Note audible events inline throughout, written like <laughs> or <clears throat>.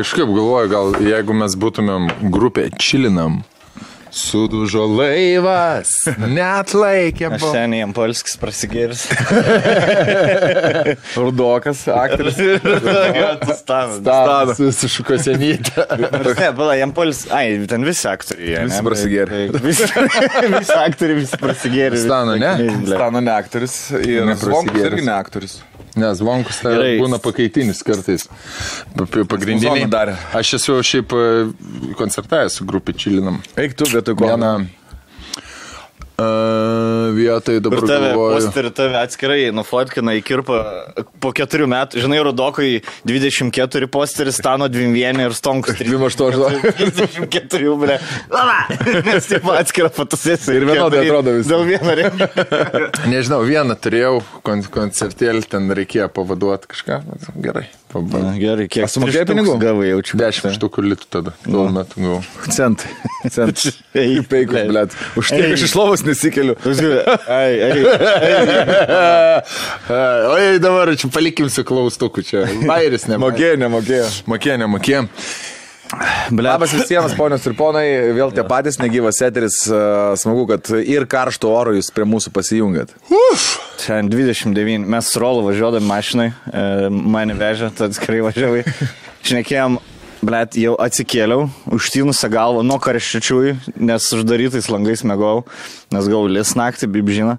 kažkaip galvoju, gal jeigu mes būtumėm grupė čilinam, sudužo laivas, <laughs> net laikė. Aš seniai jam polskis prasigėris. <laughs> Rudokas, aktorius. <laughs> Stanas. Stanas susišuko senytę. Ne, pala, jam polis. Ai, ten visi aktoriai. Visi ne? prasigėrė. Visi, visi aktoriai, visi prasigėrė. Stano, ne? Stano ne aktorius ir. Zvonkus irgi ne aktorius. Nes Vonkus tai Gerai. būna pakaitinis kartais. Pa- pa- Pagrindiniai. Zoną darė. Aš esu šiaip e, koncertavęs su grupė čilinam. Eik tu vietoj ko. Vieną uh, vietoj dabar Ir tave, posterį tave atskirai nufotkina į kirpą po keturių metų. Žinai, Rudokai 24 posteris, Stano 21 ir Stonkus 28. 24, ble. Nes taip atskira fotosesija. Ir vienodai atrodo visi. Dėl vieno renginio. Nežinau, vieną turėjau kon koncertėlį, ten reikėjo pavaduoti kažką. Gerai. Pabandžiau. Gerai, kiek sumokėjai pinigų? Gavai, jaučiu. Dešimt štukų litų tada. Tuo metu gavau. Centai. <laughs> Centai. Ei, Peikus, blėt. Už tiek aš iš lovos nesikeliu. Ai, ai. <laughs> Oi, dabar čia palikim su klaustuku čia. Bairis nemokė. Mokėjo, nemokėjo. Mokė, nemokė. Labas visiems, ponios ir ponai, vėl tie patys negyvas eteris. a, Smagu, kad ir karšto oro jūs prie mūsų pasijungiat. Šiandien 29. Mes su Rolu važiuodami mašinai, e, mane vežė, tad skrai važiavai. Šnekėjom, blėt, jau atsikėliau, užtynusią galvą nuo karščiųjų, nes uždarytais langais mėgau, nes gavau lis naktį, bibžina.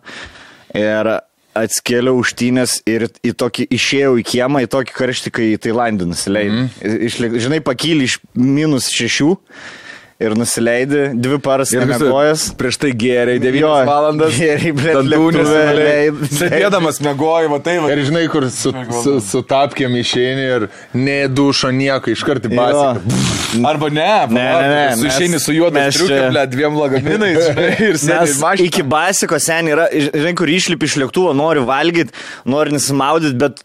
Ir atskėliau užtynės ir į tokį išėjau į kiemą, į tokį karštį, kai į Tailandą nusileidai. Mm. Žinai, pakyli iš minus šešių ir nusileidai, dvi paras Ir nemegojęs. Prieš tai geriai, 9 Jo, valandas. lėktuve nesivalei. leid- Sėdėdamas mėgoji, va tai va. Ir žinai, kur su, su, su tapkėm išeini ir nedušo nieko, iš karto basė. Arba ne, Ne, ne, ne, Su išeini su juodu ble, dviem lagaminais, <laughs> ir mašinai. iki basiko sen yra, žinai, kur išlipi iš lėktuvo, nori valgyti, nori nesimaudyti, bet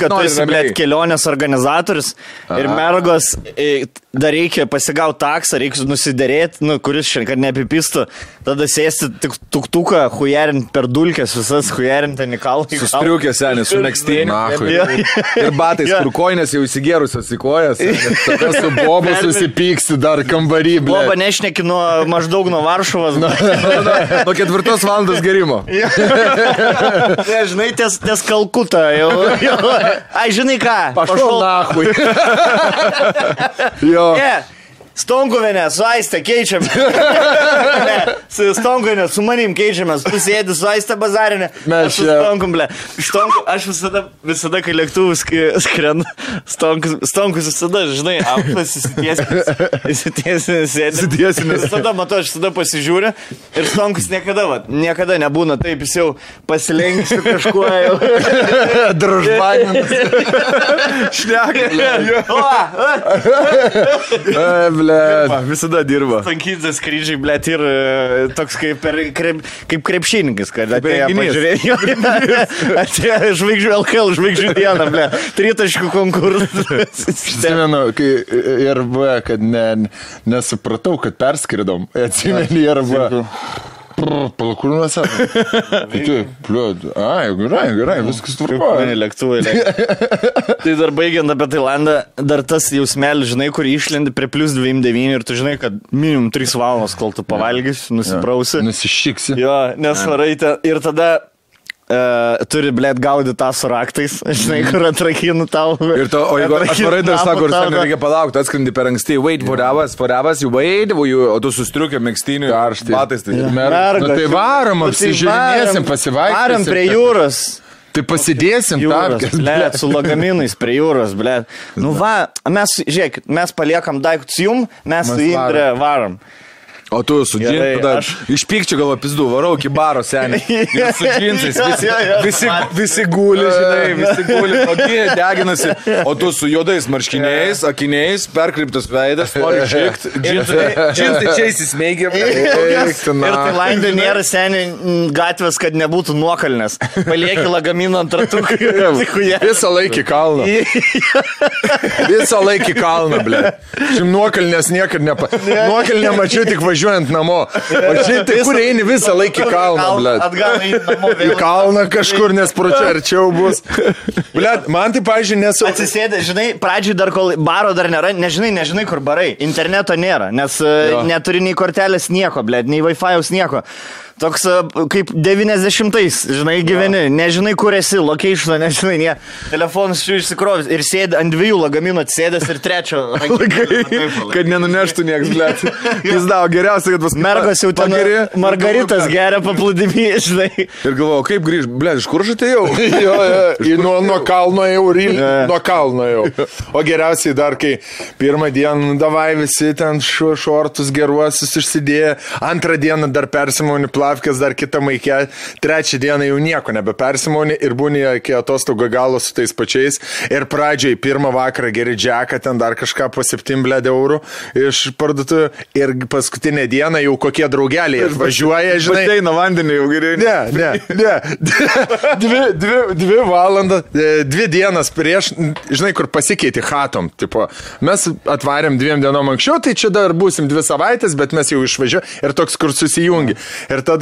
kad tu esi, blėt, kelionės organizatorius ir mergos, e, dar reikia pasigauti taksą, reikia nusidėrėti, nu, kuris šiandien, kad neapipistų, tada sėsti tik tuktuką, hujerint per dulkes, visas hujerint ten į kalną. Su striukė senis, su. Jo. Ir batais, kur koinės jau įsigėrusios į kojas. Tada su bobu susipyksti dar kambarį. Boba nešneki nuo maždaug nuo Varšuvos. Nu. Nuo ketvirtos valandos gerimo. Ne, žinai, ties, ties Kalkuta jau. jau. Ai, žinai ką? Pašol nahui. <laughs> Jo. Ne, Stonkuvinė, su Aiste keičiam. ne, <laughs> su Stonkuvinė, su manim keičiamės. Tu sėdi su Aiste bazarinė. Mes čia- Stonkum, ble. Stonku, aš visada, visada, kai lėktuvus skrendu, Stonkus, stonkus visada, žinai, aplas įsitiesinęs. Įsitiesinęs sėdi. Įsitiesinęs. Visada matau, aš tada pasižiūriu ir Stonkus niekada, va, niekada nebūna taip, jis jau pasilenkęs su kažkuo jau. <laughs> Dražbaninas. <laughs> Šneka. O, o, Ble. Visada dirba. Lankytas skrydžiai, blėt, ir e, toks kaip, per, krep, kaip krepšininkas, kad atėjo pažiūrėti. <laughs> atėjo žvaigždžių LKL, žvaigždžių dieną, blė. Tritaškų konkursas. Atsimenu, kai ir buvo, kad ne, nesupratau, kad perskridom. Atsimenu, ir buvo. Palakūnuose. Tai tu, pliud, ai, gerai, gerai, viskas tvarkoja. lėktuvai. lėk- tai dar baigiant apie Tailandą, dar tas jausmelis, žinai, kur išlendi prie plus 29 ir tu žinai, kad minimum 3 valandos, kol tu pavalgysi, nusiprausi. Nusišyksi. Jo, nesvarai. Ir tada uh, turi, blėt, gaudyti tą su raktais, <laughs> žinai, kur atrakinu tau. Ir to, o jeigu atrakinu atvarai dar sako, ir ten reikia palaukti, atskrendi per anksti, wait for hours, you wait, you, o tu sustriukė mėgstinių Karštai. batais. Tai. Mer- Mergos, nu tai varom, nu tai apsižiūrėsim, varom- pasivaikščiosim. Varom prie jūros. Tai pasidėsim Jūros, tapkės. blėt, su lagaminais prie jūros, blėt. Nu va, mes, žiūrėk, mes paliekam daiktus jum, mes su Mes Indre varom. O tu su džinsais, aš- iš pykčio galvo pizdu, varau iki baro seniai. Ir su džinsais, visi, visi, visi guli, žinai, visi guli, tokie deginasi. O tu su juodais marškiniais, akiniais, perkreiptas veidas, nori žikti, džinsai čia įsismeigia. Ir tai laimė nėra seniai mm, gatvės, kad nebūtų nuokalnės. Palieki lagaminą ant ratukų. Visą laikį kalną. Visą laikį kalną, ble. Šim nuokalnės niekad nepa... Nuokalnę mačiau tik važiuoju važiuojant namo. O šiaip tai kur eini visą laiką į kalną, ble. Atgal į namo Į vėl. kalną kažkur, nes pro čia arčiau bus. Ble, man tai, pažiūrėjau, nesu... Atsisėdė, žinai, pradžiai dar kol baro dar nėra, nežinai, nežinai, kur barai. Interneto nėra, nes jo. Jo. neturi nei kortelės nieko, blė, nei Wi-Fi nieko. Toks e, kaip 90-ais, žinai, gyveni, nežinai, kur esi, location, <laughs> nežinai, ne. Telefonas čia išsikrovęs ir sėdi ant dviejų lagaminų atsėdęs ir trečio. <laughs> Kad nenuneštų nieks, ble. <laughs> Jis davo geriausia, kad pas Mergos jau ten pageri. margaritas geria paplūdimį, žinai. Ir galvoju, kaip grįž, ble, iš kur aš atėjau? Jo, jo, nuo, nuo kalno jau, ryl, nuo kalno jau. O geriausiai dar, kai pirmą dieną nu, davai visi ten šortus geruosius išsidėję, antrą dieną dar persimoni plavkės, dar kitą maikę, trečią dieną jau nieko nebepersimoni ir būni iki atostogų galo su tais pačiais. Ir pradžiai pirmą vakarą geri džeką, ten dar kažką po 7 bled eurų iš parduotuvų ir paskutinę dieną jau kokie draugeliai <laughs> atvažiuoja, žinai. Ateina vandenį jau geriau. Ne, ne, ne. <laughs> Dvi, dvi, dvi valandas, e, dvi dienas prieš, žinai, kur pasikeitė hatom. Tipo, mes atvarėm dviem dienom anksčiau, tai čia dar būsim dvi savaitės, bet mes jau išvažiuojame ir toks, kur susijungi. Ir tada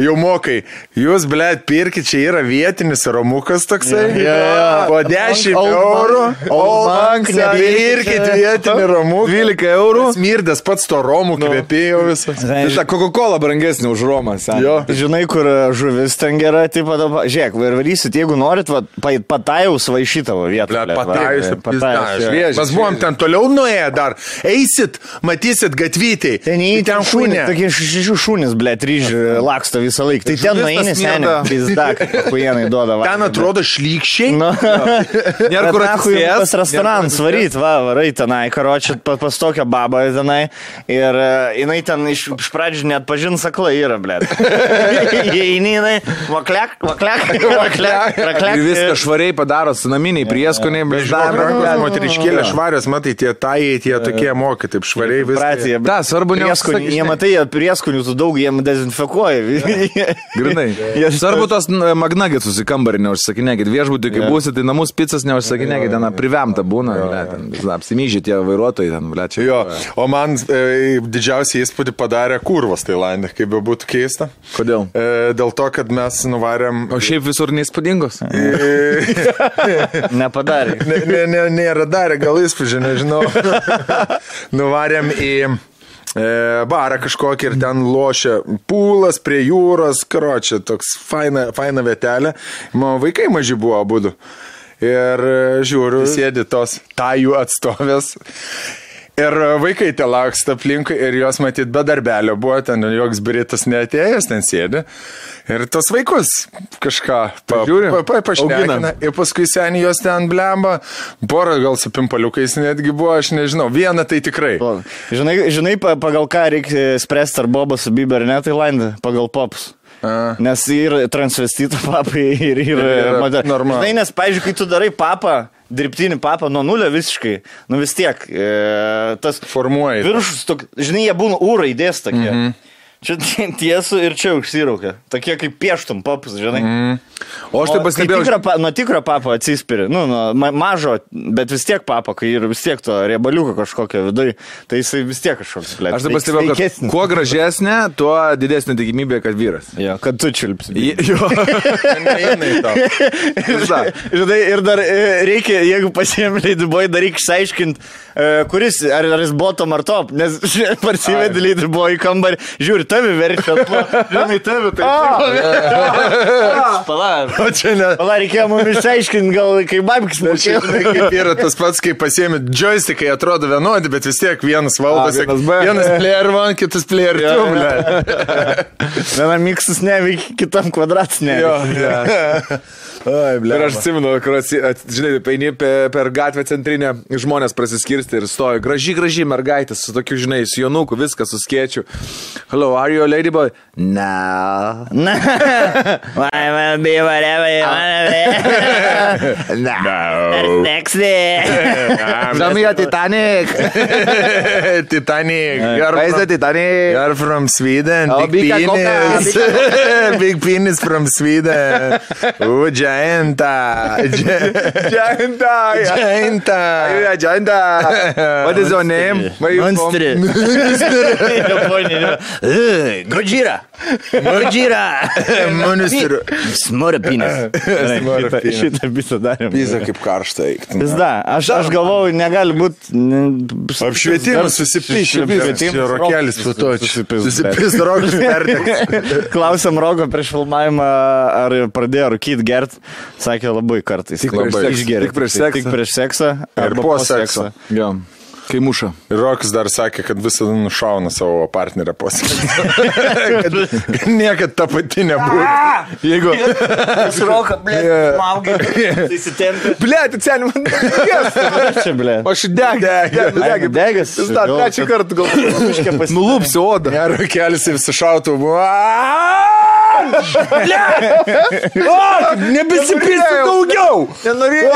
jau mokai, jūs, blėt, pirkit, čia yra vietinis romukas toksai. Jo, jo, jo. Po 10 Old eurų. Old Bank, Pirkit vietinį romuką. 12 eurų. Smirdės pats to romų kvepėjo visas. Žinai, Tai ta Coca-Cola brangesnė už Romą. Žinai, kur žuvis ten gera, tai dabar, žiūrėk, ir varysit, jeigu norit, va, pa- patajaus va į šitą va vietą. Ble, patajus, Patajus. Mes buvom ten toliau nuėję dar. Eisit, matysit gatvytėj. Ten į ten šunė. tokie šešių šunys, ble, trys laksto visą laiką. Tai ten tas seniai, pizdak, kujienai <laughs> duoda. va. Ten atrodo šlykščiai. Nu, Nėra kur restoranus nėra kur varyt, va, varai tenai, karočią, pas, pas tokią babą tenai. Ir e, jinai ten iš, iš pradžių net pažins aklai yra, ble. <laughs> Įeini, jinai, vaklek, vaklek, vaklek, vaklek. Ir viską švariai padaro, su naminiai prieskoniai, bet dar. moteriškėlė švarios, matai, tie tajai, tie tokie mokai, taip švariai. Pracija, Ta, svarbu neužsakyt. jie matai, prieskonių tu daug, jiem dezinfekuoja. Grinai. Svarbu tos magnagets susikambarį neužsakinėkit. Viešbutį, kai būsit, tai namus pizzas neužsakinėkit, ten privemta būna. Apsimyžė tie vairuotojai, ten, ble, čia. Jo, o man e, didžiausią įspūdį padarė kurvas Tailandė, kaip be būtų keista. Kodėl? E, dėl to, kad mes nuvarėm... O šiaip visur neįspūdingos. Nepadarė. ne, ne, ne, nėra darę, gal įspūdžio, nežinau. Nuvarėm į barą kažkokį ir ten lošia pūlas prie jūros, karočią, toks faina, faina vietelė. Mano vaikai maži buvo abu. Ir e, žiūriu, sėdi tos tajų atstovės. Ir vaikai te laksta aplinkui ir jos matyt be darbelio buvo, ten joks britas neatėjęs, ten sėdi. Ir tos vaikus kažką pa, pa, pa, pašnekina. Ir paskui seniai jos ten blemba. Porą gal su pimpaliukais netgi buvo, aš nežinau. Vieną tai tikrai. Žinai, žinai pa- pagal ką reikia spręsti, ar Bobas su Bieber, ne Tailandė, pagal popus. A. Nes ir transvestito papai, ir Ir yra moter- normalu. Žinai, nes, pavyzdžiui, kai tu darai papą, dirbtinį papą nuo nulio visiškai, nu vis tiek, e, tas Formuoji. viršus, tok, žinai, jie būna ūrai dės tokie. Mm -hmm. Čia tiesų ir čia užsiraukia. Tokie kaip pieštum papus, žinai. Mm. O aš tai pastebėjau. Tikro, pa, nuo tikro papo atsispiri, nu, nuo ma mažo, bet vis tiek papo, kai ir vis tiek to riebaliuko kažkokio viduje, tai jisai vis tiek kažkoks, ble. Aš tai pastebėjau, kad kuo gražesnė, tuo didesnė tikimybė, kad vyras. Jo, kad tu čiulpsi. <laughs> Į- Jo. Žinai, ir dar e, reikia, jeigu pasiemi leidyboj, dar reikia išsiaiškinti, kuris, ar, ar jis bottom ar top, nes <laughs> parsivedi leidyboj į kambarį, žiūri, tavi verčia, žinai, tavi tai. Pala, O čia ne. pala, reikėjo mums išsiaiškinti, gal kaip babkis mokėjo. žinai, kaip yra tas pats, kai pasiemi joystickai, atrodo vienodi, bet vis tiek vienas valdosi. A, vienas B. Vienas player one, kitas player two, ble. Vienam miksus neveikia, kitam kvadratas neveikia. Oi, ble. Ir aš atsimenu, kur, žinai, eini per, per gatvę centrinę, žmonės prasiskirsti ir stovi. Graži, graži mergaitė su tokiu, žinai, su jonuku, viskas suskiečiu. Hello, are you a ladyboy? No. Na, I will be whatever you wanna be. <laughs> Na. No. Sexy. Žemėje Titanic. <laughs> Titanic. From, Titanic? you're from Sweden. Oh, big big penis. <laughs> big penis from Sweden. Oh, Jayanta. Jayanta. Jayanta. Jayanta. What is your name? Where you Monster. from? Monster. Gojira. Gojira. Monster. Smora pinas. Šitą visą darėm. Pizą kaip karštą. Pizda. Aš, aš galvojau, negali būti. Apšvietimas susipyšė. Rokelis su to susipyšė. Klausėm Rogo prieš filmavimą, ar pradėjo rūkyti gert. Sakė labai kartais. Tik prieš seksą. Išgeria. Tik prieš seksą. Tik prieš seksą. Ir po sekso. Jo. Kai muša. Ir Rokas dar sakė, kad visada nušauna savo partnerę <laughs> kad, kad niekad ta pati nebūtų. Jeigu... Roka, blė, maugai. Įsitempė. Ble, tu sen man. Čia, blė. Aš deg. Deg. Ai, degas. Jis dar trečią kartą gal. Nulupsi odą. Ne, Rokelis ir sušautų. Nebesipilsiu daugiau. Nenorėjau.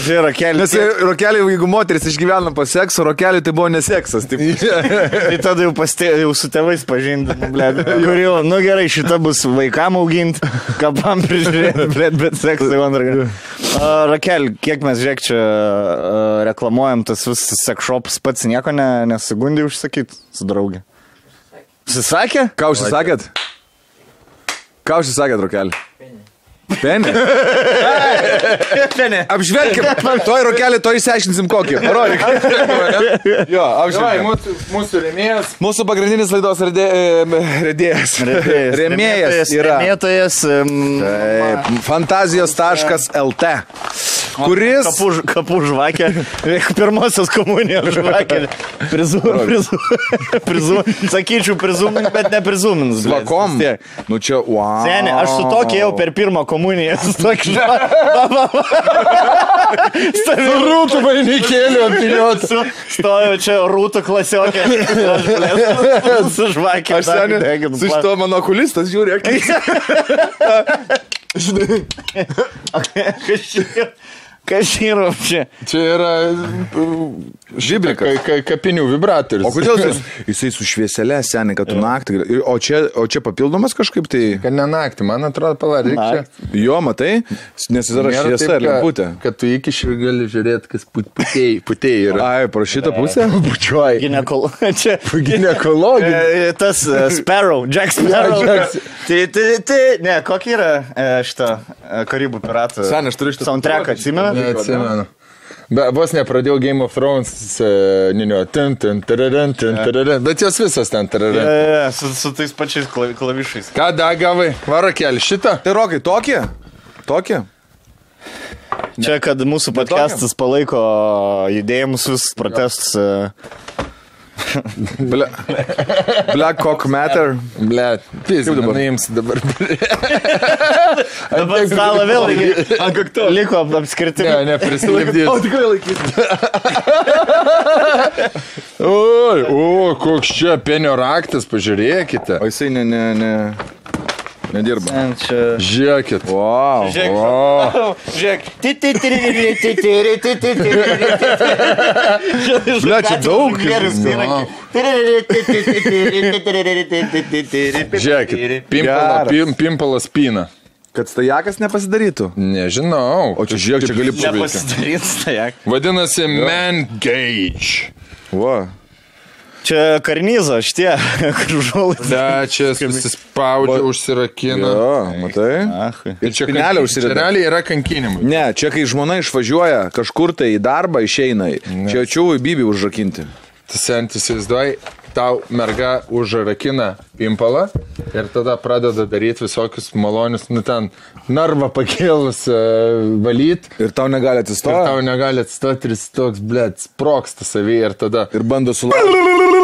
Čia kelias. Nes rokelį, jeigu moteris išgyvena po sekso, rokelį tai buvo neseksas. Taip. Tai tada jau, pastė, jau su tėvais pažinti, blė. Kur jau, nu gerai, šita bus vaikam auginti, kapam prižiūrėti, blė, bet seksai man dar. Rakel, kiek mes žiūrėk čia reklamuojam tas visas sekšopas, pats nieko ne, nesigundė užsakyti su draugė. Susisakė? Ką užsisakėt? Ką užsisakėt, rokelį? Penį. Penė. Apžvelkim. Toj rokelį, to išsiaiškinsim kokį. Parodyk. Jo, apžvelkim. mūsų, mūsų remėjas. Mūsų pagrindinis laidos redė, e, redėjas. Remėjas yra. Remėtojas. Taip, Fantazijos.lt. Kuris. Kapų, kapų žvakė. <laughs> Pirmosios komunijos žvakė. Prizum, prizum, prizum, sakyčiau, prizumint, bet ne prizumins. tiek. Nu čia, wow. Seniai, aš su tokia jau per pirmą komuniją. Žvakė. Rūtų vainikėlių apiliuotų. Stojau čia rūtų klasiokė. Su žvakė. Aš seniai. Su šito mano okulistas žiūrėk. <laughs> <laughs> Je... <laughs> Kas čia yra čia? Čia yra Žibrikas. ka, ka, kapinių vibratorius. O kodėl jis, <laughs> jisai su švieselė seniai, kad tu naktį. gali- O čia, o čia papildomas kažkaip tai. Kad ne naktį, man atrodo, palauk, čia. Jo, matai, nes jis yra šviesa ir lemputė. Kad, tu iki šiol gali žiūrėti, kas put- putėjai putėjai yra. Ai, pro šitą pusę? <laughs> Bučiuoji. Ginekolo. <laughs> Čia. Ginekologija. E, Tas e, Sparrow, Jack Sparrow. Jack- Tai, tai, tai, ne, kokį yra e, šitą e, Karibų piratų? Seni, aš turiu šitą Soundtracką, atsimena? Neatsimenu. Be, vos nepradėjau Game of Thrones, uh, ninio, ten, ten, tararen, ten, tararen, bet jos visos ten, E, tararen. e, su, su tais pačiais klavi- klavišais. Ką dagavai? Varo keli šitą? Tai rokai, tokie? Tokie? Čia, kad mūsų podcastas palaiko judėjimus, protestus. e, Ble... Black Cock Matter. Ble, pizda, dabar naims dabar. Dabar stalą vėl liko ap- apskritai. Ne, neprisilipdys. tikrai laikyti. Oi, o, koks čia penio raktas, pažiūrėkite. O jisai ne, ne, ne. Nedirba. Čia... Žiūrėkit. Wow. Žiūrėk. Wow. Žiūrėk. Ble, čia daug. Žiūrėkit. Pimpalas, pim, pimpalas pina. Kad stajakas nepasidarytų? Nežinau. O čia žiūrėk, čia gali padaryti. Nepasidaryti stajakas. Vadinasi, man gauge. Wow. Čia karnyzo, šitie, <laughs> kur užuolai. Da, čia susispaudžia, užsirakina. Jo, matai? Ahui. Ir čia čia užsideda. realiai yra kankinimai. Ne, čia kai žmona išvažiuoja kažkur tai į darbą, išeina. Čia čiūvui bibi užrakinti. Senti įsivaizduoji, tau merga užrakina pimpalą ir tada pradeda daryti visokius malonius, nu ten, narvą pakėlus uh, valyti. Ir tau negali Ir atsistoti. tau negali atstoti ir jis toks, blėt, sproksta savį ir tada Ir bando sulaužyti.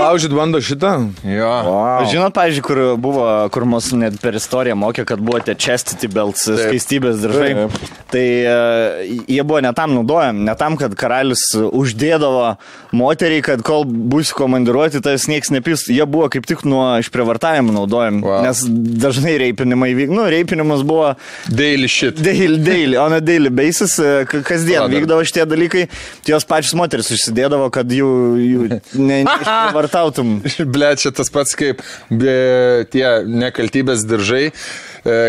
Laužyt bando šitą? Jo. Wow. Žinot, pavyzdžiui, kur buvo, kur mus net per istoriją mokė, kad buvo tie chastity belts, skaistybės diržai. Taip. Tai uh, jie buvo ne tam naudojami, ne tam, kad karalius uždėdavo moteriai, kad kol bus komandiruoti, tas nieks nepys. Jie buvo kaip tik nuo išprievartavimo naudojami. Wow. Nes dažnai reipinimai vyk, nu, reipinimas buvo Daily shit. daily, daily, on a daily basis, e, ka- kasdien Ladar. vykdavo šitie dalykai, tai jos pačios moteris užsidėdavo, kad jų, jų ne, <laughs> neišvartautum. <laughs> Ble, čia tas pats kaip be, tie nekaltybės diržai,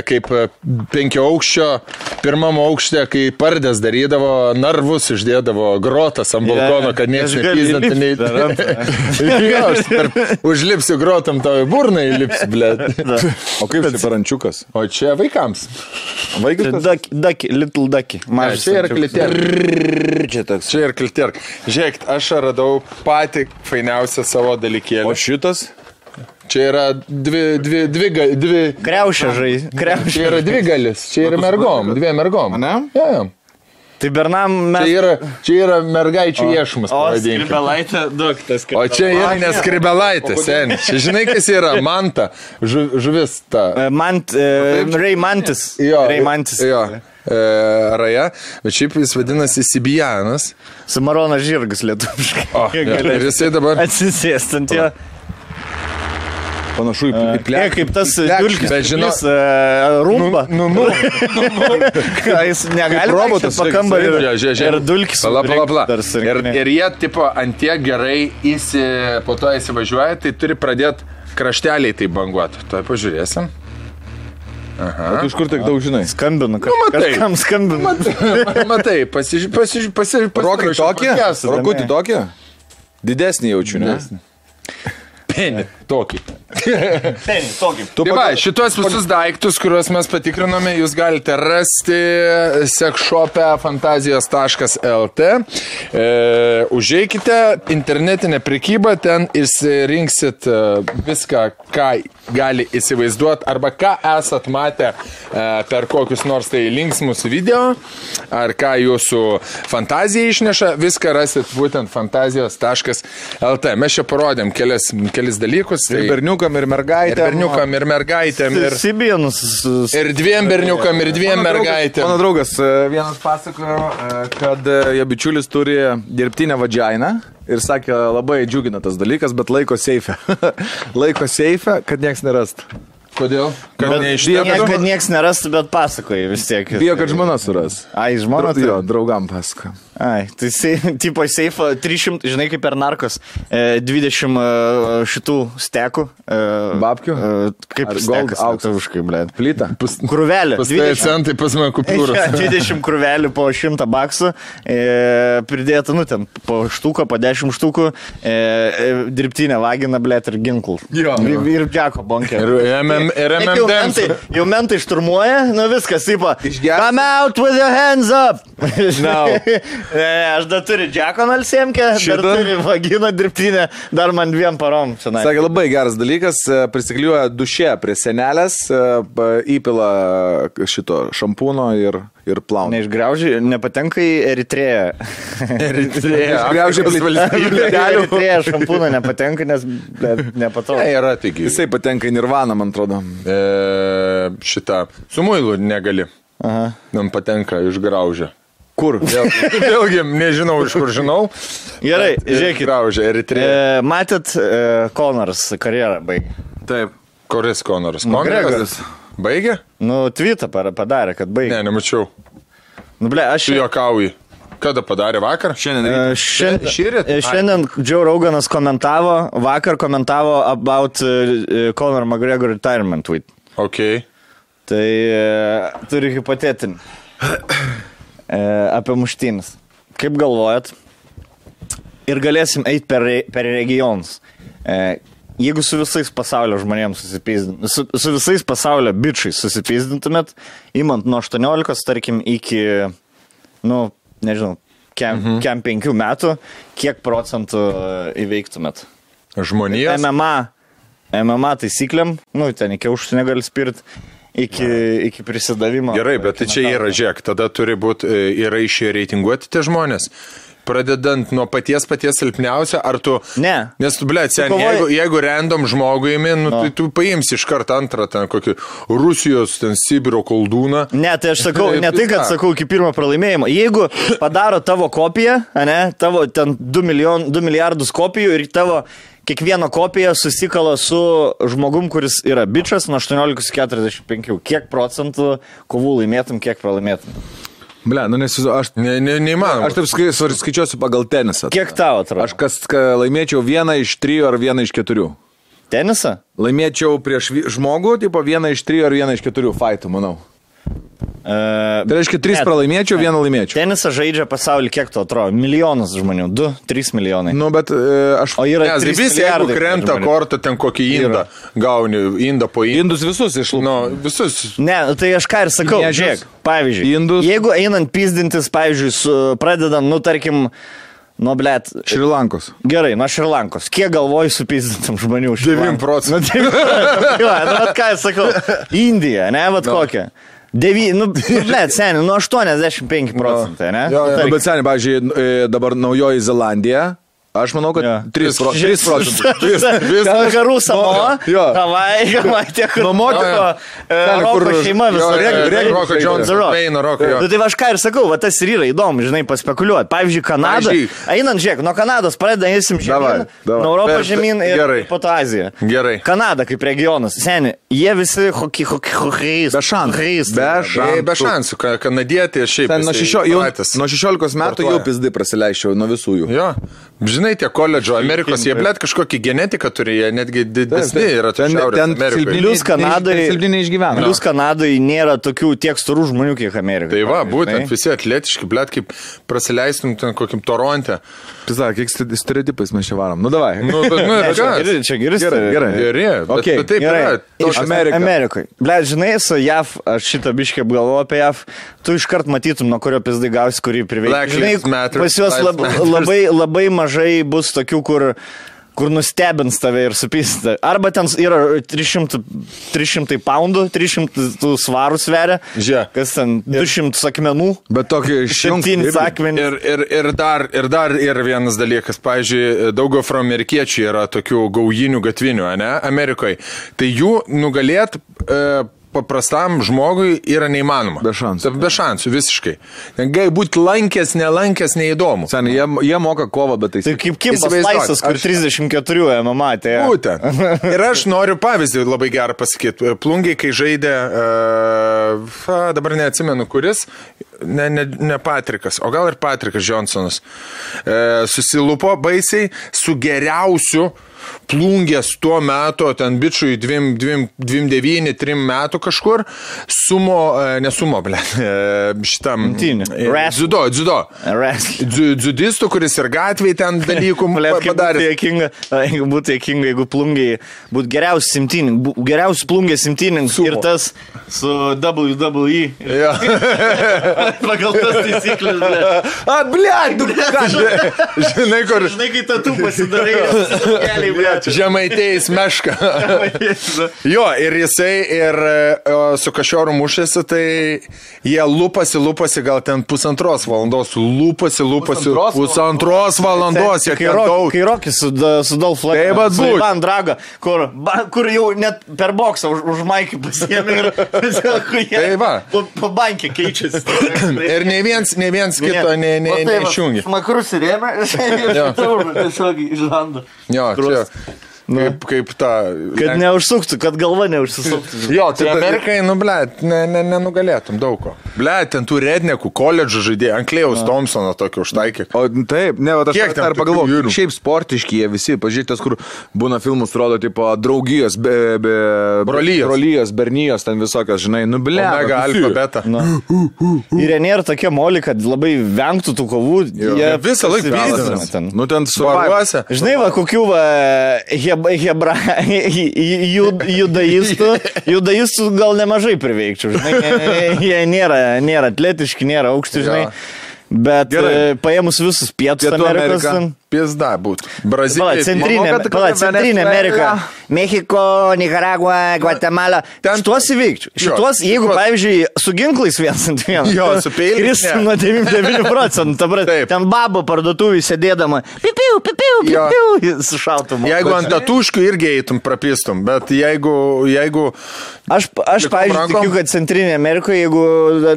kaip e, penkio aukščio, pirmam aukšte, kai pardės darydavo, narvus išdėdavo grotas ant balkono, kad niekas nepyzdintų nei... <laughs> jo, aš per, užlipsiu grotam tavo į burną įlipsiu, ble. O kaip čia parančiukas? O čia vaikams. Vaikas? Ducky, ducky, little. Ne, Mažas. čia yra klitė. Čia toks. Čia ir klitė. Žiūrėk, aš radau patį fainiausią savo dalykėlį. O šitas? Čia yra dvi, dvi, dvi, dvi, Kriaušė žai. Čia Kriaušė. yra dvi galis, čia yra mergom, dviem mergom. Ane? Ja, ja. Tai Bernam mes. Čia yra, čia yra mergaičių iešmas, O, skribelaitė, duok tas O čia yra neskribelaitė, seniai. Čia žinai, kas yra <laughs> manta, žu, žuvis ta. Mant, e, Ray Mantis. Jo, Ray Mantis. Jo. E, raja, bet šiaip jis vadinasi Sibijanas. Samaronas žirgas lietuviškai. O, ja, ir jisai dabar. Atsisėst ant jo. Panašu į, į Jie plekį. kaip tas Plekšnė, dulkis. žinau- žinau. Rumba. Nu, nu, <laughs> Ką jis negali robotas, po reikia kambarį Jo, žiūrėk, žiūrėk. ir dulkis. Pala, pala, pala. Ir, ir jie, tipo, ant tiek gerai įsi, po to įsivažiuoja, tai turi pradėti krašteliai tai banguoti. Tuoj pažiūrėsim. Tu iš kur tiek daug žinai? Skambinu, Nu, matai. kažkam skambinu. Matai, matai pasižiūrėk, pasižiūrėk, pasižiūrėk. Rokai tokie? Rokutį tokie? Didesnį jaučiu, ne? Penį. Tokį. Penį, tokį. Tu Tai pagal- šitos visus daiktus, kuriuos mes patikrinome, jūs galite rasti sekšope fantazijos.lt. E, užeikite internetinę prekybą, ten išsirinksit e, viską, ką gali įsivaizduoti arba ką esat matę e, per kokius nors tai linksmus video, ar ką jūsų fantazija išneša, viską rasit būtent fantazijos.lt. Mes čia parodėm kelias, kelis dalykus. Ir Tai berniukam, ir ir mergaitėm. berniukam, ir mergaitėm, ir, Sibienus. ir dviem berniukam, ir dviem mergaitėm. Mano draugas e, vienas pasakojo, e, kad jo bičiulis turi dirbtinę vadžiainą ir sakė, labai džiugina tas dalykas, bet laiko seife. <laughs> laiko seife, kad nieks nerastų. Kodėl? Kad Nie, neištėktų. kad nieks nerastų, bet pasakoji vis tiek. Bijo, kad žmona suras. Ai, žmona. Jo, Tai... draugam pasako. Ai, tai sei, <laughs> tipo seifo 300, žinai, kaip per narkos, e, 20 e, šitų stekų. E, Babkių? E, kaip gold, auksas? lietuviškai, blė. Plyta. Krūvelė. Pas tai 20. centai pas mane kupūros. <laughs> Ja, 20 krūvelių po 100 baksų, e, pridėta, nu, ten po štuką, po 10 štukų, e, e, dirbtinę vaginą, blėt, ir ginklų. Jo. Ir, ir džeko bonkė. Ir, MM, ir Taip Jau MMD. mentai, jau mentai šturmuoja, nu viskas, taip. Išgersi? Come out with your hands up. No. <laughs> ne, aš dar turiu džeko nalsiemkę, dar turiu vaginą dirbtinę, dar man dviem parom. Čionai. Sakė, labai geras dalykas, e, prisikliuoja duše prie senelės, e, įpila šito šampūno ir, ir plauna. Neišgraužiai, nepatenka į Eritreją. <laughs> Eritreja. <laughs> Išgraužė Afrikos valstybė. Eritreja šampūną nepatenka, nes bet nepatogu. Ne, yra taigi. Jisai patenka į nirvaną, man atrodo. E, šitą. Su muilu negali. Aha. Man patenka išgraužę. Kur? Vėlgi, <laughs> vėlgi, nežinau, iš kur žinau. Gerai, Bet žiūrėkit. Graužė, Eritreja. E, matėt, e, Konors karjerą baigė. Taip. Kuris Konoras? Makgregoras. Baigė? Nu, tweetą padarė, kad baigė. Ne, nemačiau. Nu, ble, aš Tu juokauji. Kada padarė vakar? Šiandien E, ryte. Šiandien, Šįryt? šiandien Joe Roganas komentavo, vakar komentavo about Conor McGregor retirement tweet. Ok. Tai turiu hipotetinį. <coughs> Uh, apie muštynis. Kaip galvojat? Ir galėsim eiti per, per regionus. Uh, jeigu su visais pasaulio žmonėms susipizdintumėt, su, su visais pasaulio bičiais susipizdintumėt, imant nuo 18, tarkim, iki, nu, nežinau, kem, mhm. kem 5 metų, kiek procentų e, įveiktumėt? Žmonijos. MMA, MMA taisyklėm, nu, ten iki užsienio gali spirt, iki, iki prisidavimo. Gerai, bet tai čia yra, žiūrėk, tada turi būti, yra išėję reitinguoti tie žmonės. pradedant nuo paties paties silpniausio, ar tu... Ne. Nes tu, ble, sen, kovoji- jeigu, jeigu random žmogų įimi, nu, tai tu paimsi iš karto antrą ten kokį Rusijos, ten Sibiro koldūną. Ne, tai aš sakau, <laughs> ne tai, kad sakau iki pirmo pralaimėjimo. Jeigu padaro tavo kopiją, ne, tavo ten 2, milijon, 2 milijardus kopijų ir tavo kiekviena kopija susikala su žmogum, kuris yra bičias nuo 18 iki 45. Kiek procentų kovų laimėtum, kiek pralaimėtum? Ble, nu nes aš... Ne, ne, neįmanoma. Aš taip skai- skaičiuosiu pagal tenisą. Kiek tau atrodo? Aš kas ka, laimėčiau vieną iš trijų ar vieną iš keturių. Tenisą? Laimėčiau prieš žmogų, tipo vieną iš trijų ar vieną iš keturių faitų, manau. Uh, Tai reiškia, trys Ne. pralaimėčiau, vieną laimėčiau. Tenisą žaidžia pasaulyje, kiek to atrodo? Milijonus žmonių. 2-3 milijonai. Nu, bet e, aš... O yra Nes 3 vis, jeigu krenta žmonių. kortą, ten kokį indą gauni, indą po indą. Indus visus išlūkau. Nu, visus. Ne, nu tai aš ką ir sakau, Miežius, žiūrėk, pavyzdžiui, indus. jeigu einant pizdintis, pavyzdžiui, su, pradedam, nu tarkim, nu blėt, Šrilankos. gerai, nuo Šrilankos, kiek galvoji supizdintam žmonių už 9 procentų. Nu, tai, nu, ką aš sakau, <laughs> Indija, ne, vat no. kokia. Devy, nu, <laughs> blėt, seniai, nu 85 procentai, ne? Jo, jo. Nu, Nu, tarkim, bet seniai, pavyzdžiui, e, dabar naujoji Zelandija. Aš manau, kad Jo. 3, pro, 3 procentų. Vakarų Samoa, Jo. Havai, Havai, tiek kur e, Ten, Roko kur- šeima reg- jo, Roko Jones. Veino Roko. Nu, tai aš ką ir sakau, va tas ir yra įdomu, žinai, paspekuliuoti. Pavyzdžiui, Kanada. Einant, žiūrėk, nuo Kanados pradeda eisim žemyn, nuo Europos Per- žemyn ir gerai. po to Aziją. Gerai. Kanada kaip regionas. Seniai, jie visi hoki, hoki, hokiais. Be šansų. Be šansų. Be šansų, ka- kanadietė šiaip. Nuo, jisai šešio, jau, pratęs. nuo 16 metų jau pizdai prasileičiau nuo visų jų. Jo, žinai, tie koledžo Amerikos, jie blėt kažkokį genetiką turi, jie netgi didesni yra Ten- ten, Plius Kanadai. Silpni neišgyvena. Plius Kanadai nėra tokių tiek storų žmonių, kiek Amerikoje. Tai va, būtent žinai. visi atletiški, blėt, kaip prasileistum ten kokiam Toronte. Pisa, kiek stereotipais mes čia varom. Nu, davai. Nu, bet, nu, Ne, ir čia geri, čia geri. Gerai, stereotipai. gerai. Geri, bet, taip Gerai, yra. Amerika. Amerikoje. Ble, žinai, su JAV, aš šitą biškę apgalvoju apie JAV, tu iškart matytum, nuo kurio pizdai gausi, kurį Black priveikia. Žinai, pas juos lab, labai, labai mažai bus tokių, kur kur nustebins tave ir supysite. Arba ten yra 300, 300 poundų, 300 tų svarų sveria. Žiūrėk. Kas ten 200 akmenų. Bet tokį <laughs> išjungti. akmenys. Ir, ir, ir, dar, ir dar ir vienas dalykas, pavyzdžiui, daug afroamerikiečių yra tokių gaujinių gatvinių, ne, Amerikoje. Tai jų nugalėt e, paprastam žmogui yra neįmanoma. Be šansų. Be šansų, visiškai. Gali būti lankęs, nelankęs, neįdomu. Seniai, jie, jie moka kovą, bet tai... Tai kaip Kimbas Laisas, kur aš- 34 MMA. Tai... Būtent. <laughs> Ir aš noriu pavyzdį labai gerą pasakyti. Plungiai, kai žaidė, uh, dabar neatsimenu kuris, ne, ne, ne Patrikas, o gal ir Patrikas Johnsonas, uh, susilupo baisiai su geriausiu plungės tuo metu, ten bičiui 29-3 metų kažkur, sumo, e, nesumo, ble, <laughs> e, šitam. Imtynių. e. Dziudo, dziudo. Dzudistų, kuris ir gatvėje ten <laughs> dalykų padarė. jeigu būtų juokinga, jeigu plungiai būtų geriausias simtininkas, geriausias plungės simtininkas ir tas su WWE. Ja. <laughs> Pagal tas taisyklės, ble. A, blėt, du Žinai, kur Žinai, kai tatu pasidarai, ble. Žemaitėjais meška. jo, ir jisai ir e, su kažioru mušėsi, tai jie lupasi, lupasi gal ten pusantros valandos, lupasi, lupasi Pusantros pusantros valandos, jie Kai, ten Rock, daug. kai Rokis su, su Dolph Tai Lundgren, vat su būt. Ivan Drago, kur, ba, kur jau net per boksą už, už Maikį pasiėmė ir <laughs> tiesiog Tai bankį keičiasi. <laughs> Ir ne viens, ne viens kito ne, ne, neišjungia. Makrus įrėmė ir <laughs> tiesiog išranda. Jo, čia. Sure. Kaip, kaip ta. Kad neužsuktų, kad galva neužsisuktų. <laughs> Jo, tai Amerikai, nu, ble, ne, ne, nenugalėtum daug ko. Ble, ten tų rednekų koledžų žaidėjų, Anklėjaus Thompsono tokio užtaikė. O taip, ne, o aš Kiek dar vyrų? šiaip sportiški jie visi, pažiūrėkite, kur būna filmus, rodo, tipo, draugijos, be, be, Brolijos. brolijos, bernijos, ten visokios, žinai, nu, ble. Omega, alfa, beta. Na. Ir jie nėra tokie moli, kad labai vengtų tų kovų. Jo. Jie Jie visą laiką vyzdina. ten. Nu, ten su Baruose. Žinai, va, kokių va, heb, hebra, <laughs> jud, judaistų, judaistų gal nemažai priveikčiau, žinai, jie- jie nėra, nėra atletiški, nėra aukšti, žinai. Jo. Bet Gerai. e, paėmus visus pietus Pietų Amerikos, Amerika. Brazilija. centrinė, manau, kad pala, kokia centrinė Venesuela. Amerika, Mexiko, Nicaragua, Guatemala. Ten- Šitos įveikčiau. Jo, Šitos, jeigu, šitos- pavyzdžiui, su ginklais vienas ant vieno. Jo, su peiliais, Kris nuo 99 procentų. Ten babo parduotuvį sėdėdama. Pipiu, pipiu, Jo. pipiu. Su šautumu. Jeigu ant tatuškių irgi eitum, prapistum, bet jeigu, jeigu Aš, aš pavyzdžiui, rankom? tikiu, kad Centrinė Amerikoje, jeigu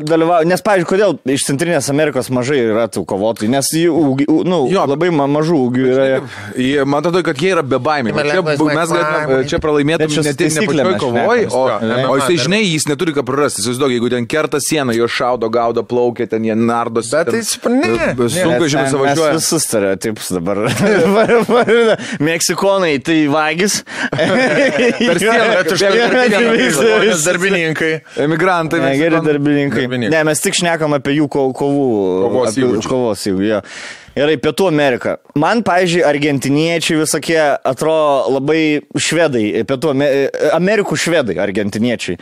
dalyvauja, nes, pavyzdžiui, kodėl iš Centrinės Amerikos mažai yra tų kovotojų, nes jų, nu, Jo. labai ma mažų ūgių yra. Jie, man atrodo, kad jie yra be baimės. Čia, mes galėtume čia čia ne tik ne pačioj kovoj, o, o jisai, žinai, jis neturi ką prarasti. Įsivaizduok, jeigu ten kerta sieną, jo šaudo, gaudo, plaukia, ten jie nardos. Bet tai. Sunkvežimis Mes važiuoja. visus stereotipus dabar. <laughs> Meksikonai tai vagis. <laughs> per sieną <laughs> darbininkai. Emigrantai. Geri darbininkai. Ne, mes tik šnekam apie jų ko- kovų. Kovos įgūdžius. Kovos įgūdžių. Gerai, Pietų Amerika. Man, pavyzdžiui, argentiniečiai visokie atrodo labai švedai, Pietų Ame- Amerikų švedai, argentiniečiai.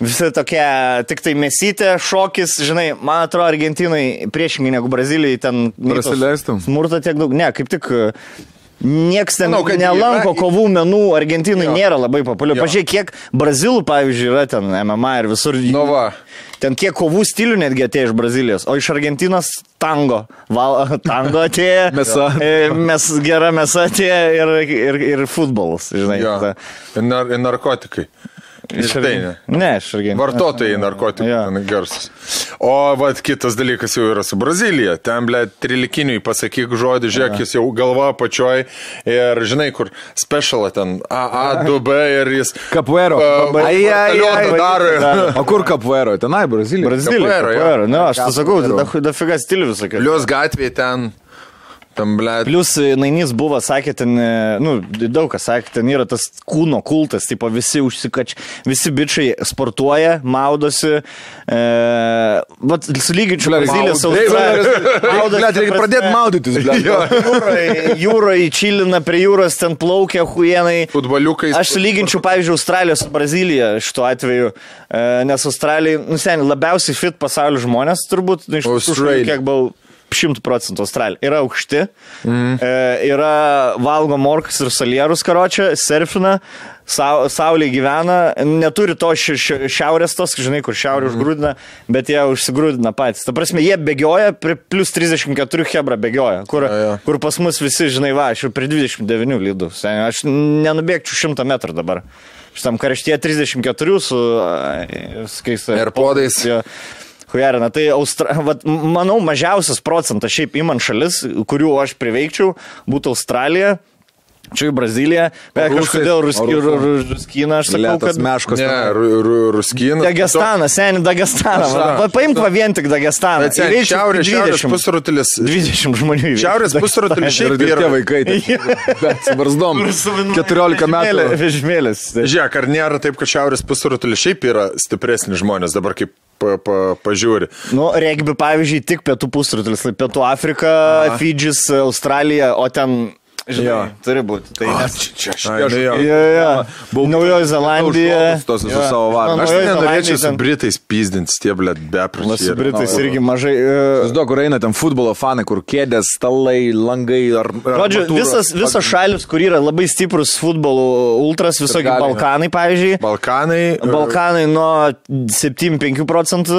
Visi tokie, tik tai mesytė, šokis, žinai, man atrodo, Argentinai priešingai negu Brazilijai ten... Prasileistų? Smurto tiek daug, ne, kaip tik... Niekas ten Manau, nelanko yra- kovų menų, Argentinai Jo. nėra labai populiaru. Pažiūrėk, kiek Brazilų, pavyzdžiui, yra ten MMA ir visur. Nu va. Ten kiek kovų stilių netgi atėjo iš Brazilijos, o iš Argentinos tango. Val, <laughs> tango atėjo. Mėsa. e, Mes gera mėsa atėjo ir, ir, ir futbolas, žinai. Ta- Ir nar, narkotikai. Iš tai ne. Ne, iš Argentinos. Vartotojai narkotikų Jo. ten garsus. O vat kitas dalykas jau yra su Brazilija. Ten, ble, trilikiniui pasakyk žodį, žiūrėk, jis jau galva pačioj ir žinai, kur specialą ten A, A, 2B ir jis. Ai, batalionu daro. <laughs> O kur kapuero? Tenai, Brazilija. Brazilija. Capoeira, jo. Capoeira. Ne, aš tai sakau, Capoeiro. da, da figa stilių visokių. Plius gatvėje ten. Tam, ble. Plius e, Nainys buvo, sakė, ten, e, nu, daug kas sakė, ten yra tas kūno kultas, tipo visi užsikač, visi bičiai sportuoja, maudosi, e, vat, sulyginčiau maud- Australija. Blet, <laughs> reikia pradėti maudytis, blet. Jūroje jūroj čilina prie jūros, ten plaukia huienai. Futboliukais. Aš sulyginčiau, pavyzdžiui, Australiją su Brazilija šituo atveju, e, nes Australija, nu, seniai, labiausiai fit pasaulio žmonės, turbūt, nu, iš Australia. kiek buvau. Šimtų procentų Australija. Yra aukšti, mm. e, yra valgo morkus ir salierus karočią, surfina, sau, saulė gyvena, neturi to ši, ši, šiaurės tos, žinai, kur šiaurė mm. užgrūdina, bet jie užsigrūdina patys. Ta prasme, jie bėgioja, plus 34 hebra bėgioja, kur, Jo, jo. kur pas mus visi, žinai, va, aš jau prie 29 lydų. Aš nenubėgčiau 100 metrų dabar. Šitam karštyje 34 su, ai, su keista. Airpodais. Jo. Hujarina, tai Austra... <laughs> Vat, manau, mažiausias procentas šiaip įman šalis, kurių aš priveikčiau, būtų Australija. Čia į Braziliją, bet rusai? kažkodėl O Ruski- Ruskiną aš sakau, kad... meškos. Ne, ru, ru, ruskinas. Dagestanas, seniai Dagestaną. Va, Paimk va vien tik Dagestaną. Bet seniai, šiaurės, šiaurės 20 pusrutulis. 20 žmonių. Šiaurės pusrutulis šiaip ir tie vaikai. barzdom. 14 metų. Vežmėlis. Žiūrėk, ar nėra taip, kad šiaurės pusrutulis šiaip yra stipresni žmonės dabar kaip pa, pa, pažiūri. Nu, regbi, pavyzdžiui, tik pietų pusrutulis, tai pietų Afrika, Fidžis, Australija, o ten, žinai, Jo. turi būti. Tai nes... Čia aš Ai, nu jo. Jo, jo. Naujoji Zelandija. Tos visus savo. Na, Aš tai nenorėčiau Zelandija su ten- Britais pizdinti, tie, blėt, Va, beprašiai. Su Britais irgi mažai. e, Įsivaizduok, kur eina ten futbolo fanai, kur kėdės, stalai, langai ar... Žodžiu, visas, visas šalis, kur yra labai stiprus futbolo ultras, visokie. Balkanai, pavyzdžiui. Balkanai. Balkanai nuo 7-5 procentų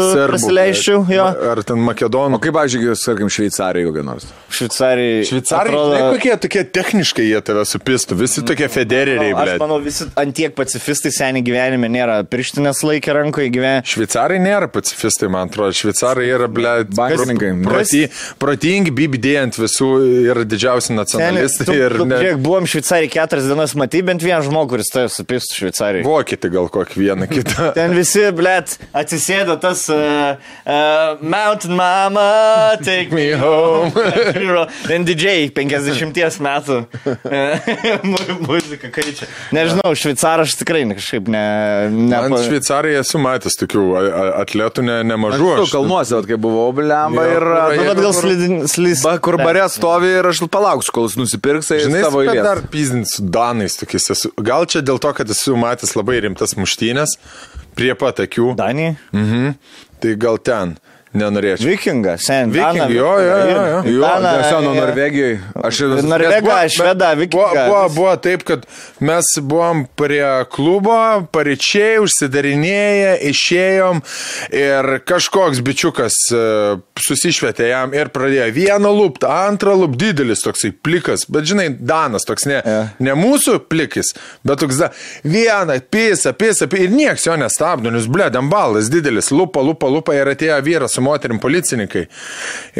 jo. Ar ten Makedonų. O kaip, pavyzdžiui, sakykim, Šveicarijai kokia nors. Šveicarijai. Šveicarai, atrodo- kokie tokie techniškai jie tave supistų, visi tokie federeriai, Aš blėt. manau, visi antiek pacifistai seniai gyvenime nėra pirštinės laikė rankoje gyvenę. Šveicarai nėra pacifistai, man atrodo. Šveicarai yra, blėt, Bankininkai. Proti, protingi, bibidėjai ant visų yra didžiausi Seniai, nacionalistai. tu, Ir tu, ne, žiūrėk, buvom Šveicarijai keturias dienas, matai bent vieną žmogų, kuris tave supistų Šveicarijai. vokietį gal kokį vieną kitą. <laughs> Ten visi, blėt, atsisėdo tas uh, uh, Mountain Mama, take me home. <laughs> Ten didžiai 50 metų <laughs> <laughs> mu- muzika kaičia. Nežinau, šveicaras tikrai kažkaip ne... ne Ant Šveicarijai esu matęs tokių atletų ne, nemažų. Aš kalnuose, kai buvau, blemba ir... Nu, bet gal slys. Ba, kur bare stovi ir aš palauksiu, kol jis nusipirks, tai Žinai, savo eilės. dar pizdinti su Danais tokiais esu. Gal čia dėl to, kad esu matęs labai rimtas muštynės prie pat akių. Danija? Mhm. Tai gal ten. Nenorėčiau. Vikinga, sen. Vikingai, jo, jo, jo, jo. Jo, nes seno e, Norvegijoje. Aš ir Norvega, Buvo- šveda, Buvo, vikinga. buvo, buvo taip, kad mes buvom prie klubo, pareičiai, užsidarinėję, išėjom ir kažkoks bičiukas e, susišvietė jam ir pradėjo vieną lūptą, antrą lūptą, didelis toksai plikas, bet žinai, Danas toks ne, Jo. ne mūsų plikis, bet toks da, vieną, pisa, pisa, pisa ir nieks jo nestabdo, nes ble, dambalas didelis, lupa, lupa, lupa ir atėjo vyras su moterim policininkai.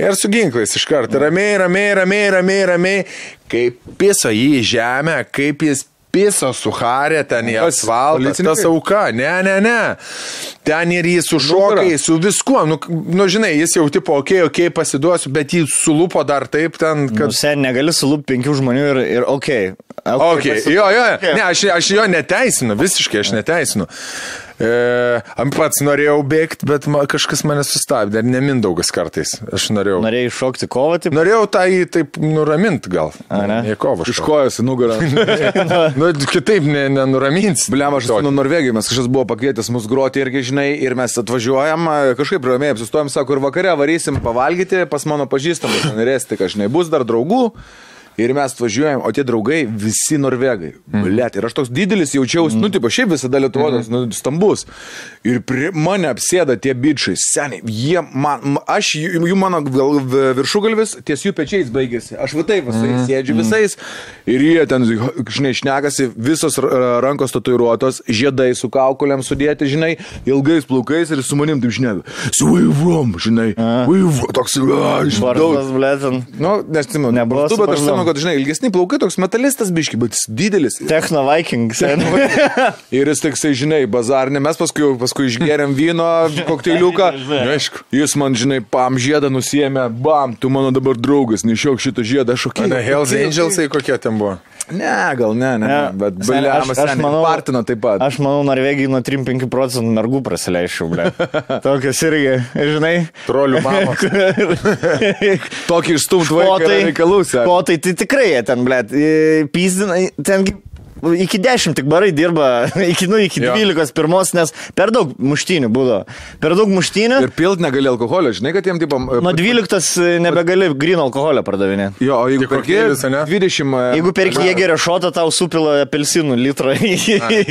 Ir su ginklais iš karto, ramiai, ramiai, ramiai, ramiai, ramiai, kaip piso jį į žemę, kaip jis piso suharė ten į asfaltą, tas auka, ne, ne, ne. Ten ir jį su šokai, su viskuo, nu, nu žinai, jis jau tipo, okei, okay, okei, okay, pasiduosiu, bet jį sulupo dar taip ten, Nu, kad... sen, negali sulūpti penkių žmonių ir, ir ok. Okay, jo, jo, Okay. ne, aš, aš jo neteisinu, visiškai aš neteisinu. E, pats norėjau bėgti, bet ma, kažkas mane sustabdė, ir nemindaugas kartais. Aš norėjau. Norėjai šokti kovą, taip. Norėjau tą jį taip nuramint gal. Ne? Kovą. Iš kojos į nugarą. <laughs> Nu, kitaip ne, nenuramins. Bliam, aš esu nuo Norvegijos, mes kažkas buvo pakvietęs mus groti irgi, žinai, ir mes atvažiuojam, kažkaip ramiai apsistojam, sako, ir vakare varysim pavalgyti pas mano pažįstamus, norėsite, kad žinai, bus dar draugų. Ir mes atvažiuojam, o tie draugai visi norvegai. Mm. Blet, ir aš toks didelis jaučiausi, mm. nu, tipo, šiaip visada lietuvodas, mm. nu, stambus. Ir prie mane apsėda tie bičiai, seniai, jie man, ma- aš, jų, mano gal viršugalvis, ties jų pečiais baigėsi. Aš va taip visais, mm. sėdžiu visais. Ir jie ten, žinai, šnekasi, visos rankos tatuiruotos, žiedai su kaukolėm sudėti, žinai, ilgais plaukais ir su manim taip žinai. You from, žinai, from, toks, iš Vardas, blėtin. Nu, nesimenu, Nebuvo bet aš supratau. Žinau, kad, žinai, ilgesni plaukai, toks metalistas biški, bet jis didelis. Techno Viking, <laughs> sen. Ir jis toksai, žinai, bazarnė, mes paskui, paskui išgeriam vyno, kokteiliuką. <laughs> Aišku. Jis man, žinai, pam žiedą nusėmė, bam, tu mano dabar draugas, nešiok šitą žiedą, aš okei. Ne, Hells Angelsai kokie ten buvo. Ne, gal ne, ne, ne bet Sen, Biliamas, aš manau, Partino taip pat. Aš manau, Norvegijai nuo 3-5 procentų mergų prasileičiau, ble. <laughs> Tokias irgi, žinai. Trolių mamos. <laughs> Tokį išstumtų vaiką sek. Ko tai, tai tikrai ten, ble, pyzdina, ten gi iki 10 tik barai dirba, <laughs> iki, nu, iki Jo. 12 pirmos, nes per daug muštynių būdavo. Per daug muštynių. Ir pilt negali alkoholio, žinai, kad jiem taip... Nuo 12 nebegali grino alkoholio pardavinėti. Jo, o jeigu perki kokteilis, ane? 20... Jeigu perki jėgerio šotą, tau supila apelsinų litrą į,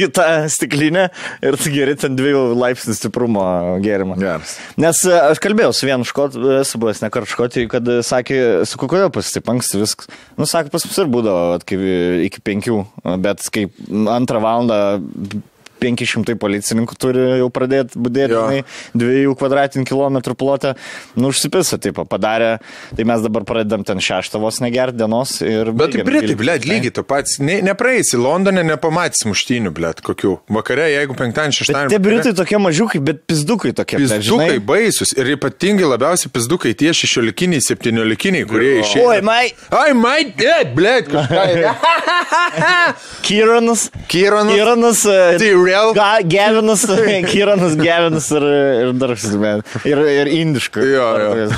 į tą stiklinę ir tu geri ten dviejų laipsnių stiprumo gėrimą. Geras. Nes e, aš kalbėjau su vienu škotu, esu buvęs ne kartą škotijai, kad e, sakė, su kodėl pas taip anksti viskas. Nu, sakė, pas mus ir būdavo e, iki penkių, bet kaip antrą valandą 500 policininkų turi jau pradėti būdėti, Jo. žinai, dviejų kvadratinių kilometrų plotą, nu, užsipisa, taip, padarė, tai mes dabar pradedam ten šeštą vos negerti dienos ir... Bet tai 12, blėt, lygiai tu pats, ne, nepraeisi Londone, nepamatys muštynių, blėt, kokių. Vakare, jeigu penktadienį, šeštadienį. tie britai tokie mažiukai, bet pizdukai tokie. Pizdukai žinai. baisus ir ypatingai labiausiai pizdukai tie šešiolikiniai, septyniolikiniai, kurie išėjo. Oi, mai, Ai, mai, blėt, kažką. Kyranas. <laughs> Kyranas. Kyranas. e, Tyrell. Ga, Gevinas, <laughs> Kyranas, Gevinas ir, ir dar kažkas, bet. Ir, ir indiškai. Jo, jo.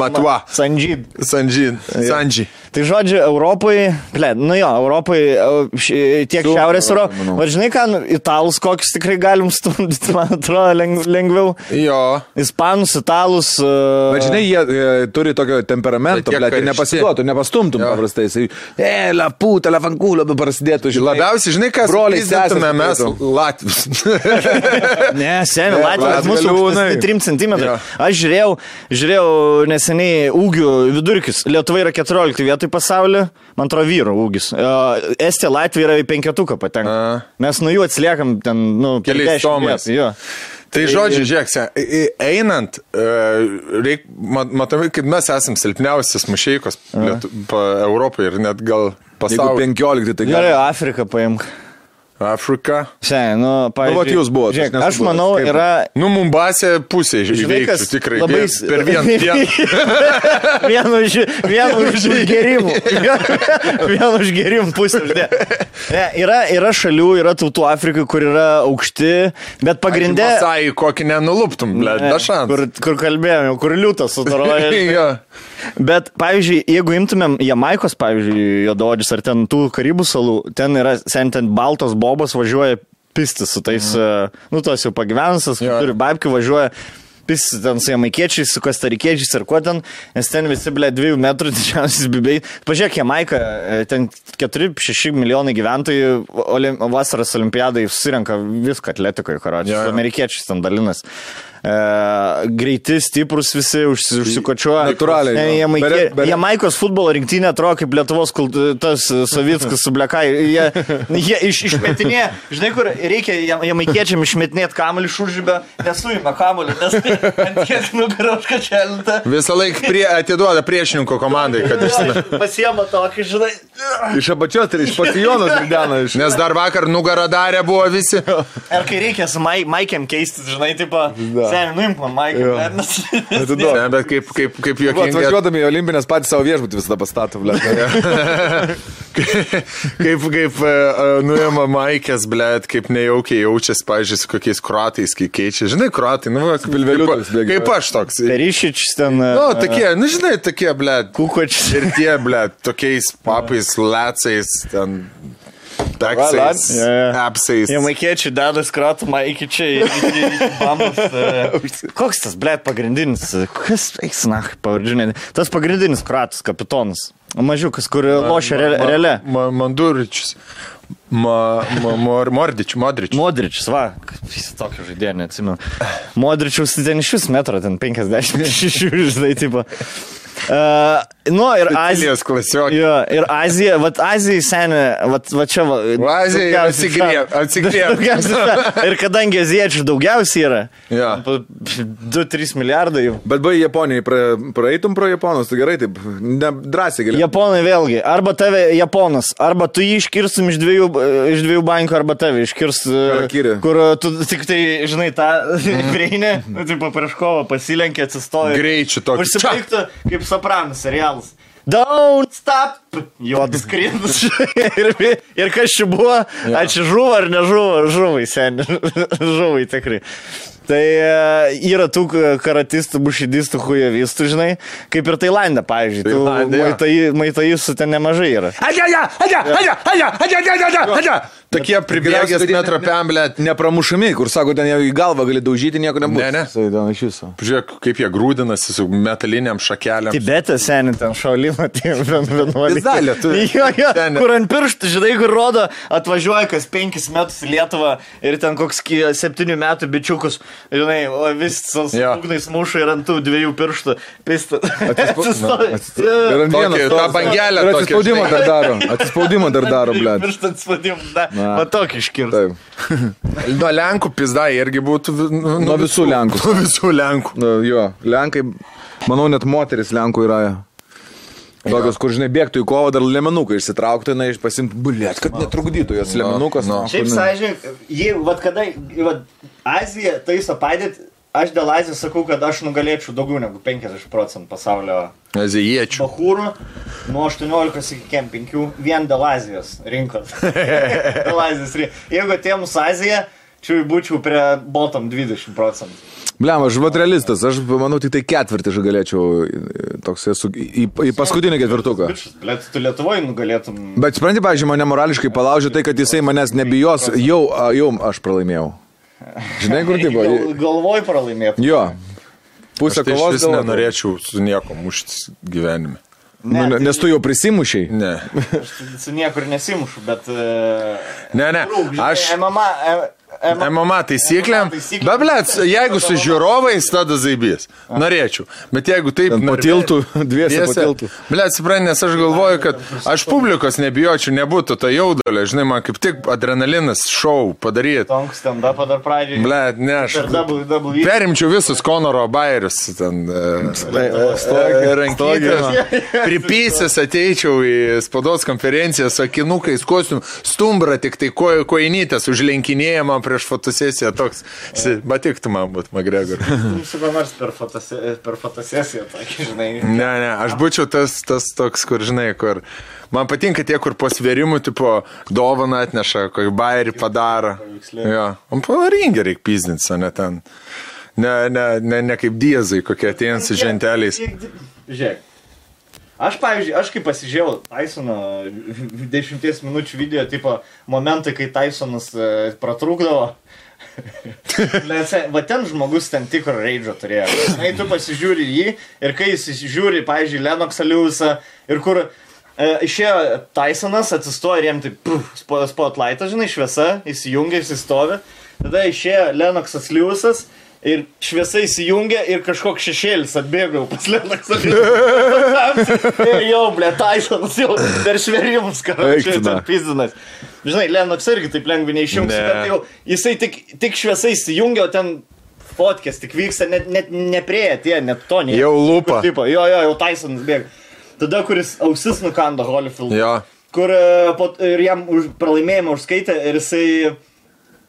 Matua. Sanžyd. Sanji. Sanji. Tai žodžiu, Europai, ble, nu jo, Europai e, ši- tiek Super, šiaurės Europai. manau. Va, žinai, ką, nu, italus kokius tikrai galim stumdyti, <laughs> man atrodo, leng, lengviau. Jo. Ispanus, italus. e, Bet žinai, jie e, turi tokio temperamento, bet tai nepasiduotų, nepastumtum Jo. paprastai. Jisai, e, la puta, la fankulio, be prasidėtų, žinai. Labiausiai, žinai, kas Broliai, sesės mes Latvius. <laughs> Ne, seniai, Ne, Latvijas mūsų Latgaliūnai. aukštesni 3 cm. Jo. Aš žiūrėjau, žiūrėjau neseniai ūgių vidurkis. Lietuva yra 14 vietoj pasaulyje, man atrodo, vyro ūgis. Estija, Latvija yra į penketuką patenka. A. Mes nuo jų atsiliekam ten, nu, Keliais 10 tomais. Tai žodžiu, žiūrėk, e- e- einant, e, reik, mat- matomai, kad mes esame silpniausias mušeikos Europoje ir net gal pasaulyje. 15, tai Gerai, gali. Afriką paimk. Afrika. Šiandien, nu, pavyzdžiui. vat jūs buvot, aš Žiūrėk, aš buvęs. manau, Kaip? yra Nu, Mumbasė pusė įveiktų tikrai labai per vieną <laughs> dieną. Vienu už, vienu už gerimų. <laughs> Vienu už gerimų pusę. Ne, yra, yra šalių, yra tautų Afrikai, kur yra aukšti, bet pagrindė... Masai, kokį nenuluptum, ble, Ne, da šansų. kur, kur kalbėjome, kur liūtas sutaroja. <laughs> Jo. Bet, pavyzdžiui, jeigu imtumėm Jamaikos, pavyzdžiui, Jododžius ar ten tų Karibų salų, ten yra, sen ten baltos bobos važiuoja pistis su tais, mm. nu, tos jau pagyvenusios, Jo. turi babkių važiuoja. pis ten su jamaikiečiais, su kostarikiečiais ir kuo ten, nes ten visi, ble, dviejų metrų <laughs> didžiausias bibiai. Pažiūrėk, Jamaika, e, ten 4-6 milijonai gyventojų olim, vasaros olimpiadai susirenka viską atletikoje, karočiui, Jo, su jo. amerikiečiais ten dalinas. E, greiti, stiprus visi, užsi- užsikočiuoja. Natūraliai, Ne, jo. Jamaikė, Bere- bere- Jamaikos futbolo rinktinė atrodo kaip Lietuvos kult, tas Savickas su Blekai. Jie, jie iš, išmetinė, žinai, kur reikia jam- jamaikiečiam išmetinėti kamuolį šužybę, nesuima kamuolį, nes tai ant tiek nugarą užkačelintą. Visą laiką prie, atiduoda priešininko komandai, kad išsime. Pasiema tokį, žinai. Iš apačios ir iš <laughs> pasijonos ridena. Iš... Nes dar vakar nugarą darė buvo visi. Ir kai reikia su Mai, Maikiam keistis, žinai, tipo, seniai nuimk man Maikiam. Jo. ne, nes- Atiduok. Ne, bet kaip, kaip, kaip juokinga. Atvažiuodami į Olimpinės patys savo viešbutį visada pastato, ble. <laughs> kaip, kaip uh, nuima Maikės, blėt, kaip nejaukiai jaučiasi, pažiūrėjau, su kokiais kruatais, kai keičia. Žinai, kruatai, nu, kaip, Pilveliukas kaip, bėga. kaip aš toks. Perišič ten. e, Nu, tokie, nu, žinai, tokie, blėt. Kukočius. Ir tie, blėt, tokiais papais, lecais, ten. Jo, jo. apsais. Jamaikiečiai deda skratumą iki čia. Iki, iki bambus, e. Koks tas, blėt, pagrindinis? Kas, eis, na, pavardžių, tas pagrindinis kratus, kapitonas. Mažiukas, kur lošia re, Ma- Manduričius. Ma, ma, mor, mordič, modrič. Modričius, va, jis tokio žaidėjo, neatsimenu. Modričius tai ten iš vis metro, ten 56, žinai, tipo. Uh, nu ir. Azijos klasiokė. Jo, ir Azija, va Azija seniai, va, va čia va. Azija daugiausiai- Ir kadangi aziečių daugiausiai yra, Jo. 2-3 milijardai jų. Bet buvai Japonijai, pra, praeitum pro Japonus, tai gerai, taip, ne, drąsiai gali. Japonai vėlgi, arba tave Japonas, arba tu jį iškirstum iš dviejų, iš dviejų bankų, arba tave iškirs, e, Harakiri. kur e, tu tik tai, žinai, tą <laughs> prieini, taip prieš kovą pasilenkė, atsistoja. Greičiu tokį. Užsibaigtų kaip sopranas serialas. Don't stop! Juodas <laughs> krintas. ir, ir kas čia buvo? Ja. Ačiū žuvo ar nežuvo? Žuvai, seniai. <laughs> žuvai tikrai. Tai e, yra tų karatistų, bušidistų, hujavistų, žinai, kaip ir Tailandė, pavyzdžiui. Maitai- Maitaisų ten nemažai yra. Aja, aja, aja, aja, aja, aja, aja, aja, aja. Tokie pribėgęs kad jie metro ne- pem, blėt. Nepramušami, kur sako, ten jau į galvą gali daužyti, nieko nebus. Ne, ne. Tai ten iš viso. Žiūrėk, kaip jie grūdinasi su metaliniam šakelėm. Tibetė seniai ten šaulimo, tai vienuoliai. Pizda, lietuviai. Jo, jo, Ten- kur ant pirštų, žinai, kur rodo, atvažiuoja kas penkis metus į Lietuvą ir ten koks ki- septynių metų bičiukus, žinai, o vis Jo. sūgnais muša ir ant tų dviejų pirštų pistą. <laughs> Atsispaudimą dar daro. Atsispaudimą dar daro, ble. Pirštą atspaudim, da, Na. Va tokį iškirti. Taip. <laughs> Nuo Lenkų pizda irgi būtų. vi- Nu, Nuo visų Lenkų. Nuo visų Lenkų. Nu, jo, Lenkai, manau, net moteris Lenkų yra. Tokios, kur, žinai, bėgtų į kovą, dar lemenuką išsitrauktų, na, pasimtų, bulėt, kad netrukdytų jos lemenukas. no. Šiaip, sąžinik, jei, vad kada, vad, Azija taiso padėti, aš dėl Azijos sakau, kad aš nugalėčiau daugiau negu 50 procentų pasaulio Azijiečių. bahūrų nuo 18 iki kem 5 vien dėl Azijos rinkos. <laughs> dėl Azijos rinkos. Jeigu atėmus Aziją, čia būčiau prie bottom 20 procentų. Bliam, aš vat realistas, aš manau, tik tai ketvirtį aš galėčiau, toks esu, į, į paskutinį ketvirtuką. Bet tu Lietuvoje nugalėtum. Bet supranti, pažiūrėjau, mane morališkai palaužė tai, kad jisai manęs nebijos, jau, jau aš pralaimėjau. Žinai, kur tai <laughs> buvo? Gal, galvoj pralaimėtum. Jo. Pusę tai kovos galvodavau. nenorėčiau su nieko muštis gyvenime. Nu, Ne, nes tu jau prisimušiai. Ne. <laughs> Aš su niekur nesimušu, bet... Uh, Ne, ne. Aš- MMA... e- MMA MMA taisyklėm. taisyklėm. Bet, blėt, jeigu su žiūrovais, tada zaibys. Norėčiau. Bet jeigu taip... Ten tiltu, <laughs> dviese tiltu. Blėt, supranti, nes aš galvoju, kad aš publikos nebijočiau, nebūtų to jaudulio. Žinai, man kaip tik adrenalinas šou padaryti. Tonks stand-upą dar pradžiai. Blėt, ne, aš... WWE. Perimčiau visus Konoro bairius. Ten, Stogį, rankytės. <laughs> Pripysęs ateičiau į spaudos konferenciją su akinukais, kostium, stumbra tik tai ko, koinytės užlenkinėjama prieš fotosesiją. Toks, si- batiktų man būt, McGregor. Su kuo nors per, fotose, per fotosesiją, tokį, žinai. Ne, ne, aš būčiau tas, tas toks, kur, žinai, kur. Man patinka tie, kur po svėrimų, tipo, dovaną atneša, kokį bairį padaro. Jo, man pavaringi reikia pizdinti, o ne ten. Ne, ne, ne, ne kaip diezai, kokie ateina su ženteliais. Žiūrėk. Aš, pavyzdžiui, aš kaip pasižiūrėjau Tysono 10 minučių video, tipo, momentai, kai Tysonas e, pratrūkdavo, <laughs> Bet, va ten žmogus ten tikro reidžo turėjo. Na, tu pasižiūri jį ir kai jis žiūri, pavyzdžiui, Lenoxą Liusą ir kur e, išėjo Tysonas, atsistoja ir jam taip, spotlightą, žinai, šviesa, įsijungia, įsistovi. Tada išėjo Lenoxas Liusas. Ir šviesa įsijungia ir kažkoks šešėlis atbėgo pas Liusą. ir jau, ble, Tysonas jau per šverimus, na. ten pizdinas. Žinai, Lenox irgi taip lengvai neišjungs, Ne. bet jau jisai tik, tik šviesai įsijungia, o ten fotkės tik vyksta, net, net neprieė tie, net to ne. Jau lupa. Tipo, jo, jo, jau Tysonas bėga. Tada, kuris ausis nukando Holyfield. Jo. Kur e, po, ir jam už pralaimėjimą užskaitė ir jisai,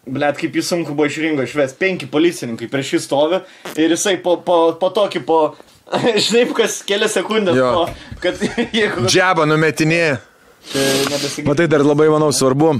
blėt, kaip jis sunku buvo išrinko išves, penki policininkai prieš jį stovi ir jisai po, po, po tokį, po, <laughs> žinai, kas kelias sekundės, Jo. po, kad <laughs> jeigu... Džebą numetinė. Nebesigirdė. Matai, dar labai, manau, svarbu.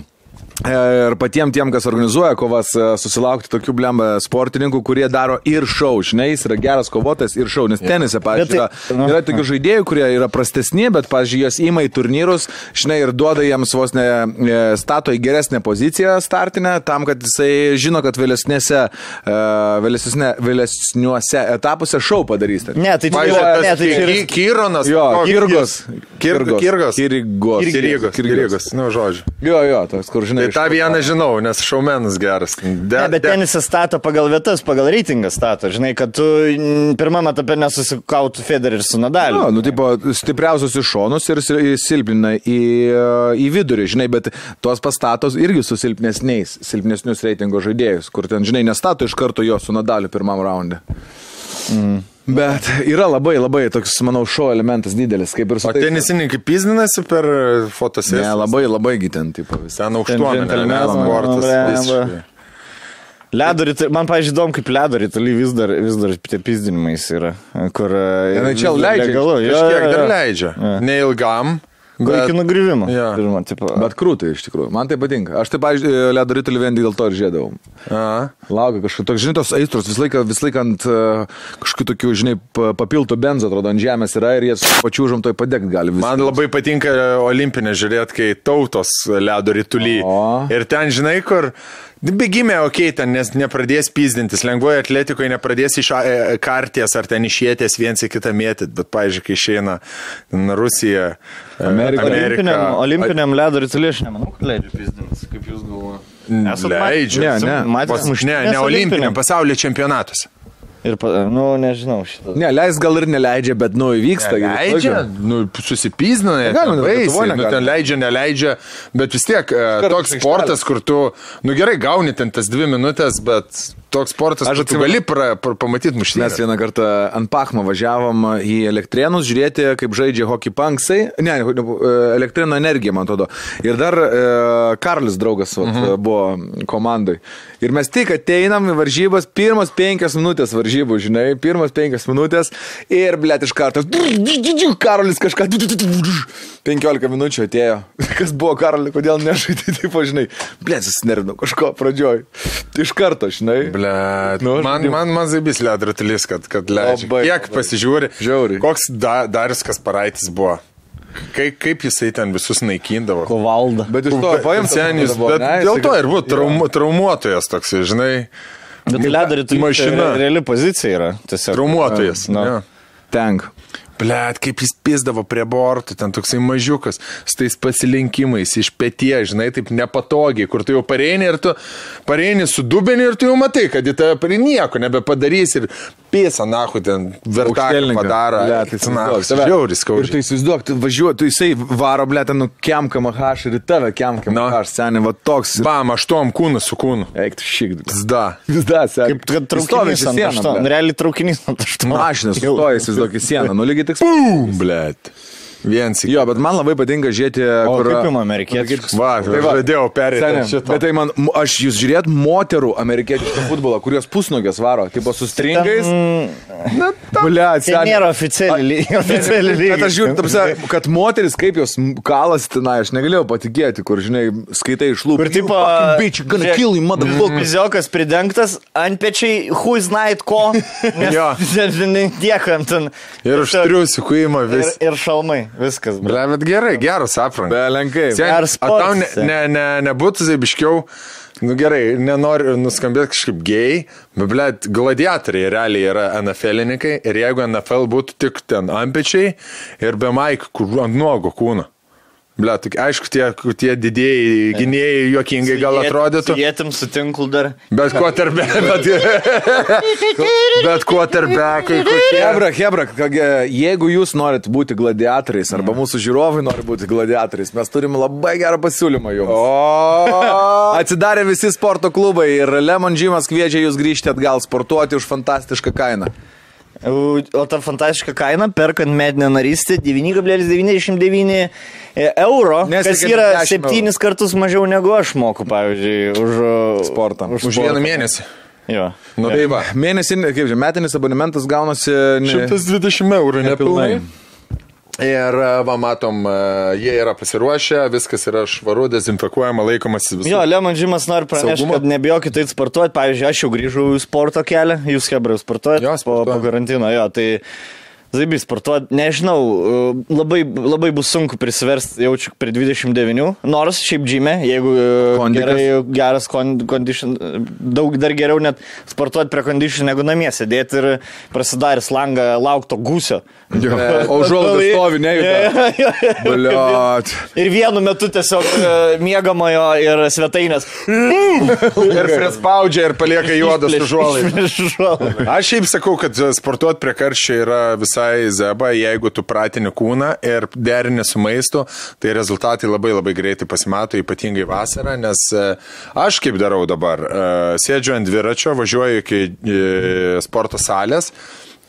E, Ir patiems tiem, kas organizuoja kovas, e, susilaukti tokių blemba sportininkų, kurie daro ir šau, žinai, jis yra geras kovotojas ir šau, nes tenise, pavyzdžiui, yra, tai- nu. yra tokių žaidėjų, kurie yra prastesni, bet, pavyzdžiui, jos įima į turnyrus, žinai, ir duoda jiems vos ne e, stato į geresnę poziciją startinę, tam, kad jisai žino, kad vėlesnėse, vėlesnėse, vėlesniuose etapuose šau padarys. Ne, tai čia yra, ne, tai yra... Ky- Kyronas. Jo, koks- Kirgos. Kirgos. Kirgos. Kirgos. Kirgos. Kirgos. Nu, žodžiu. Jo, jo, toks, kur žinai. Tai tą vieną žinau, nes šaumenas geras. De, Ne, bet tenisą stato pagal vietas, pagal reitingą stato. Žinai, kad tu pirmam etape nesusikautų Federer su Nadaliu. Jo, nu, tipo, stipriausius iš šonus ir sil- silpnina į, į vidurį, žinai, bet tos pastatos irgi su silpnesniais, silpnesnius reitingo žaidėjus, kur ten, žinai, nestato iš karto jo su Nadaliu pirmam raunde. Mm. Bet yra labai, labai toks, manau, šio elementas didelis, kaip ir su O tenisininkai pizdinasi per fotosesiją. Ne, labai, labai tipo, vis. Ten aukštuomenė, ne, džentelmenų, sportas. Ledo ritulį, man, pažiūrėjau, įdomu, kaip ledo ritulį vis dar, vis dar tie pizdinimais yra. Kur... e, vis dar leidžia, legalu, jo, jo, dar leidžia. Jo. Neilgam. Iki nugrįvimo. Jo. Pirma, tipo, Bet krūtai, iš tikrųjų. Man tai patinka. Aš tai, pavyzdžiui, ledo rytulį vien dėl to ir žiedavau. A. Laukia kažkokia, toks, žinai, tos aistros vis laiką, vis laiką ant uh, kažkokių tokių, žinai, pa- papiltų benzo, atrodo, ant žemės yra ir jie su pačiūžom toj padegti gali. Vis. Man labai patinka olimpinė žiūrėti, kai tautos ledo rytulį. O. Ir ten, žinai, kur bėgime, okei, okay, ten nes nepradės pyzdintis, lengvoje atletikoje nepradės iš e, karties ar ten išėties viens į kitą mėtyt, bet, pažiūrėk, išeina Rusija, e, Amerika. Olimpiniam, olimpiniam ledo ritulį aš nemanau, kad leidžia pizdintis, kaip jūs galvojate. Leidžia. Ne, ne. Pas- Ne, ne olimpiniam, pasaulio čempionatuose. Ir, nu, nežinau šitą. Ne, leis gal ir neleidžia, bet, nu, įvyksta. Leidžia, nu, susipyzdina, Galima, ten bet baisiai, nu, ten leidžia, neleidžia, bet vis tiek e, Kartais toks sportas, kur tu, nu gerai, gauni ten tas dvi minutės, bet toks sportas, Aš atsimenu- gali pra, pra, pamatyti Mes muštynę. vieną kartą ant Pachmo važiavom į Elektrėnus žiūrėti, kaip žaidžia hockey punksai. Ne, ne, elektrino energija, man atrodo. Ir dar e, Karlis draugas vat, Mhm. buvo komandai. Ir mes tik ateinam į varžybas, pirmas penkias minutės varžybų, žinai, pirmas penkias minutės ir, blėt, iš karto. Karolis kažką. 15 minučių atėjo. <laughs> Kas buvo Karoli, kodėl nežaidai, <laughs> taip, žinai. Blėt, susinervinau kažko pradžioj. Iš karto, žinai. Ble, Nu, man, man, man zaibys ledrutilis, kad, kad leidžia. Labai, Kiek pasižiūri, Žiauriai. koks da, Darius Kasparaitis buvo. Kaip, kaip jisai ten visus naikindavo. Kovalda. Bet iš to paimtas. Senis, bet ne, dėl to kad- ir buvo traum, traumuotojas toks, žinai. Bet ledo ritulį Mašina. reali pozicija yra. Tiesiog. Traumuotojas. Na. jo. Tank. Blet, kaip jis pizdavo prie bortų, ten toksai mažiukas, su tais pasilinkimais iš pėtie, žinai, taip nepatogiai, kur tu jau pareini ir tu pareini su dubeniu ir tu jau matai, kad į tave prie nieko nebepadarys ir pėsa, nahu, ten Aukštielninką. padaro. Blet, tai na, įsivaizduok, tave- žiauris Ir tu skaudžiai. įsivaizduok, tu važiuoji, tu jisai varo, blė, ten nukiam KMH ir į tave kiam KMH, Na. seniai, va toks. Bam, aštuom kūnų su kūnu. Eik, tu šik. Zda. Dar, seniai. Kaip traukinys ant aštuonių. Realiai traukinys ant aštuonių. Mašinas sustoja, įsivaizduok, į sieną. Nu, lygiai tik. Bum, blet. Viens Jo, bet man labai patinka žiūrėti, O kur... kaip jums amerikiečius? Va, Tai va. žadėjau perėti bet tai man, aš jūs žiūrėt moterų amerikietišką futbolą, kurios pusnogės varo, tipo su stringais. Na, ta, Blia, Tai nėra oficiali lyga. <laughs> Oficiali lyga. Bet aš žiūriu, tamsa, kad moteris kaip jos kalas tenai, aš negalėjau patikėti, kur, žinai, skaitai iš lūpų. Kur tipo... Bitch, gonna kill you, motherfucker. Viziokas pridengtas, ant pečiai, who is night ko. <laughs> Jo. <laughs> Tiekam ten. ir už triusių kuimą Ir, vis. ir šalmai, viskas. ble. Ble, bet gerai, geras apranga. Be lenkai. Sen, Ar o tau ne, ne, ne, nebūtų zaibiškiau Nu gerai, nenoriu nuskambėti kažkaip gėjai, bet, blėt, gladiatoriai realiai yra NFLininkai ir jeigu NFL būtų tik ten ampečiai ir be maikų kur ant nuogo kūno. Ble, tik aišku, tie, tie didėjai gynėjai juokingai gal atrodytų. Jėtim sutinku dar. Bet quarterback, bet, bet quarterbackai kokie. Hebra, Hebra, jeigu jūs norit būti gladiatoriais arba mūsų žiūrovai nori būti gladiatoriais, mes turim labai gerą pasiūlymą jums. O, <laughs> Atsidarė visi sporto klubai ir Lemon Gymas kviečia jūs grįžti atgal sportuoti už fantastišką kainą. O ta fantastiška kaina, perkant medinę narystę, 9,99 euro, kas Nesiekia yra 10 eurų. septynis kartus mažiau negu aš moku, pavyzdžiui, už Sportą. Už, už vieną mėnesį. Jo. Nu tai va. Mėnesį, kaip žinia, metinis abonementas gaunasi ne, 120 eurų nepilnai. nepilnai. Ir e, va, matom, e, jie yra pasiruošę, viskas yra švaru, dezinfekuojama, laikomasi visų. Jo, Lemon Džimas nori pranešti, kad nebijokit eit sportuoti. Pavyzdžiui, aš jau grįžau į sporto kelią, jūs Hebra sportuojate po, po karantino. Jo, tai Zaibis sportuoti, nežinau, e, labai, labai bus sunku prisiversti, jaučiu prie 29, nors šiaip džime, jeigu e, Kondikas. gerai, geras kon- condition, e, daug dar geriau net sportuoti prie condition negu namie sėdėti ir prasidaręs langą laukto gūsio. O užuolaidas stovi, nejuda. <laughs> Bliot. Ir vienu metu tiesiog e, miegamojo ir svetainės. <laughs> Ir prispaudžia ir palieka juodas užuolaidas. Aš šiaip sakau, kad sportuoti prie karščio yra visai zeba, jeigu tu pratini kūną ir derini su maistu, tai rezultatai labai labai greitai pasimato, ypatingai vasarą, nes e, aš kaip darau dabar, e, sėdžiu ant dviračio, važiuoju iki e, sporto salės.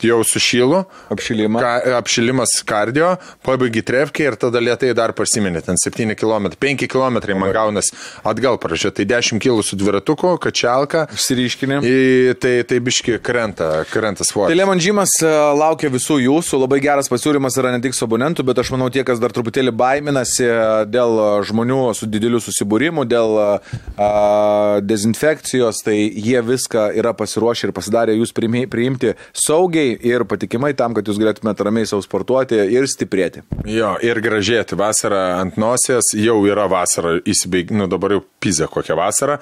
Jau sušylu. Apšilimą. Ka, apšilimas kardio, pabaigi trefkį ir tada lietai dar parsiminė, ten 7 km, 5 km man gaunas atgal parašė, tai 10 kg su dviratuku, kačialka. Išsiriškinė. Į, tai, tai biški krenta, krenta Tai svoris. Lemon Gymas e, laukia visų jūsų, labai geras pasiūlymas yra ne tik su abonentu, bet aš manau tie, kas dar truputėlį baiminasi dėl e, žmonių su dideliu susibūrimu, dėl e, a, dezinfekcijos, tai jie viską yra pasiruošę ir pasidarę jūs priimti saugiai ir patikimai tam, kad jūs galėtumėte ramiai savo sportuoti ir stiprėti. Jo, ir gražėti. Vasara ant nosies, jau yra vasara įsibaig, nu dabar jau pizė kokia vasara.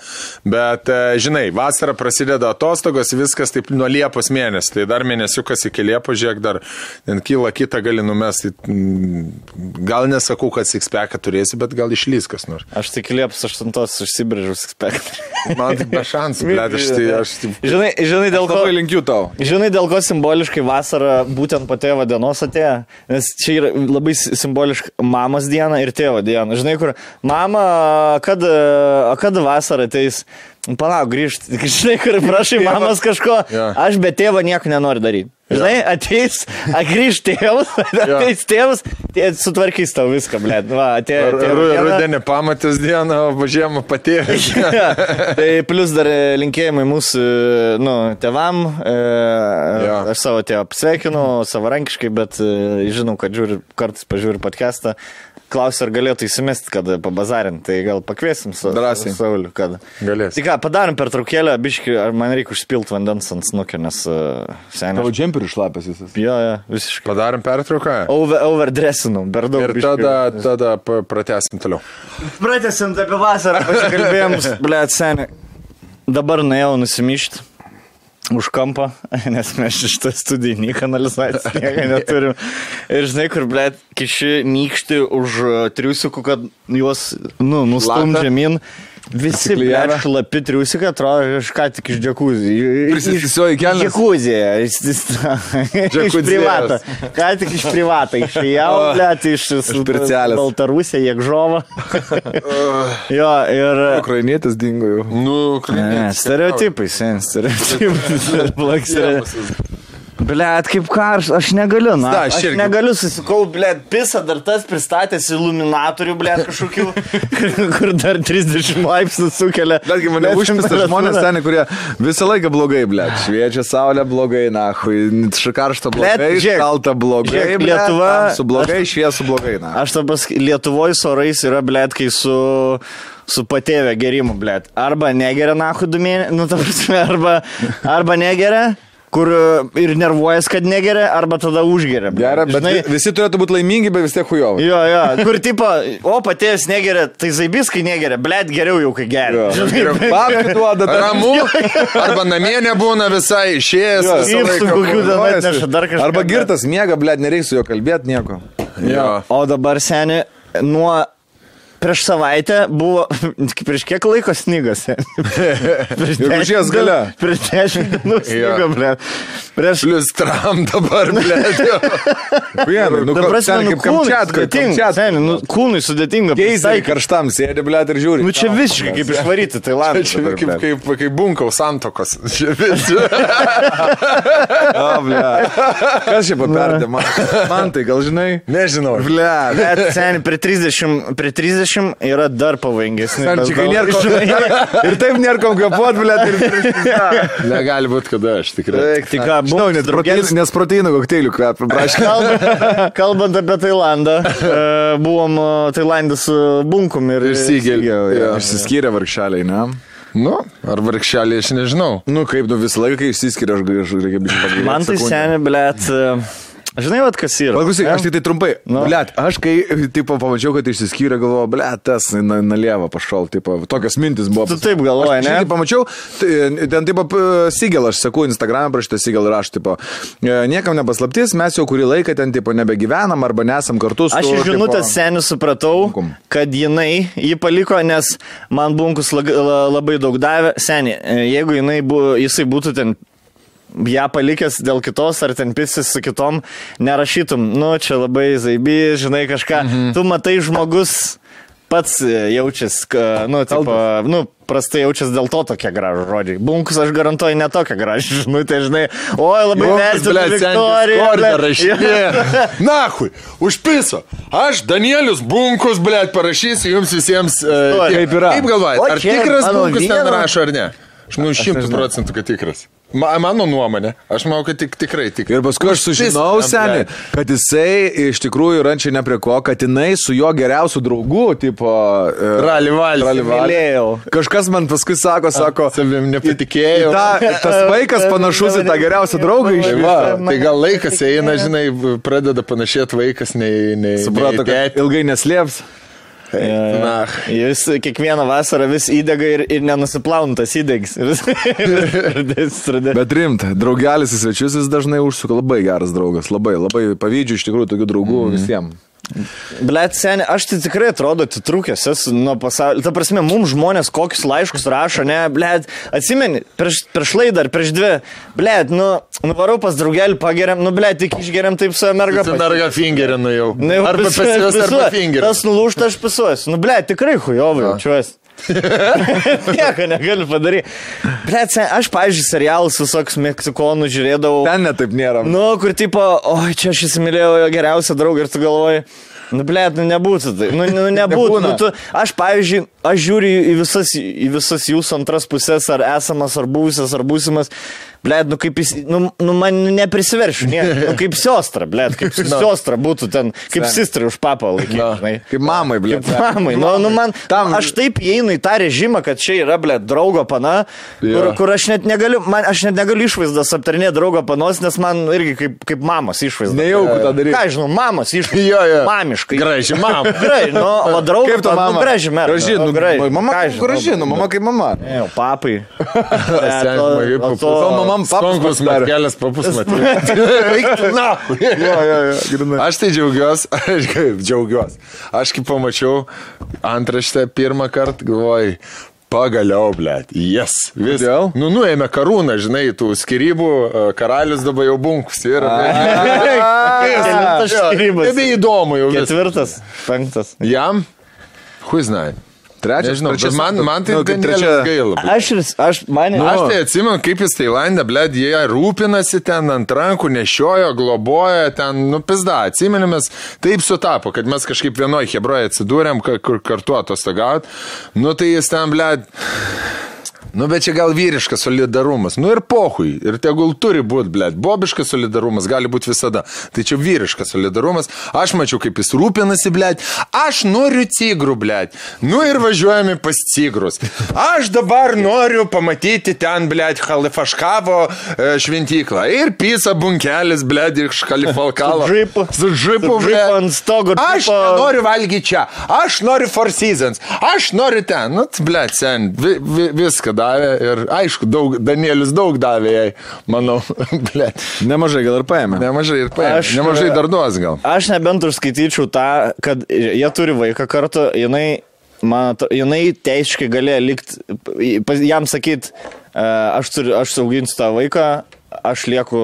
Bet, e, žinai, vasara prasideda atostogos, viskas taip nuo Liepos mėnesio. Tai dar mėnesiukas iki Liepos, žiūrėk, dar ten kyla kitą gali numesti. Mm, Gal nesakau, kad sikspeką turėsi, bet gal išlys kas nors. Aš tik Liepos 8 užsibrėžiau spektrą. Man tai be šansų, <laughs> bet aš tai... Aš, tai Žinai, žinai, dėl ko, Labai linkiu tau. žinai, dėl ko simboliškai vasara būtent po tėvo dienos atėjo? Nes čia yra labai simboliška mamos diena ir tėvo diena. Žinai, kur mama, kad, kad vasara ateis. Palauk, grįžt. <laughs> Žinai, kur prašai mamos kažko. Jo. Aš be tėvo nieko nenoriu daryti. Žinai, ateis, grįž tėvas, <laughs> ateis tėvas, tie sutvarkys tau viską, blė. Rudenį pamatęs dieną, o žiemą patėjęs. <laughs> tai plus dar e, linkėjimai mūsų, nu, tevam. E, Jo. Aš savo tėvą sveikinu savarankiškai, bet e, žinau, kad žiūri, kartais pažiūri podcastą. Klausiu, ar galėtų įsimesti, kad pabazarinti. Tai gal pakviesim su Drąsiai. Sauliu, kad. Galės. Tai ką, padarom per traukėlę, biški, ar man reikia užpilti vandens ant snukio, nes uh, seniai. Tavo džemperių šlapės visas. Jo, jo, visiškai. Padarom pertrauką. Over, overdressinau, per daug. Ir biškį. tada, tada pratęsim toliau. Pratęsint apie vasarą, pasikalbėjom, <laughs> blėt, seniai. Dabar nuėjau nusimyšti už kampą, <laughs> nes mes šitą studiją nei kanalizacijos nieko neturim. Ir žinai, kur, blėt, kiši nykšti už triusikų, kad juos, nu, nustum žemyn. Visi, šlapi triusikai, atrodo, aš ką tik iš džekuzį. Prisisisioji kelnes? Džekuzį, <laughs> iš, privato. Ką tik iš privato, išėjau, blėt, iš, iš pircelės. Baltarusija, Jekžova. <laughs> jo, ir... Ukrainietis dingo jau. Nu, Ne, <laughs> stereotipai, sen, stereotipai. Blet, kaip karšta, aš negaliu, na. Da, Aš, aš irgi. negaliu susikau, blet, pisa dar tas pristatęs iluminatorių, blet, kažkokių, <laughs> kur dar 30 laipsnių sukelia. Betgi mane blet, temperatūra. žmonės ten, kurie visą laiką blogai, ble. Šviečia saulė blogai, na, hui, karšta blogai, Blet, šalta blogai, žiūrėk, blet, Lietuva- Su blogai, šviesu blogai, na. Aš dabar Lietuvoje su orais yra, blet, kai su su patėvė gerimu, blet. Arba negeria nahu du mėnesius, nu, ta prasme, arba, arba negeria, kur e, ir nervuojas, kad negeria, arba tada užgeria. Gerai, bet Žinai, visi turėtų būti laimingi, bet vis tiek hujovai. Jo, jo, kur tipo, o patės negeria, tai zaibiskai negeria, blėt geriau jau kai geria. <laughs> Žinai, Babkių duoda, bet Ramu, arba namie nebūna visai išėjęs. Laiką kokių ten atneša dar kažką. Arba girtas miega, blėt, nereikia su juo kalbėti nieko. Jo. O dabar seniai, nuo prieš savaitę buvo, <laughs> prieš kiek laiko snygas? <laughs> prieš Gegužės gale. Prieš dešimt dienų snygo, ble. Prieš... Plius tram dabar, blėt. Vienai, nu, prasme, ten nu, kaip Kamčiatkai, Kamčiatkai. nu, kūnui sudėtinga. Prisitaikyt. karštam sėdi, blėt, ir žiūri. Nu čia visiškai kaip išvaryti Tailandą. Čia dabar, kaip, kaip, kaip bunkau santokos. <laughs> Čia visi. O, blėt. Kas čia paperdė? Man, man tai gal žinai? Nežinau. Blėt. Bet seniai, prie 30, prie 30 yra dar pavojingesni. Ten tas čia kai gal- nėra ko. <laughs> Ir taip nėra kom kapuot, prieš. Negali būti, kada aš tikrai. Tai ką, mums nes protein- nes proteino kokteilių kvepia, prašau. Kalbant, kalbant apie Tailandą, e, buvom e, Tailandė su bunkum ir, Ir. Jo. Išsiskyrė vargšeliai, ne? Nu, ar vargšelė, aš nežinau. Nu, kaip, nu visą laiką, kai išsiskiria, aš biškai pagalvoti. Man tai seniai, blėt. e, Žinai, vad kas yra. Paklausyk, aš tik tai trumpai. Nu. Blet, aš kai, tipo, pamačiau, kad išsiskyrė, galvoju, blet, tas na- nalieva pašal, tipo, tokios mintis buvo. Tu taip galvoji, Aš ne? kai pamačiau, tai, ten, tipo, Sigel, aš sakau, Instagram prašytą Sigel raštų, tipo, e, niekam nepaslaptis, mes jau kurį laiką ten, tipo, nebegyvenam arba nesam kartu su... Aš iš žinutės seniai supratau, Bunkum. kad jinai jį paliko, nes man bunkus labai daug davė. Seniai, e, jeigu jinai bu, jisai būtų ten ją palikęs dėl kitos ar ten pisis su kitom, nerašytum, nu čia labai zaibi, žinai kažką. Mhm. Tu matai žmogus pats e, jaučias, ka- nu, tipo, nu, prastai jaučias dėl to tokie gražų žodžiai. Bunkus aš garantuoju ne tokia graži <laughs> žinutė, žinai. Oi, labai vertinu Viktoriją. blet. rašinė. <laughs> Nahui, užpiso. Aš, Danielius Bunkus, blėt, parašysiu jums visiems. Uh. Kaip yra. Kaip galvojate, ar tikras Bunkus ten rašo ar ne? Aš manau, šimtų procentų, kad tikras. Ma, mano nuomonė, aš manau, kad tik, tikrai tikras. Ir paskui aš sužinau, seniai, kad jisai iš tikrųjų rančiai ne prie ko, kad jinai su jo geriausiu draugu, tipo... e, valį. Rali valį. Mylėjau. Kažkas man paskui sako, sako, Savim nepatikėjau. ta, tas vaikas panašus į tą geriausią draugą iš va, tai gal laikas eina, žinai, pradeda panašėti vaikas nei... nei Suprato, nei kad ilgai neslėps. <laughs> Na, Jis kiekvieną vasarą vis įdega ir, ir nenusiplauntas įdegs. <laughs> Bet... Rimta, draugelis į svečius jis dažnai užsuka labai geras draugas, labai, labai pavydžiu iš tikrųjų tokių draugų mm. visiems. Blet, seniai, aš tai tikrai atrodo atitrūkęs esu nuo pasaulio. Ta prasme, mums žmonės kokius laiškus rašo, ne, blet, atsimeni, prieš, prieš laidą ar prieš dvi, blet, nu, nuvarau pas draugelį, pageriam, nu, blet, tik išgeriam taip su merga. tu merga fingerinu jau. Nu, jau Arba pisuoju, pas juos, arba fingerinu. Tas nulūšta, aš pisuosiu. Nu, ble, tikrai hujovai jaučiuosi. <laughs> Nieko negaliu padaryti. Ble, aš, pavyzdžiui, serialus visokius meksikonų žiūrėdavau. Ten netaip nėra. Nu, kur tipo, oi, čia aš įsimylėjau jo geriausią draugą ir tu galvoji. Nu, ble, nu nebūtų tai. Nu, nu <laughs> nebūtų. Nu, tu, aš, pavyzdžiui, aš žiūriu į visas, į visas jūsų antras pusės, ar esamas, ar buvusias, ar būsimas. Ble, nu kaip jis, nu, nu man neprisiveršiu, ne. Nu, kaip siostra, ble, kaip siostra būtų ten, kaip Sen. sistri už papą laikyti. Na. žinai. Kaip mamai, blė. Kaip mamai, nu, nu man, Tam- aš taip įeinu į tą režimą, kad čia yra, ble, draugo pana, Jo. kur, kur aš net negaliu, man, aš net negaliu išvaizdas aptarinėti draugo panos, nes man irgi kaip, kaip mamos išvaizda. Nejauku tą daryti. Ką žinau, mamos išvaizda. Jo, jo. Mamiškai. Graži mama. Graži, nu, o draugo Kaip tu mama? nu, graži, merga. Graži, nu, graži. mama graži, nu, mama kaip mama. Ne, papai. Sen, O- žmogai, o papus- to- O mamam papas Skonkus pasidarė. matkelės papus <laughs> matė. Eiktų, na. Jo, jo, jo. Aš tai džiaugiuosi, <laughs> aš kaip džiaugiuosi. Aš kaip pamačiau antraštę pirmą kartą, galvoj, pagaliau, blėt, jes. Vis. Kodėl? Nu, nuėmė karūną, žinai, tų skirybų, e, karalius dabar jau bunkus yra. <laughs> Kelintas skyrybas. Nebe įdomu jau. Ketvirtas, penktas. Jam? Huiznai. Trečias, Nežinau, trečias- bet man, man tai nu, nu, trečia gaila. Aš, aš, man, Nu, aš tai atsimenu, kaip jis Tailandė, blėd, jie rūpinasi ten ant rankų, nešiojo, globoja, ten, nu, pizda, atsimenimės, taip sutapo, kad mes kažkaip vienoje hebroje atsidūrėm, kur kartu atostogaut, nu, tai jis ten, blėd, Nu, bet čia gal vyriškas solidarumas. Nu ir pohui. Ir tegul turi būti, blėt. Bobiškas solidarumas gali būti visada. Tai čia vyriškas solidarumas. Aš mačiau, kaip jis rūpinasi, blėt. Aš noriu tigrų, blėt. Nu ir važiuojame pas tigrus. Aš dabar noriu pamatyti ten, blėt, Halifaškavo e, šventyklą. Ir pisa bunkelis, blėt, iš Halifalkalo. Džipu. Su džipu blėt. ant stogo, Aš noriu valgyti čia. Aš noriu Four Seasons. Aš noriu ten. Nu, blėt, sen. Vi, vi, viską davė. Ir aišku, daug, Danielis daug davė jai, manau. <laughs> Blėt. Nemažai gal ir paėmė. Nemažai ir paėmė. Aš- Nemažai dar duos gal. Aš nebent užskaityčiau tą, kad jie turi vaiką kartu, jinai, man, ato- jinai teisiškai galėjo likti, jam sakyt, aš, turiu, aš sauginsiu tą vaiką, aš lieku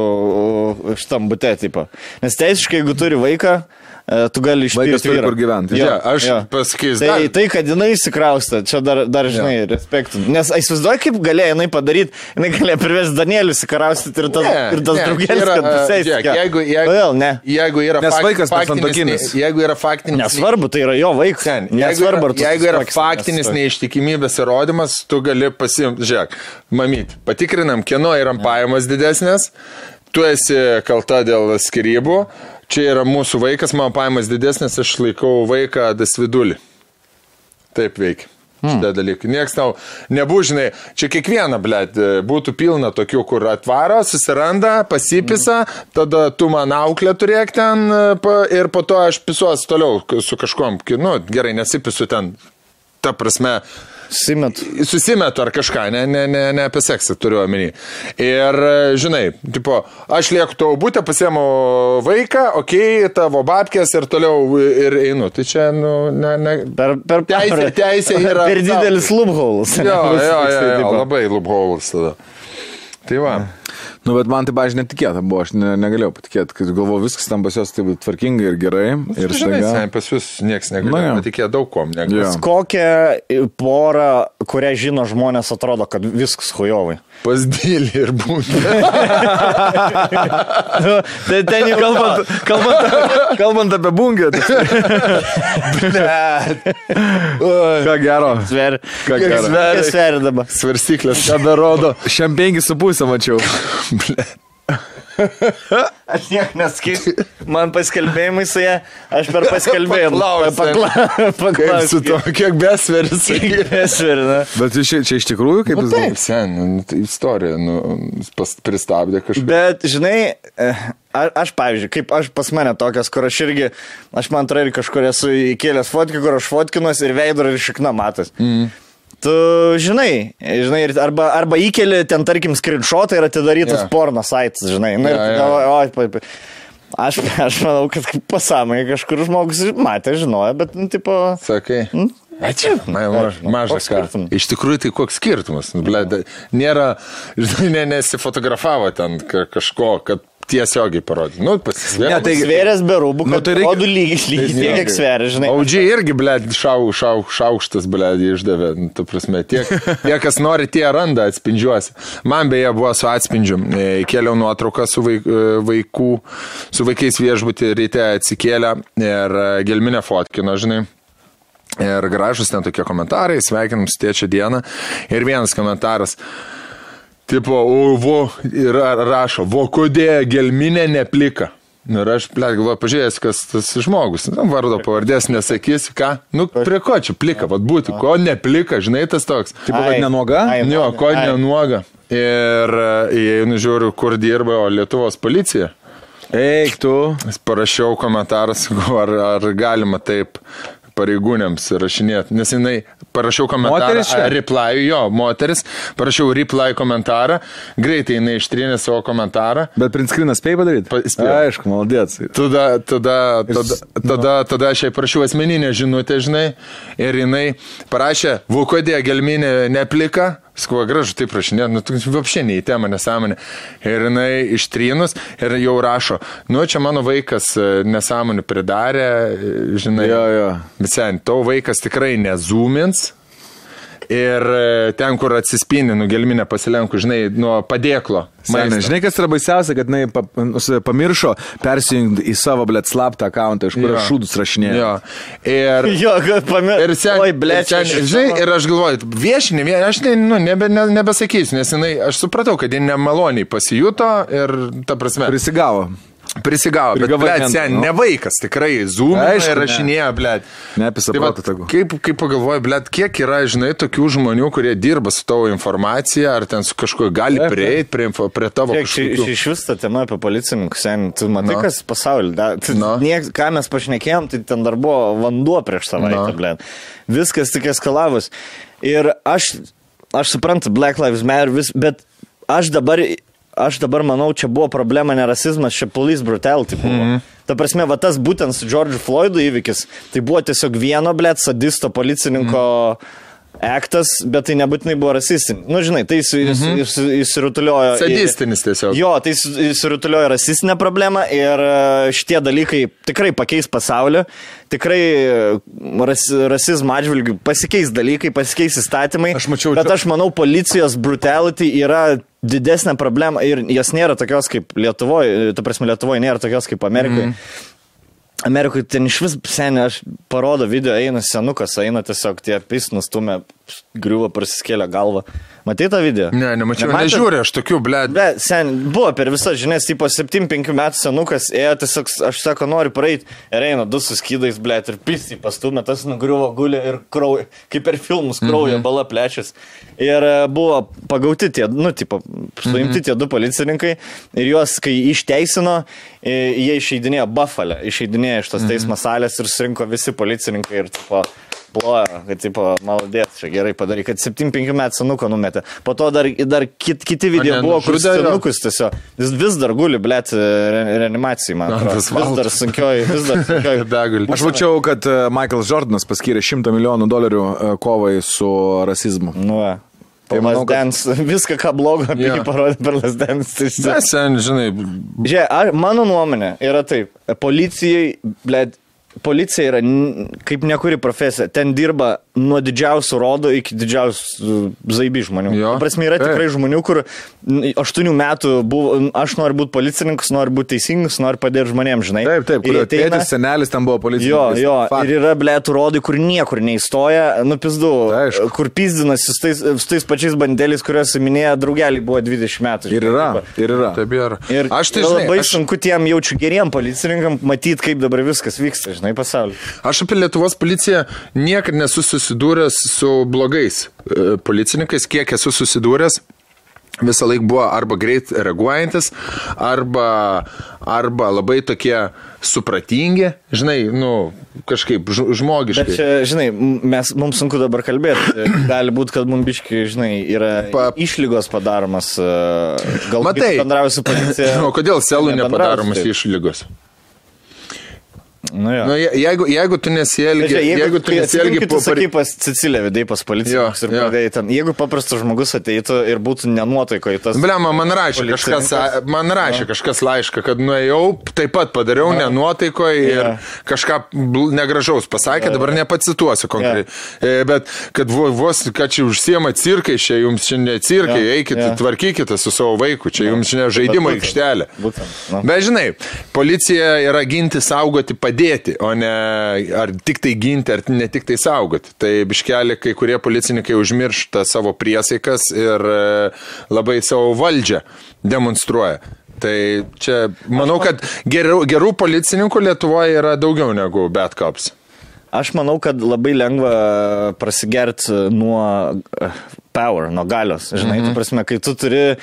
šitam bute, tipo. Nes teisiškai, jeigu turi vaiką, e, tu gali išpirkti. Vaikas turi kur gyventi. Jo, aš pasakysiu Tai, dar. tai, kad jinai įsikraustė, čia dar, dar žinai, ja. respektų. Nes įsivaizduoju, kaip galėjo jinai padaryti, jinai galėjo privesti Danielių įsikraustyti ir tas, Ne, ir tas ne, draugelis, yra, kad e, pusės. žiūrėk, Jeigu, jeigu, Kodėl ne? jeigu yra Nes fak- vaikas faktinis, besantuokinis. ne- jeigu yra faktinis, Nesvarbu, tai yra jo vaikas. Ten, jeigu, Nesvarbu, yra, ar tu jeigu yra faktinis neištikimybės įrodymas, tu gali pasimti, žiūrėk, mamyt, patikrinam, kieno yra pajamos didesnės, tu esi kalta dėl skirybų, čia yra mūsų vaikas, mano pajamos didesnės, aš laikau vaiką dasvidulį. Taip veikia. Šitie dalykai. Niekas tau nebūžinai. Čia kiekviena, blėt, būtų pilna tokių, kur atvaro, susiranda, pasipisa, tada tu man auklę turėk ten ir po to aš pisuos toliau su kažkom. Nu, gerai, nesipisu ten. Ta prasme, Simet. susimetu ar kažką, ne, ne, ne, ne apie seksą turiu omeny. Ir, e, žinai, tipo, aš lieku tavo būtę, pasiemu vaiką, okei, okay, tavo babkės ir toliau ir einu. Tai čia, nu, ne, ne. Per, per Teisė- teisė yra- <laughs> Per didelis loopholes. Jo, jo, jo, jo, tipo. labai lubholas tada. Tai va. Nu, bet man tai, pažiūrėjau, netikėta buvo, aš ne, negalėjau patikėti, kad galvoju, viskas tam pas juos taip tvarkingai ir gerai. Ir Ir žinai, staiga. sen, pas jūs niekas Na, negali jo. patikėti daug kom. Jo. Negali. Kokią porą, kurią žino žmonės, atrodo, kad viskas hujovai. Pas dėlį ir būtų. <laughs> Tai ten jau Kalbant, kalbant, kalbant apie bungę, tai ką gero. Sver. Ką gero. sveria dabar? Svarstyklės, ką berodo. Šiam penki su pusė mačiau. <laughs> Aš nieko neskaičiu. Man paskelbėjimai su ją, aš per paskelbėjimą. Paklausė. Kaip su to, kiek besveris. Besverina. Bet čia, čia iš tikrųjų kaip Nu, jis taip, sen, nu, tai istorija, nu, pas, pristabdė kažką. Bet, žinai, eh, a- aš, pavyzdžiui, kaip aš pas mane tokias, kur aš irgi, aš man atrodo, ir kažkur esu įkėlęs fotkį, kur aš fotkinuosi ir veidro ir šikna matas. Mm. Tu žinai, žinai, ir arba, arba įkeli ten, tarkim, screenshotą ir atidarytas yeah. porno saitas, žinai. Na, Jo, ir jo. galvoju, oi, pa- pa- Aš, aš manau, kad pasąmonė kažkur žmogus matė, žinojo, bet, nu, tipo... Sakai. Ačiū. Ma, ma, Nežinau, mažas koks ką. skirtumas? Iš tikrųjų, tai koks skirtumas? Nu, ble, nėra, <laughs> žinai, ne, nesifotografavo ten ka, kažko, kad tiesiogiai parodė. Nu, pasisvėrė. Ne, tai- Svėrės be rūbų, Nu, tai tai reikia- rodų lygiai, lygiai tiek, kiek sveria, žinai. Audžiai irgi, ble, šau, šau, šaukštas, ble, išdavė. Nu, tu prasme, tie, <laughs> tie, kas nori, tie randa atspindžiuosi. Man beje buvo su atspindžiu. E, Kėliau nuotrauką su vaik, e, vaikų, su vaikais viešbutį ryte atsikėlę ir e, gelminę fotkino, žinai. Ir gražus ten tokie komentarai, sveikinam su tėčio dieną. Ir vienas komentaras. Tipo, o, vo, ir rašo, vo, kodėl gelminė neplika. Nu, ir aš, ble, galvoju, pažiūrėjęs, kas tas žmogus. Nu, vardo pavardės nesakysiu, ką. Nu, prie ko čia plika, vad būtų, ko neplika, žinai, tas toks. Tipo, kad nenuoga? Jo, ko nenuoga. Ir jei nužiūriu, kur dirba o Lietuvos policija. Eik tu. Parašiau komentarą, ar, ar galima taip pareigūnėms rašinėti, nes jinai parašiau komentarą, Moteris čia? reply, jo, moteris, parašiau reply komentarą, greitai jinai ištrynė savo komentarą, Bet prinskrinas spėjai padaryti? Pa- spėjau. Aišku, maldėts. Tada, tada, tada, tada, tada aš jai parašiau asmeninę žinutę, žinai, ir jinai parašė, vukodė gelminė neplika, skuo gražu, taip rašinė, nu, tu vapšė ne į temą nesąmonę. Ir jinai ištrynus ir jau rašo, nu, čia mano vaikas e, nesąmonį pridarė, e, žinai. Jo, jo. Visai, tavo vaikas tikrai nezūmins. Ir e, ten, kur atsispindi, nu gelminė pasilenku, žinai, nuo padėklo. Maisto. žinai, kas yra baisiausia, kad jinai pa- nusi- pamiršo persijungti į savo, blėt, slaptą akantą, iš kur Jo. aš šūdus rašinėjau. Jo. Ir, <laughs> Jo, kad pamiršau. Ir sen, Oi, ir sen, žinai, ir aš galvoju, viešinį, vie- aš ne, nu, nebe, ne, nebesakysiu, nes jinai, aš supratau, kad ji nemaloniai pasijuto ir, ta prasme, Prisigavo. Prisigavo. Bet, blėt, ant- sen, ne vaikas, tikrai, Aišku, ir rašinėja, blėt. Ne apie Tai tegu. kaip, kaip pagalvoju, blėt, kiek yra, žinai, tokių žmonių, kurie dirba su tavo informacija, ar ten su kažkuo gali prieiti prie, prie tavo ši- iš vis ta tema apie policininkus, sen, tu matai, Nu. kas pasaulyje, da, tu, Nu. niek, ką mes pašnekėjom, tai ten dar buvo vanduo prieš savaitę, Nu. ble. Viskas tik eskalavus. Ir aš, aš suprantu, Black Lives Matter, vis, bet aš dabar, aš dabar manau, čia buvo problema ne rasizmas, čia police brutality buvo. Mm. -hmm. Ta prasme, va tas būtent su George Floydu įvykis, tai buvo tiesiog vieno, ble, sadisto policininko. Mm -hmm. Aktas, bet tai nebūtinai buvo rasistinis. Na, nu, žinai, tai jis, jis, jis, įsirutuliojo. į- Sadistinis tiesiog. Jo, tai surutuliojo rasistinę problemą ir e, šitie dalykai tikrai pakeis pasaulį, tikrai e, ras, rasizmo atžvilgių pasikeis dalykai, pasikeis įstatymai. Aš mačiau Bet aš manau, policijos brutality yra didesnė problema ir jos nėra tokios kaip Lietuvoje, ta prasme Lietuvoje nėra tokios kaip Amerikoje. Mm. Amerikoje ten iš vis seniai, aš parodo video, eina senukas, eina tiesiog tie pisnus stumia, griuvo, prasiskėlė galvą. Matai tą video? Ne, nemačiau, Nematėt? nežiūriu, aš tokių, blėt. Bet sen, buvo per visas žinias, tipo 7-5 metų senukas, ėjo tiesiog, aš sako, noriu praeiti, ir eina du suskydais, blėt, ir pisi pastumė, tas nugriuvo, gulė ir kraujo, kaip per filmus, kraujo, mm -hmm. bala plečias. Ir e, buvo pagauti tie, nu, tipo, suimti mm -hmm. tie du policininkai, ir juos, kai išteisino, e, jie išeidinėjo Buffalo, išeidinėjo iš tos teismo salės ir surinko visi policininkai ir, tipo, plojo, kad, tipo, maladėt, čia gerai padarai, kad 7-5 metų senuko numetė. Po to dar, dar kit, kiti video ne, buvo, kur nužudė jo? senukus tiesiog. Jis vis dar guli, blėt, re, reanimacijai, man. Atrodo. Vis dar sunkioj, vis dar sunkioj. <laughs> Begulį. Aš mačiau, kad e, Michael Jordanas paskyrė 100 milijonų dolerių e, kovai su rasizmu. Nu. Tai Tai manau, kad- Dance, <laughs> viską, ką blogo apie Jo. jį parodė per Lasdens. Mes, sen, žinai, Žiūrėk, ar- mano nuomonė yra taip. Policijai, blėt, policija yra kaip nekuri profesija. Ten dirba nuo didžiausių rodo iki didžiausių zaibi žmonių. Jo. Prasme, yra Taip. tikrai žmonių, kur aštuonių metų buvo, aš noriu būti policininkas, noriu būti teisingas, noriu padėti žmonėms, žinai. Taip, taip, Ir kur ateina- tėtis, senelis ten buvo Jo, policininkas. jo, Fakt. ir yra blėtų rodai, kur niekur neįstoja, nu pizdu, Aišku. kur pizdinasi su tais, su tais pačiais bandeliais, kuriuos minėjo draugeliai buvo 20 metų. Ir yra, ir yra. taip yra. Ir aš tai, žinai, labai aš, sunku tiem jaučiu geriem policininkam matyti, kaip dabar viskas vyksta, žinai, pasaulyje. aš apie Lietuvos policiją niekada nesu susidūręs su blogais e, policininkais, kiek esu susidūręs. Visą laiką buvo arba greit reaguojantis, arba, arba labai tokie supratingi, žinai, nu, kažkaip ž- Bet čia, žinai, mes, mums sunku dabar kalbėti. Gali būti, kad mums biški, žinai, yra Pa- išlygos padaromas. Gal Matai. bendrauju su policija. O kodėl selų nepadaromas taip. Nu, jo. Nu, je- jeigu, jeigu tu nesielgi, jeigu, jeigu tu nesielgi po... po Sakai pas Cecilę vidai pas policininkus Jo, ir jo. pradėjai ten. Jeigu paprastas žmogus ateitų ir būtų nenuotaikoje tas... Blema, man rašė kažkas, man rašė kažkas laišką, kad nuėjau, taip pat padariau nenuotaikoje ir Jo. kažką negražaus pasakė, dabar nepacituosiu konkrečiai. E, Bet kad vo- vos, kad čia užsiema cirkai, čia jums čia ne cirkai, Jo, eikit, jo. tvarkykite su savo vaiku, čia jums čia žaidimo aikštelė. nu. Bet žinai, policija yra ginti, saugoti, padėti, o ne ar tik tai ginti, ar ne tik tai saugoti. Tai biškelį kai kurie policininkai užmiršta savo priesaikas ir e, labai savo valdžią demonstruoja. Tai čia, manau, kad gerų, gerų policininkų Lietuvoje yra daugiau negu bad cops. Aš manau, kad labai lengva prasigerti nuo eh, power, nuo galios. Žinai, mm -hmm. tu prasme, kai tu turi...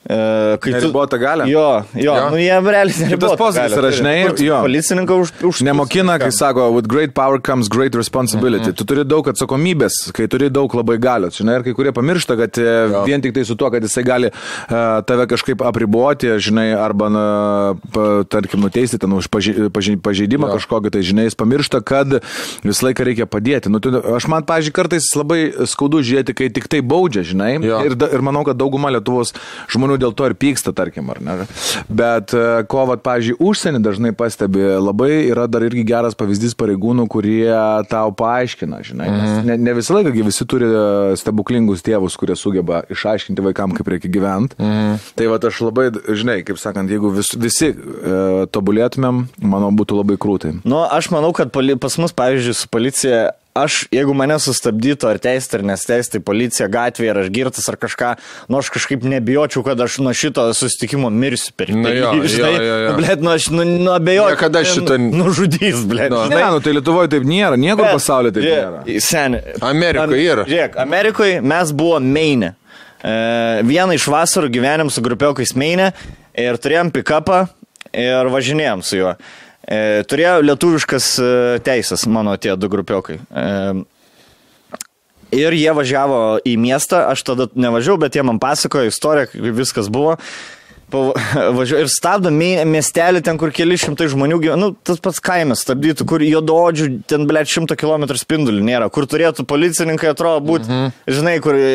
Uh, kai Neribotą galią? Jo, jo, Jo. jo. nu jie realiai neribotą posakis galią yra, žinai, tu jo. Policininką už... už Nemokina, kai sako, with great power comes great responsibility. Mm -hmm. Tu turi daug atsakomybės, kai turi daug labai galios. Žinai, ir kai kurie pamiršta, kad jo. vien tik tai su tuo, kad jisai gali uh, tave kažkaip apriboti, žinai, arba, na, pa, tarkim, nuteisti ten už pažeidimą Jo. kažkokį, tai žinai, jis pamiršta, kad visą laiką reikia padėti. Nu, tu, aš man, pažiūrėjau, kartais labai skaudu žiūrėti, kai tik tai baudžia, žinai. Jo. Ir, ir manau, kad dauguma Lietuvos žmonių žmonių dėl to ir pyksta, tarkim, ar ne. Bet e, ko, vat, pavyzdžiui, užsienį dažnai pastebi, labai yra dar irgi geras pavyzdys pareigūnų, kurie tau paaiškina, žinai. Mhm. ne, ne visą laiką visi turi e, stebuklingus tėvus, kurie sugeba išaiškinti vaikam, kaip reikia gyventi. Mhm. Tai va aš labai, žinai, kaip sakant, jeigu vis, visi e, tobulėtumėm, manau, būtų labai krūtai. Nu, aš manau, kad pas mus, pavyzdžiui, su policija, aš, jeigu mane sustabdytų ar teisti ar nesteisti policija gatvėje, ar aš girtas ar kažką, nu, aš kažkaip nebijočiau, kad aš nuo šito susitikimo mirsiu per Nu jo, jį, žinai. jo, jo, jo. Nu, Blet, nu, aš nu, nu, abejoju. Niekada ten Nužudys, blet. Nu. Ne, nu tai Lietuvoje taip nėra, niekur pasaulyje taip nėra. Seniai. Amerikoje yra. Žiūrėk, Amerikoje mes buvom Meine. E, vieną iš vasarų gyvenėm su grupiokais Meine ir turėjom pick-upą ir važinėjom su juo. E, turėjo lietuviškas e, teisės mano tie du grupiokai. E, Ir jie važiavo į miestą, aš tada nevažiavau, bet jie man pasakojo istoriją, kaip viskas buvo. <laughs> Važiuoju ir stabdo mie- miestelį ten, kur keli šimtai žmonių gyvena, nu, tas pats kaimas stabdytų, kur jododžių ten, ble, šimto kilometrų spindulių nėra, kur turėtų policininkai atrodo būti, mm. -hmm. žinai, kur e,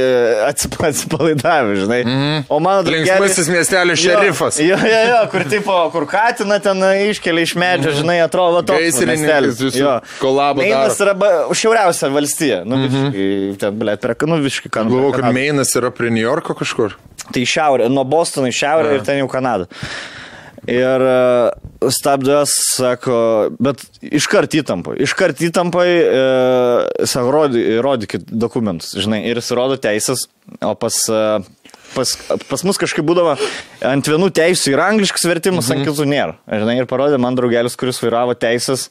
atsip- <laughs> atsipalaidavę, žinai. Mm -hmm. O mano Linksmasis miestelio šerifas. Jo, jo, jo, kur tipo, kur katiną ten iškelia iš medžio, žinai, atrodo, toks. miestelis. Jo. kolabą Meinas yra šiauriausia valstija, nu, visiškai, ten, ble, per, nu, visiškai kan. Galvoju, kad. Meinas yra prie New Yorko kažkur. Tai į šiaurę, nuo Bostono į šiaurę ir ten jau Kanada. Ir e, stabdęs, sako, bet iškart įtampai. Iškart įtampai, e, sako, rody, rodykit dokumentus, žinai, ir jis rodo teisės, o pas... E, Pas, pas mus kažkaip būdavo ant vienų teisų yra angliškas vertimas, mhm. ant kitų nėra. Žinai, ir parodė man draugelis, kuris vairavo teisės.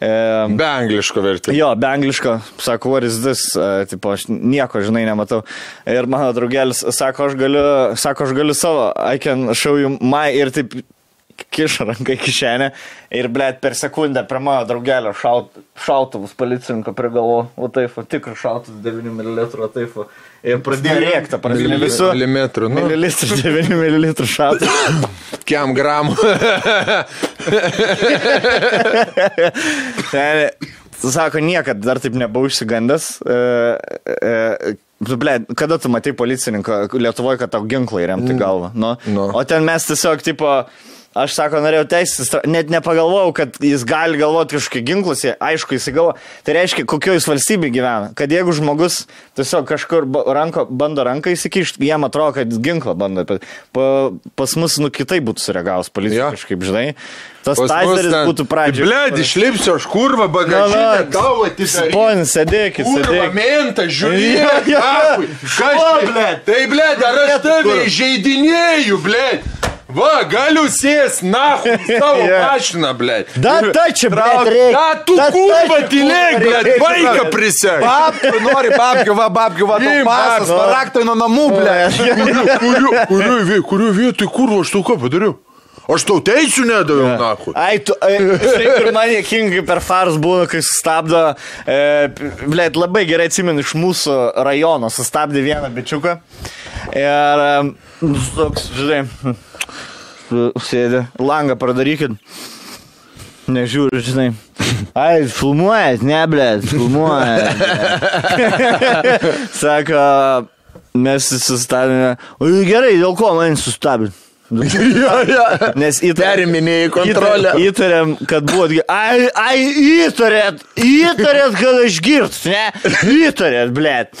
Be angliško vertimo. Jo, be angliško, sako, what is this, tipo, aš nieko, žinai, nematau. Ir mano draugelis sako, aš galiu, sako, aš galiu savo, I can show you my, ir taip kiša ranką į kišenę ir, blėt, per sekundę prie mano draugelio šaut, šautuvus policininko prie galvo, o taip, o tikrų šautuvus 9 ml, o taip, o- ir pradėjo rėkti, prasidėjo Mili- visų. milimetrų, nu. Mililitras 9 ml šautuvus. <laughs> Kiam gramų. <laughs> Sako, niekad dar taip nebuvau išsigandęs. E, e, Tu, ble, kada tu matai policininką Lietuvoje, kad tau ginklai remti galvą? Nu. Nu. O ten mes tiesiog, tipo, aš sako, norėjau teisės, net nepagalvojau, kad jis gali galvoti kažkokį ginklus, aišku, jis galvo. Tai reiškia, kokioje jis valstybėje gyvena. Kad jeigu žmogus tiesiog kažkur ranko, bando ranką įsikišti, jam atrodo, kad jis ginklą bando. Pa, pas mus, nu, kitai būtų sureagavus policija Jo. kažkaip, žinai. Tas taizeris būtų pradžioje. Bled, išlipsiu aš kurva bagažinę, tavo atidarysiu. Ponis, sėdėkit, Kurva, sėdėkit. menta, žiūrėk, čia? blet. Tai, bled, ar aš tave kur? žaidinėjau, bled. Va, galiu sės, nahu, savo Jo. mašiną, bled. Da, ta čia, blet, reikia. Da, tu čia, tylėk, reikia. vaiką prisek. Babkių, nori babkių, va, babkių, va, Imk pasas, paraktai nuo namų, ble. Kuriu, kuriu, kuriu vietoj, kurva, aš tau ką padariau? Aš tau teisų nedaviau, nahu. Ai, tu, ai, taip ir man jėkingai per fars būna, kai sustabdo, e, blėt, labai gerai atsimenu iš mūsų rajono, sustabdė vieną bičiuką. Ir, e, toks, žinai, sėdė, langą pradarykit. Nežiūriu, žinai. Ai, filmuojat, ne, blėt, filmuojat. <laughs> Sako, mes sustabdėme. O gerai, dėl ko man sustabdė? <laughs> Nes įtarėm, Periminėjai kontrolę. Įtarėm, kad buvo. Ai, ai, įtarėt, įtarėt, kad aš girt, ne? Įtarėt, blėt. <laughs>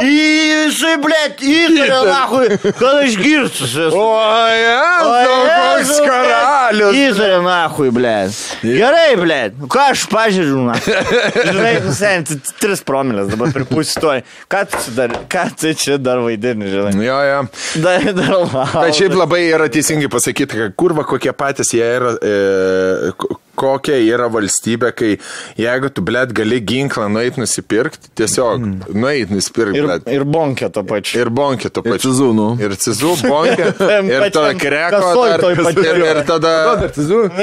Jisai, blėt, įtarėt, nahui, kad aš girt. O, Jėzus, koks karalius. Įtarė, nahui, blėt. Gerai, blėt. Ką aš pažiūriu, na? Žinai, sen, t- t- tris promilės dabar pripūstoji. Ką tu čia dar, ką tu čia dar vaidini, žinai? Jo, jo. Dar, dar laukiu. Bet šiaip labai yra teisingai pasakyti, kad kurva kokie patys jie yra, e, ko- kokia yra valstybė, kai jeigu tu, blėt, gali ginklą nueit nusipirkti, tiesiog mm. nueit nusipirkti, Ir, ir bonkė to pačiu. Ir bonkė to pačiu. cizų, nu. Ir cizų bonkė. Tam <laughs> ir tada kreko. Dar, ir, ir tada.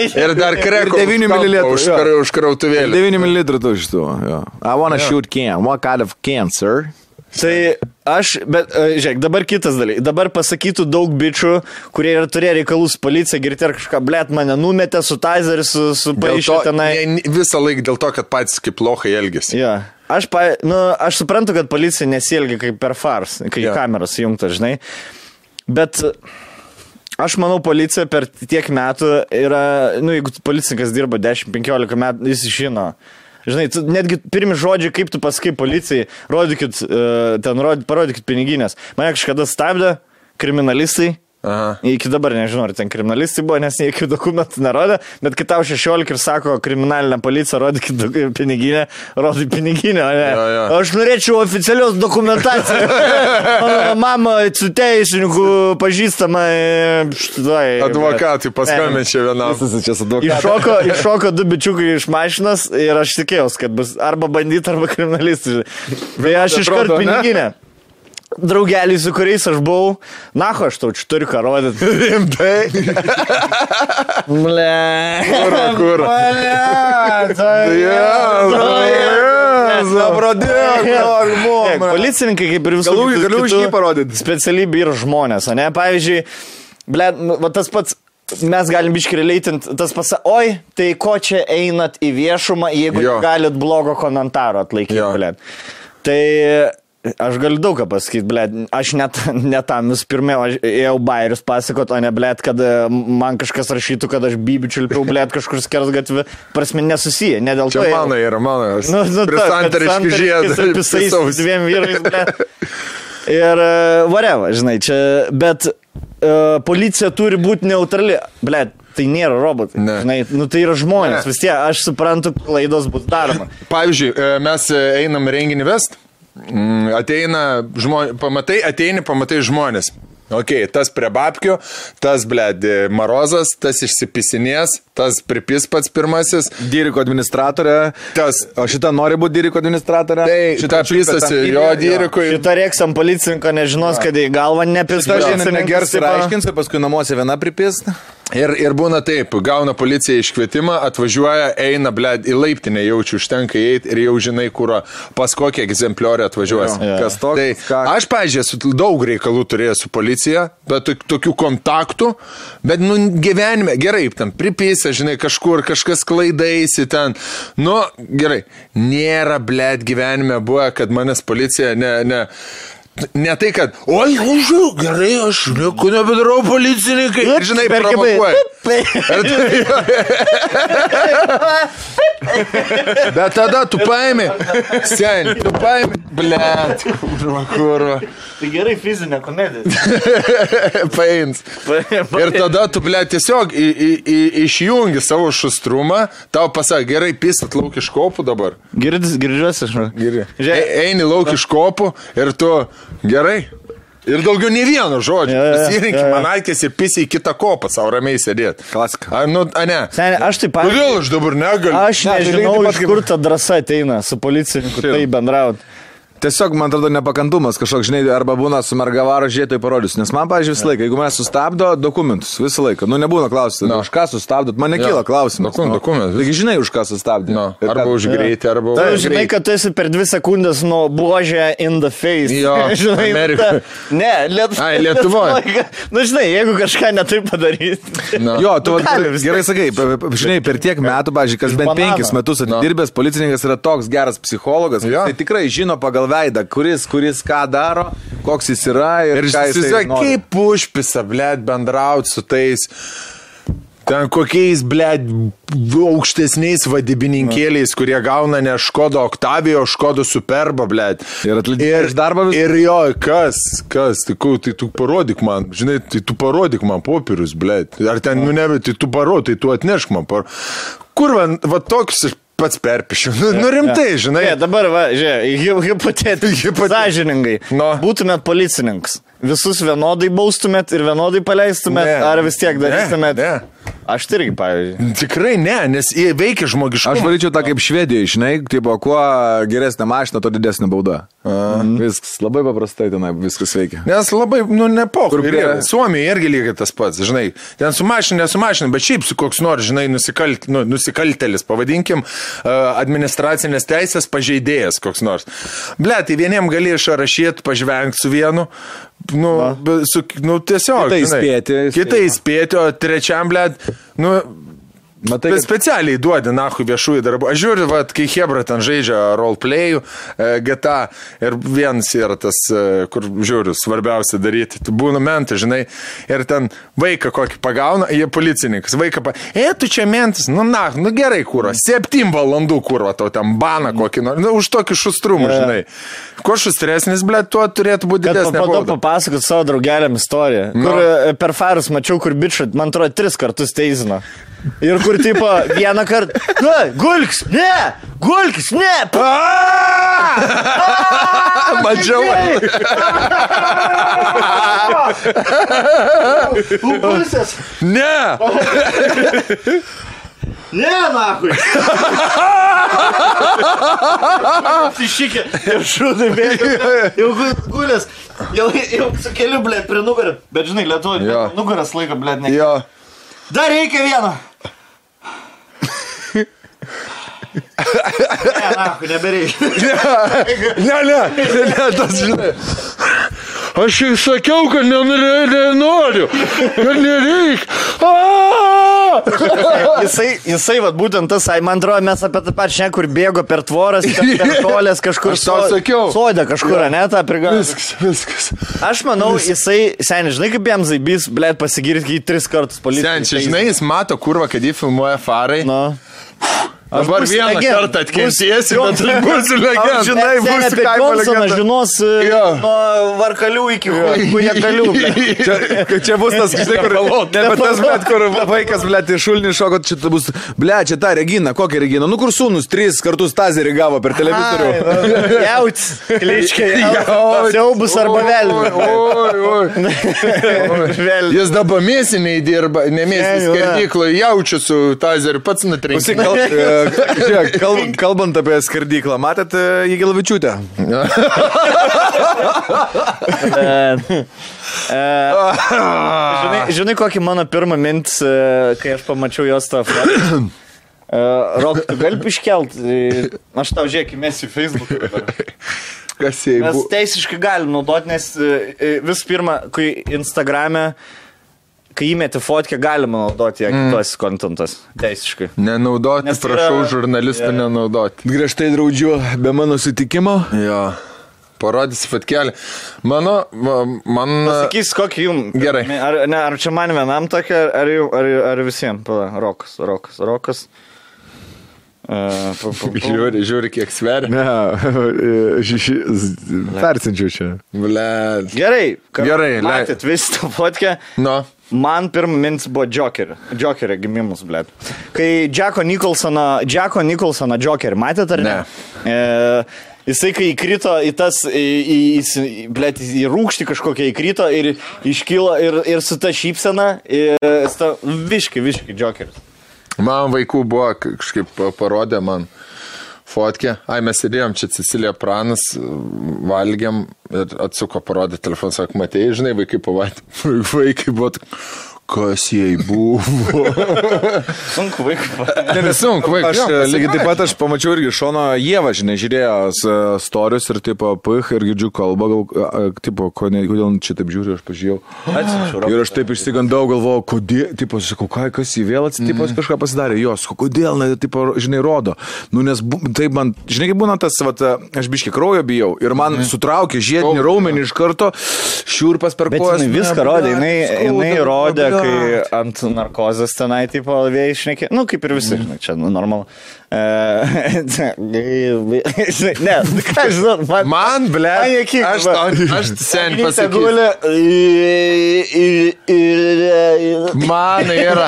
Ir dar kreko. Ir devynių mililitrų, Už, jo. kar, už krautuvėlį. 9 ml tu iš to. I wanna shoot can. What kind of can, sir? Tai aš, bet, e, žiūrėk, dabar kitas dalykas. Dabar pasakytų daug bičių, kurie ir turėjo reikalus su policija, girti ar kažką, blėt, mane numetė su tazeriu, su, su paaiškiu tenai. ne, visą laiką dėl to, kad patys kaip lohai elgesi. Ja. Aš, pa, nu, aš suprantu, kad policija nesielgia kaip per fars, kai Jo. yeah. kameros įjungtos, žinai. Bet aš manau, policija per tiek metų yra, nu, jeigu policininkas dirba 10-15 metų, jis žino. Žinai, tu, netgi pirmi žodžiai, kaip tu pasakai policijai, rodykit, uh, ten rod, parodykit piniginės. Mane kažkada stabdė kriminalistai. Aha. Iki dabar nežinau, ar ten kriminalistai buvo, nes jie jokių dokumentų nerodė, bet kai tau 16 ir sako kriminalinė policija, rodykit piniginę, rodai piniginę, o ne. Jo, jo. Aš norėčiau oficialios dokumentacijos. <laughs> Mano mama su teisininku pažįstama. e, štai, Advokatui paskambinčiau vienam. Visas čia su advokatu. Iššoko, iššoko du bičiukai iš mašinos ir aš tikėjausi, kad bus arba bandyti, arba kriminalistai. Tai aš iškart atrodo, ne? Draugeliai, su kuriais aš buvau, na, aš tau čia turiu ką rodyti. <laughs> Rimtai. Ble. Kur, kur? Tiek, Policininkai, kaip ir visų Galų- galiu už jį parodyti. Specialybė yra žmonės, o ne? Pavyzdžiui, ble, nu, va tas pats. Mes galim biškirėleitinti tas pats, oi, tai ko čia einat į viešumą, jeigu Jo. galit blogo komentaro atlaikyti, ble. Tai aš galiu daug ką pasakyti, ble, aš net, net tam visų pirma, aš ėjau bairius pasakot, o ne, ble, kad e, man kažkas rašytų, kad aš bybių čiulpiau, ble, kažkur skers gatvį, prasme nesusiję, ne dėl to. Čia mano yra, mano. Nu, nu, santariškis žiedų. Visais dviem vyrais, ble. <laughs> Ir uh, whatever, žinai, čia, bet uh, policija turi būti neutrali. Ble, tai nėra robotai. Ne. Žinai, nu tai yra žmonės. Ne. Vis tiek, aš suprantu, klaidos bus daroma. Pavyzdžiui, e, mes e, einam renginį vest, ateina žmonės, pamatai, ateini, pamatai žmonės. Ok, tas prie babkių, tas, bled, marozas, tas išsipisinės, tas pripis pats pirmasis, Dyriko administratorė. tas, O šita nori būti Dyriko administratorė? tai šitą pisasi jo dyrikui. Šitą rėksam policininko nežinos, kad į galvą nepis. Šitą šiandien policininkas, negers ir tipo, aiškins, ir paskui namuose viena pripis. Ir, ir būna taip, gauna policija iškvietimą, atvažiuoja, eina, bled, į laiptinę jaučiu, užtenka įeiti ir jau žinai, kur, pas kokį egzempliorių atvažiuos. Jo. Kas toks, Tai ką- aš, pažiūrėjau, daug reikalų turėjęs su policija, bet tok- tokių kontaktų, bet, nu, gyvenime, gerai, ten pripisa, žinai, kažkur kažkas klaidaisi ten. Nu, gerai, nėra, bled, gyvenime buvę, kad manęs policija ne, ne, Ne tai, kad, oi, už, gerai, aš nieko nebedarau policininkai. Ir, žinai, per kibai. provokuoja. <laughs> Bet tada tu paimi, sen, tu paimi, blėt, kur, Tai gerai fizinė komedija. <laughs> pains. Ir tada tu, blėt, tiesiog į, į, į, išjungi savo šustrumą, tau pasak, gerai, pisat lauk iš kopų dabar. Girdžiuosi, aš žinau. Gerai. E, eini lauk iš kopų ir tu, gerai. Ir daugiau nei vieno žodžio. Jo, jo, Pasirinkti jo, jo. man aikės ir pisi į kitą kopą, savo ramiai sėdėti. Klasika. A, nu, a ne. Seniai, aš taip pat. Kodėl aš dabar negaliu? Aš Ne, tai nežinau, pat iš kur ta drąsa ateina su policininku tai bendrauti. Tiesiog, man atrodo, nepakantumas kažkoks, žinai, arba būna su mergavaro žietoj parodys. Nes man, pažiūrėjau, visą laiką, jeigu mane sustabdo, dokumentus, visą laiką. Nu, nebūna klausimų. No. Už ką sustabdot, man nekyla Jo. klausimų. Dokun- dokumentus. Taigi žinai, už ką sustabdė. Nu, Ir arba kad- už greitį, arba Tu už žinai, kad tu esi per dvi sekundės nuo buožę in the face. Jo, <laughs> žinai, Amerikoj. ta- Ne, Lietuvoj. Ai, Lietuvoj. <laughs> Na, žinai, jeigu kažką netaip padarys. Nu. Jo, tu vat, Gali vis gerai sakai, žinai, per tiek metų, pažiūrėjau, kas bent penkis metus atidirbęs, policininkas yra toks geras psichologas, Jo. tai tikrai žino pagal veidą, kuris, kuris ką daro, koks jis yra ir, Ir ką jis įsivaizduoju, kaip užpisa, blėt, bendrauti su tais. Ten kokiais, blėt, aukštesniais vadybininkėliais, kurie gauna ne Škodo Octavio, Škodo Superbo, blėt. Ir atleidinėja iš darbo vis- Ir jo, kas, kas, tai, ku, tai tu parodyk man, žinai, tai tu parodyk man popierius, blėt. Ar ten, nu ne, tai tu parodyk, tai tu atnešk man. Par... Kur, man, va toks pats perpišiu. Nu, nu rimtai, žinai. Ne, dabar, va, žiūrėk, hipotetiškai. Hipotet- Sąžiningai. Nu. Būtumėt policininkas. Visus vienodai baustumėt ir vienodai paleistumėt, Ne. ar vis tiek darytumėt? Ne, Aš tai irgi, pavyzdžiui. Tikrai ne, nes jie veikia žmogiškumą. Aš varyčiau tą kaip Švedijoje, žinai, tipo, kuo geresnė mašina, to didesnė bauda. Viskas labai paprastai tenai viskas veikia. Nes labai, nu, nepoch. Kur Ir prie- Suomija irgi lygiai tas pats, žinai. Ten su mašina, nesu mašina, bet šiaip su koks nors, žinai, nusikalt, nu, nusikaltelis, pavadinkim, uh, administracinės teisės pažeidėjas koks nors. Ble, tai vieniem gali išrašyti, pažvengti su vienu. Nu, su, nu tiesiog. Įspėti, įspėti. Kitą įspėti, o trečiam, ble, nu, Matai, Bet kad- specialiai duodi, nahu, viešųjų darbų. Aš žiūriu, vat, kai Hebra ten žaidžia roleplayų, e, GTA ir vienas yra tas, e, kur žiūriu, svarbiausia daryti. Tu būna mentai, žinai, ir ten vaiką kokį pagauna, jie policininkas, vaiką pa... E, tu čia mentis, nu na, nu gerai, kūro, septym valandų kūro, tau ten baną kokį nors, nu, už tokį šustrumą, žinai. Kuo šustresnis, ble, tuo turėtų būti Kad po didesnė po to bauda. papasakot savo draugeliam istoriją. Nu. Kur e, per farus mačiau, kur bičiut, man atrodo, tris kartus teisino. Ir kur tipo vieną kartą. Na, gulks, ne, gulks, ne. Mačiau. Pulsas. Ne! Ne, nahui. Iššykė ir šūdai bėga. Jau gu- gulės. Jau, jau su keliu, blė, prie nugario. Bet žinai, lietuvių Jo. nugaras laiko, blė, ne. Jo. Dar reikia vieno. Ne, nahui, nebereikia. Ne, ne, ne, ne, tas žinai. Aš jau sakiau, kad nenori- nenoriu, kad nereikia. Jisai, jisai, va, būtent tas, man atrodo, mes apie tą pačią, ne, kur bėgo per tvoras, per <laughs> tolės kažkur. Aš tau sakiau. Sodė kažkur, ne, tą prigavęs. Viskas, viskas. Aš manau, jisai, seniai, žinai, kaip jam zaibys, blėt, pasigirti, jį tris kartus policija. Sen, čia žinai, jis mato kurvą, kad jį filmuoja farai. Nu. Dabar vieną legenda. kartą atkentėsi, bet aš būsiu <laughs> legenda. Aš žinai, apie kaimo legenda. žinos e, Jo. nuo varkalių iki kujekalių. <laughs> Čia, čia bus tas, žinai, kur... Ne, bet tas, bet kur vaikas, ble, iš šulnį šoko, čia tai bus, ble, čia ta Regina, kokia Regina, nu kur sūnus tris kartus tazerį gavo per televizorių. <laughs> Jauts, kliškai, siaubus arba velnius. Oi, oi. Vėl. Jis dabar mėsiniai dirba, va. skerdykloje, jaučiu su tazeriu, pats e, žiūrėk, kal, kalbant apie skardyklą, matėt e, Jėgilavičiūtę? E, e, žinai, žinai, kokį mano pirmą mintis, e, kai aš pamačiau jos tą fotą? Uh, Rok, tu gali iškelt, aš tau žiūrėk, mes į Facebook. dabar. Kas jai Mes teisiškai galim naudoti, nes visų pirma, kai Instagrame, kai įmeti fotkę, galima naudoti ją kitos kontentas. Teisiškai. Nenaudoti, Nes tai prašau, yra- žurnalistų Jo. nenaudoti. Griežtai draudžiu, be mano sutikimo. Jo. Parodys fatkelį. Mano, ma- man... Sakys, kokį jums. Gerai. Ar, ne, ar čia man vienam tokia, ar, ar, ar visiems? Pala, rokas, rokas, rokas. Uh. Žiūri, žiūri, kiek sveria. Ne, <laughs> persinčiau čia. Ble. Gerai, Gerai, matėt visą tą fotkę. Nu. Man pirmą mintis buvo Jokerio. Jokerio gimimus, blė. Kai Jacko Nicholsono, Jacko Nicholsono Jokerį matėt ar ne? ne? E, jisai kai įkrito į tas, į, į, į, blėt, į rūkštį kažkokią įkrito ir iškilo ir, ir su ta šypsena, jis ta, viški, viški Jokeris. Man vaikų buvo kažkaip pa- parodė man fotkę. Ai, mes sėdėjom čia Cecilija Pranas, valgiam ir atsuko parodė telefoną, sako, matėjai, žinai, vaikai pamatė. <laughs> Vaikai buvo, kas jai buvo. <laughs> Sunku vaikų. Ne, nesunku, vaikai. Aš e, lygiai taip pat aš pamačiau irgi šono Jėvą, žinai, žiūrėjo s- storius ir tipo pih ir girdžiu kalbą, gal, a, tipo, ko ne- kodėl čia taip žiūriu, aš pažiūrėjau. Ir aš taip išsigandau, galvojau, kodėl, tipo, sakau, ką, kas jį vėl atsitipo, mm. kažką pasidarė, jos, kodėl, na, tipo, žinai, rodo. Nu, nes taip man, žinai, kaip būna tas, vat, aš biški kraujo bijau ir man mm. sutraukė žiedinį raumenį iš karto, šiurpas per kojas. viską ne, rodė, jinai, jinai rodė. Kai ant narkozės tenai, tipo, vėjai išnekė, nu, kaip ir visi, žinai, čia, nu, normalu. Ne, ką aš žinau, man... Man, ble, Man juokinga, aš, aš sen Aknytė pasakysiu. Man yra,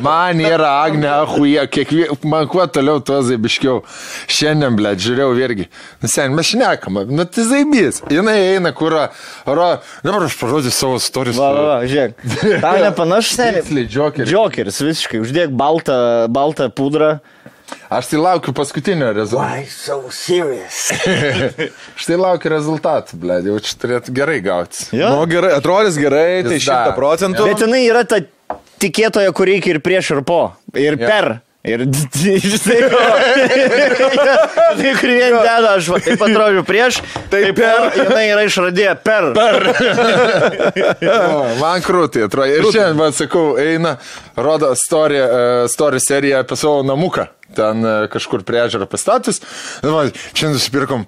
man yra Agne, kiekvien, man kuo toliau, tuo zaibiškiau. Šiandien, ble, žiūrėjau irgi. Nu, sen, mes šnekam, nu, tai zaibys. Jinai eina, kur, ro, dabar aš parodysiu savo istoriją. Va, va, žiūrėk. Tau nepanašus, seniai. Jokeris. Jokeris, visiškai, uždėk baltą, baltą pudrą. Aš tai laukiu paskutinio rezultato. Why so serious? <laughs> Aš tai laukiu rezultatų, ble, jau čia turėtų gerai gauti. Jo. Nu, gerai, atrodys gerai, tai Jis dar. šimta procentų. Bet jinai yra ta tikėtoja, kur reikia ir prieš, ir po. Ir Jo. per. Ir žinai, <laughs> tai kur vien deda, aš taip atrodo prieš, tai per, jinai yra išradėję per. <laughs> O, man krūtai atrodo. Ir šiandien, man sakau, eina, rodo story, uh, story seriją apie savo namuką. Ten uh, kažkur prie ežero pastatus. Nu, va, Šiandien nusipirkom.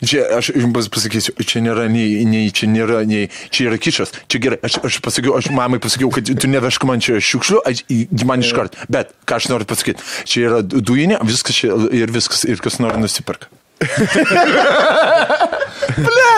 Čia aš jums pasakysiu, čia nėra nei, nei čia nėra, nei čia yra kišas. Čia gerai, aš, aš pasakiau, aš mamai pasakiau, kad tu nevešk man čia šiukšlių, aš, man iš karto. Bet, ką aš noriu pasakyti, čia yra dujinė, viskas čia ir viskas, ir kas nori nusipirka. <laughs> Ble,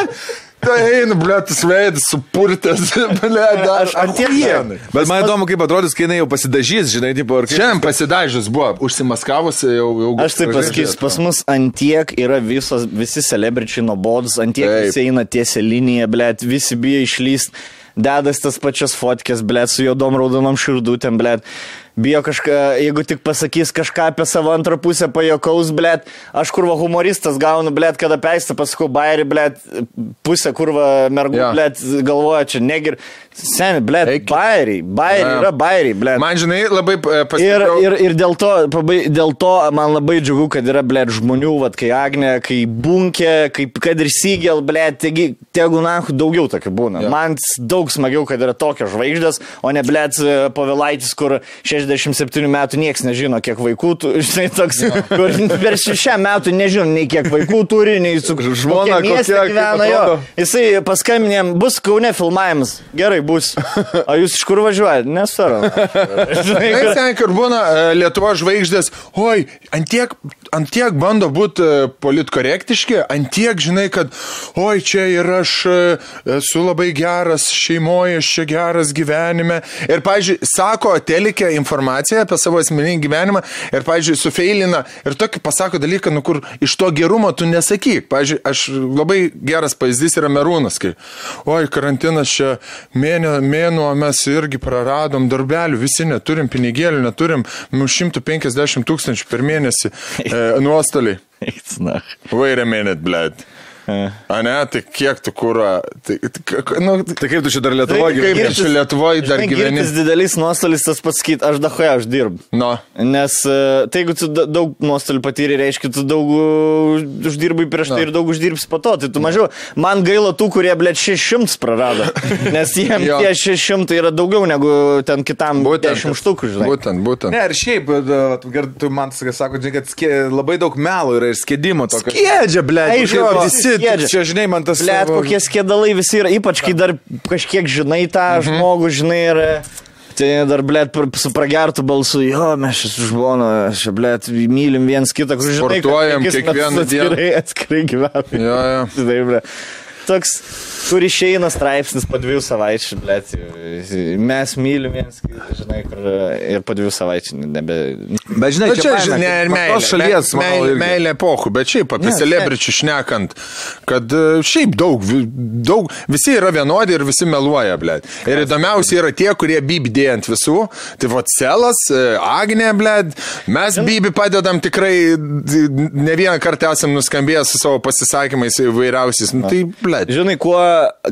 tai eina, ble, tas veidas supurtęs, ble, dar Aš ant tiek- achienai. Bet man įdomu, kaip atrodys, kai jinai jau pasidažys, žinai, tipo, ar kaip... Šiandien pasidažęs buvo, užsimaskavusi jau. jau Aš taip pasakysiu, pas mus antiek yra visos, visi celebričiai nuobodus, antiek Taip. visi eina tiesia linija, blėt, visi bijo išlyst, dedas tas pačias fotkės, blėt, su juodom raudonom širdutėm, blėt. Bijo kažką, jeigu tik pasakys kažką apie savo antrą pusę, pajokaus, blėt, aš kurva humoristas gaunu, blėt, kada peistą pasakau, bairį, blėt, pusę kurva mergų, yeah. blėt, galvoja, čia negir. Seni, blėt, Eik. bairiai, bairiai, Jo. yra bairiai, blėt. Man, žinai, labai e, Ir, pasitikėjau. ir, ir dėl, to, pabai, dėl to man labai džiugu, kad yra, blėt, žmonių, vat, kai Agne, kai Bunkė, kaip kad ir Sygel, blėt, taigi, tegu nahu daugiau tokių būna. Ja. Man daug smagiau, kad yra tokios žvaigždės, o ne, blėt, pavilaitis, kur 67 metų niekas nežino, kiek vaikų, tu, <laughs> žinai, toks, ja. kur per šešią metų nežino, nei kiek vaikų turi, nei su Žmona kokia, gyvena jo. Jisai paskambinėm, bus Kaune filmavimas. Gerai, bus. O jūs iš kur važiuojate? Nesvarbu. <laughs> Žinai, kur- ten, kur būna e, Lietuvo žvaigždės, oi, antiek, antiek bando būti e, politkorektiški, antiek žinai, kad, oi, čia ir aš e, esu labai geras šeimoje, aš čia geras gyvenime. Ir, pavyzdžiui, sako telikė informaciją apie savo asmeninį gyvenimą ir, pavyzdžiui, sufeilina ir tokį pasako dalyką, nu kur iš to gerumo tu nesakyk. Pavyzdžiui, aš labai geras pavyzdys yra Merūnas, kai, oi, karantinas čia mėnė, mėnuo mes irgi praradom darbelių, visi neturim pinigėlių, neturim nu, 150 tūkstančių per mėnesį <laughs> e, nuostoliai. Eits, na. Wait a minute, blėt. A ne, tai kiek tu kūra, tai, tai, k- nu, Tai kaip tu čia dar Lietuvoje kaip gyveni? čia Lietuvoje dar gyveni? Girtis dideliais nuostoliais tas pats sakyt, aš dahoje, aš dirbu. Nu, Nes e, tai jeigu tu da- daug nuostolių patyrė, reiškia, tu daug uždirbai prieš tai Na. ir daug uždirbsi po to. Tai tu mažiau. Man gaila tų, kurie, blėt, 600 prarado. <laughs> Nes jiems tie 600 yra daugiau negu ten kitam būtent. 10 štukų, žinai. Būtent, būtent. Ne, ir šiaip, gar- tu man sakai, sako, kad labai daug melo yra ir skėdimo tokio. Skiedžia, ble, Aišku, Jo, jo, visi, skiedžia. čia, žinai, man tas... Blet, savo- kokie skėdalai visi yra, ypač kai dar kažkiek žinai tą Mhm. žmogų, žinai, ir tai dar, blėt, su pragertų balsu, jo, mes čia su žmona, čia, blėt, mylim viens kitą, kur žinai, Sportuojam kiekvieną metus atskirai, atskirai gyvename. Jo, jo. Tai, blėt. Toks, kur išeina straipsnis po dviejų savaičių, blėt, mes mylim kitą, žinai, kur ir po dviejų savaičių nebe... Bet žinai, Na, čia, faina, žinai, ir meilė. tos šalies, manau, meilė, irgi. meilė epochų, bet šiaip apie Ne, celebričių šnekant, kad e, šiaip daug, daug, visi yra vienodi ir visi meluoja, ble. Ir įdomiausia yra tie, kurie bibdė ant visų. Tai va, Celas, e, Agnė, ble, mes bibi padedam tikrai, ne vieną kartą esam nuskambėję su savo pasisakymais įvairiausiais. Nu, tai, ble. Žinai, kuo,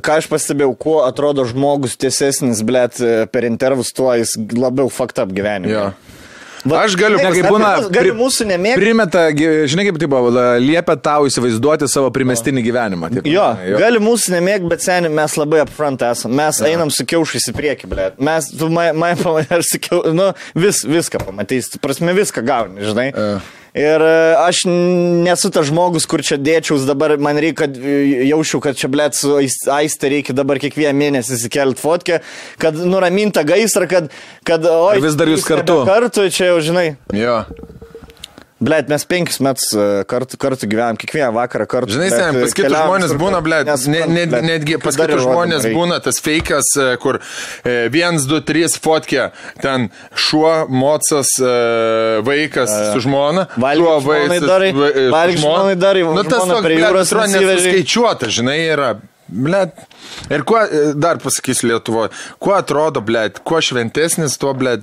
ką aš pastebėjau, kuo atrodo žmogus tiesesnis, blėt, per intervus, tuo jis labiau fucked up gyvenime. Jo. Va, Aš galiu- Ne, kaip būna, pri- mūsų nemėgti. Primeta, žinai kaip tai buvo, la- liepia tau įsivaizduoti savo primestinį gyvenimą. Taip, Jo, jo, gali mūsų nemėgti, bet seniai mes labai upfront esame. Mes ja. einam su kiaušais į priekį, blė. Mes, tu mane ma, <laughs> pamatė, aš sakiau, nu, vis, viską pamatysi, tu prasme viską gauni, žinai. Ja. Ir e, aš nesu tas žmogus, kur čia dėčiaus dabar, man reikia, kad e, jausčiau, kad čia, blėt, su ais- aiste reikia dabar kiekvieną mėnesį įsikelti fotkę, kad nuraminta gaisrą, kad, kad, oi, Ar vis dar jūs kartu? Kartu, čia jau, žinai. Jo. Blet, mes penkis metus e, kartu, kartu gyvenam, kiekvieną vakarą kartu. Žinai, blet, sen, pas kitus žmonės būna, ble, nes, ne, ne, blet, netgi pas kitus žmonės reikia. būna tas feikas, e, kur 1, 2, 3 fotkė, ten šuo, mocas, e, vaikas su žmona, Valgyk šuo, žmonai darai, vai- e, su valgyk žmona. žmonai darai, Nu, tas toks, prie jūros nusiveži. nesuskaičiuota, žinai, yra. Blet. Ir kuo, dar pasakysiu Lietuvoje, kuo atrodo, blet, kuo šventesnis, tuo, blet,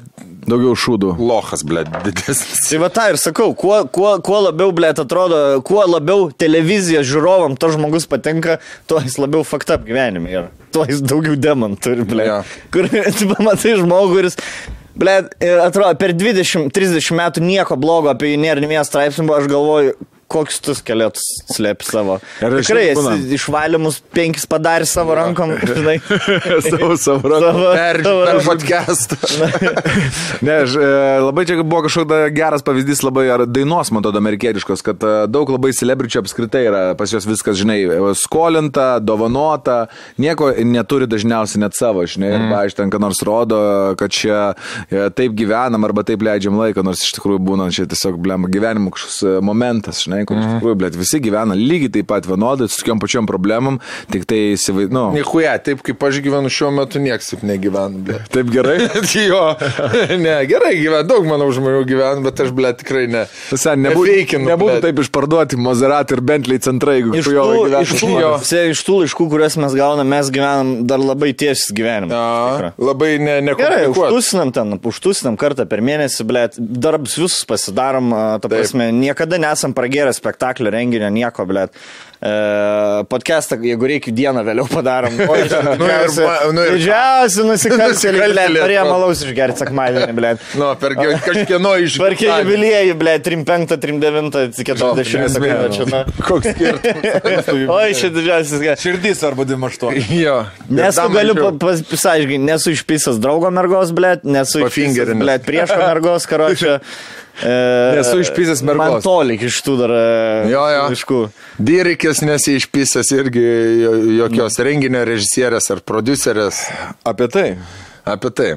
Daugiau šūdų. lochas, blet, didesnis. Tai va tą ir sakau, kuo, kuo, kuo labiau, blėt, atrodo, kuo labiau televizija žiūrovam to žmogus patinka, tuo jis labiau fucked up gyvenime yra. Tuo jis daugiau demon turi, blėt. Jo. Kur <laughs> tu pamatai žmogų, kuris Ble, atrodo, per 20-30 metų nieko blogo apie jį nėra, nei vienas straipsnių, buvo, aš galvoju, koks tu skelėtus slėpi savo. Ir Tikrai, esi išvalymus penkis padarė savo rankom, žinai. <laughs> Savo, savo rankom. Per, per rankom. podcastą. <laughs> Ne, aš, e, labai čia buvo kažkoks geras pavyzdys, labai ar dainos, man atrodo, amerikietiškos, kad e, daug labai celebričių apskritai yra, pas juos viskas, žinai, e, skolinta, dovanota, nieko neturi dažniausiai net savo, žinai, mm. arba iš ten, ką nors rodo, kad čia taip gyvenam, arba taip leidžiam laiką, nors iš tikrųjų būna čia tiesiog, blem, gyvenimo kažkoks momentas, žinai, kur iš tikrųjų, blėt, visi gyvena lygiai taip pat vienodai, su tokiam pačiam problemam, tik tai, įsivai- nu, Nichuja, taip kaip aš gyvenu šiuo metu, nieks taip negyvena, ble. taip gerai. <laughs> jo, <laughs> ne, gerai gyvena, daug manau žmonių gyvena, bet aš, ble, tikrai ne. Visai nebūtų, nebūtų taip išparduoti Maserati ir Bentley centrai, jeigu Iš jo tų, iš, iš tų laiškų, kuriuos mes gauname, mes gyvenam dar labai tiesis gyvenimą. Labai ne, Gerai, nekomplikuot. užtusinam ten, užtusinam kartą per mėnesį, blėt, darbus visus pasidarom, ta Taip. prasme, niekada nesam pragėrę spektaklio renginio, nieko, blėt. E, podcastą, jeigu reikia, dieną vėliau padarom. O, <laughs> Nu ir nu ir- Didžiausi nusikaltėliai, blėt, norėjo malaus išgerti sekmadienį, blėt. <laughs> Nu, per kažkieno <laughs> iš... Tvarkė jubiliejų, blėt, 35, 39, 40 nesmėnau. čia. na. Koks skirtumas? Oi, čia didžiausias. Širdys arba 28. jo. Nesu, Dar galiu pasaiškinti, nesu išpisęs draugo mergos, blėt, nesu Pafingerinęs. blėt, priešo mergos, karočią. E, Nesu išpisęs mergos. Man tolik iš tų dar e, Jo, jo. laiškų. Dyrikis nesišpisęs irgi jo- jokios renginio režisierės ar producerės Apie tai. apie tai.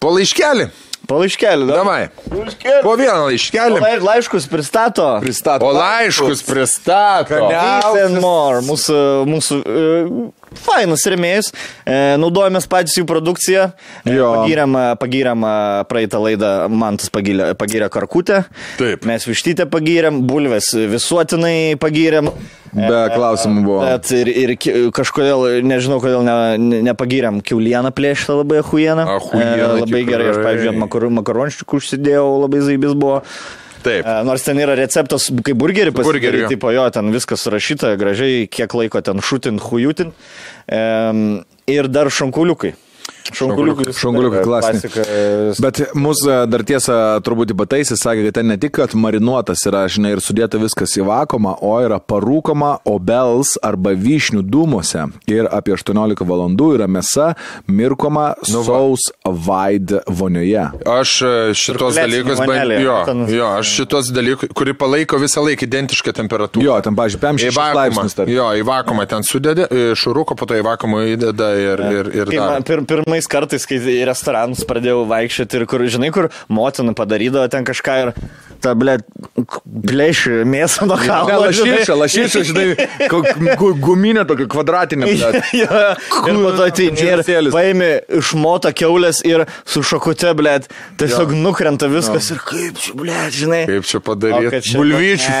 Po laiškelį. Palaiškelį, da? Davai. Laiškelį. Po vieną laiškelį. Lai- Laiškus pristato. Pristato. O laiškus pristato. More. Mūsų, mūsų e, fainus remėjus. E, naudojamės patys jų produkciją. E, Jo. pagyrėm, pagyrėm e, praeitą laidą, man tas pagyrė, pagyrė karkutę. Taip. Mes vištytę pagyrėm, bulves visuotinai pagyrėm. Be klausimų buvo. Bet ir, ir kažkodėl, nežinau, kodėl ne, ne, nepagyrėm kiaulieną plėštą labai ahuieną. Achuieną, labai gerai, aš, tikrai. pavyzdžiui, makaronščiukų užsidėjau, labai zaibis buvo. Taip. E, Nors ten yra receptas, kaip burgerį pasidaryti, jo. tipo jo, ten viskas surašyta gražiai, kiek laiko ten šutin, hujutin. E, ir dar šankuliukai. Šankuliukai klasiniai. klasika. Bet mūsų dar tiesa turbūt pataisė, sakė, kad ten ne tik, kad marinuotas yra, žinai, ir sudėta viskas į vakumą, o yra parūkoma obels arba vyšnių dūmose. Ir apie 18 valandų yra mėsa mirkoma Nu saus vaid vonioje. Aš e, šitos dalykus, vonelė, ban- jo, jo, aš šitos dalykus, kuri palaiko visą laiką identišką temperatūrą. Jo, ten, pažiūrėjau, Į 5-6 vakumą. laipsnius. Jo, į vakumą ten sudedi, šuruko, po to į vakumą įdeda ir, ir, ir man pir, pirmais kartais, kai į restoranus pradėjau vaikščioti ir kur, žinai, kur motina padarydavo ten kažką ir ta, ble, plėši mėsą nuo kalno. lašiša, lašiša, žinai, kok- gu- guminė tokia kvadratinė. blet. Jo, ir po to ateini ir paimi išmotą keulės ir su šakute, blėt, tiesiog jo. nukrenta viskas ir kaip čia, blėt, žinai. Kaip čia padaryti? Bulvyčių,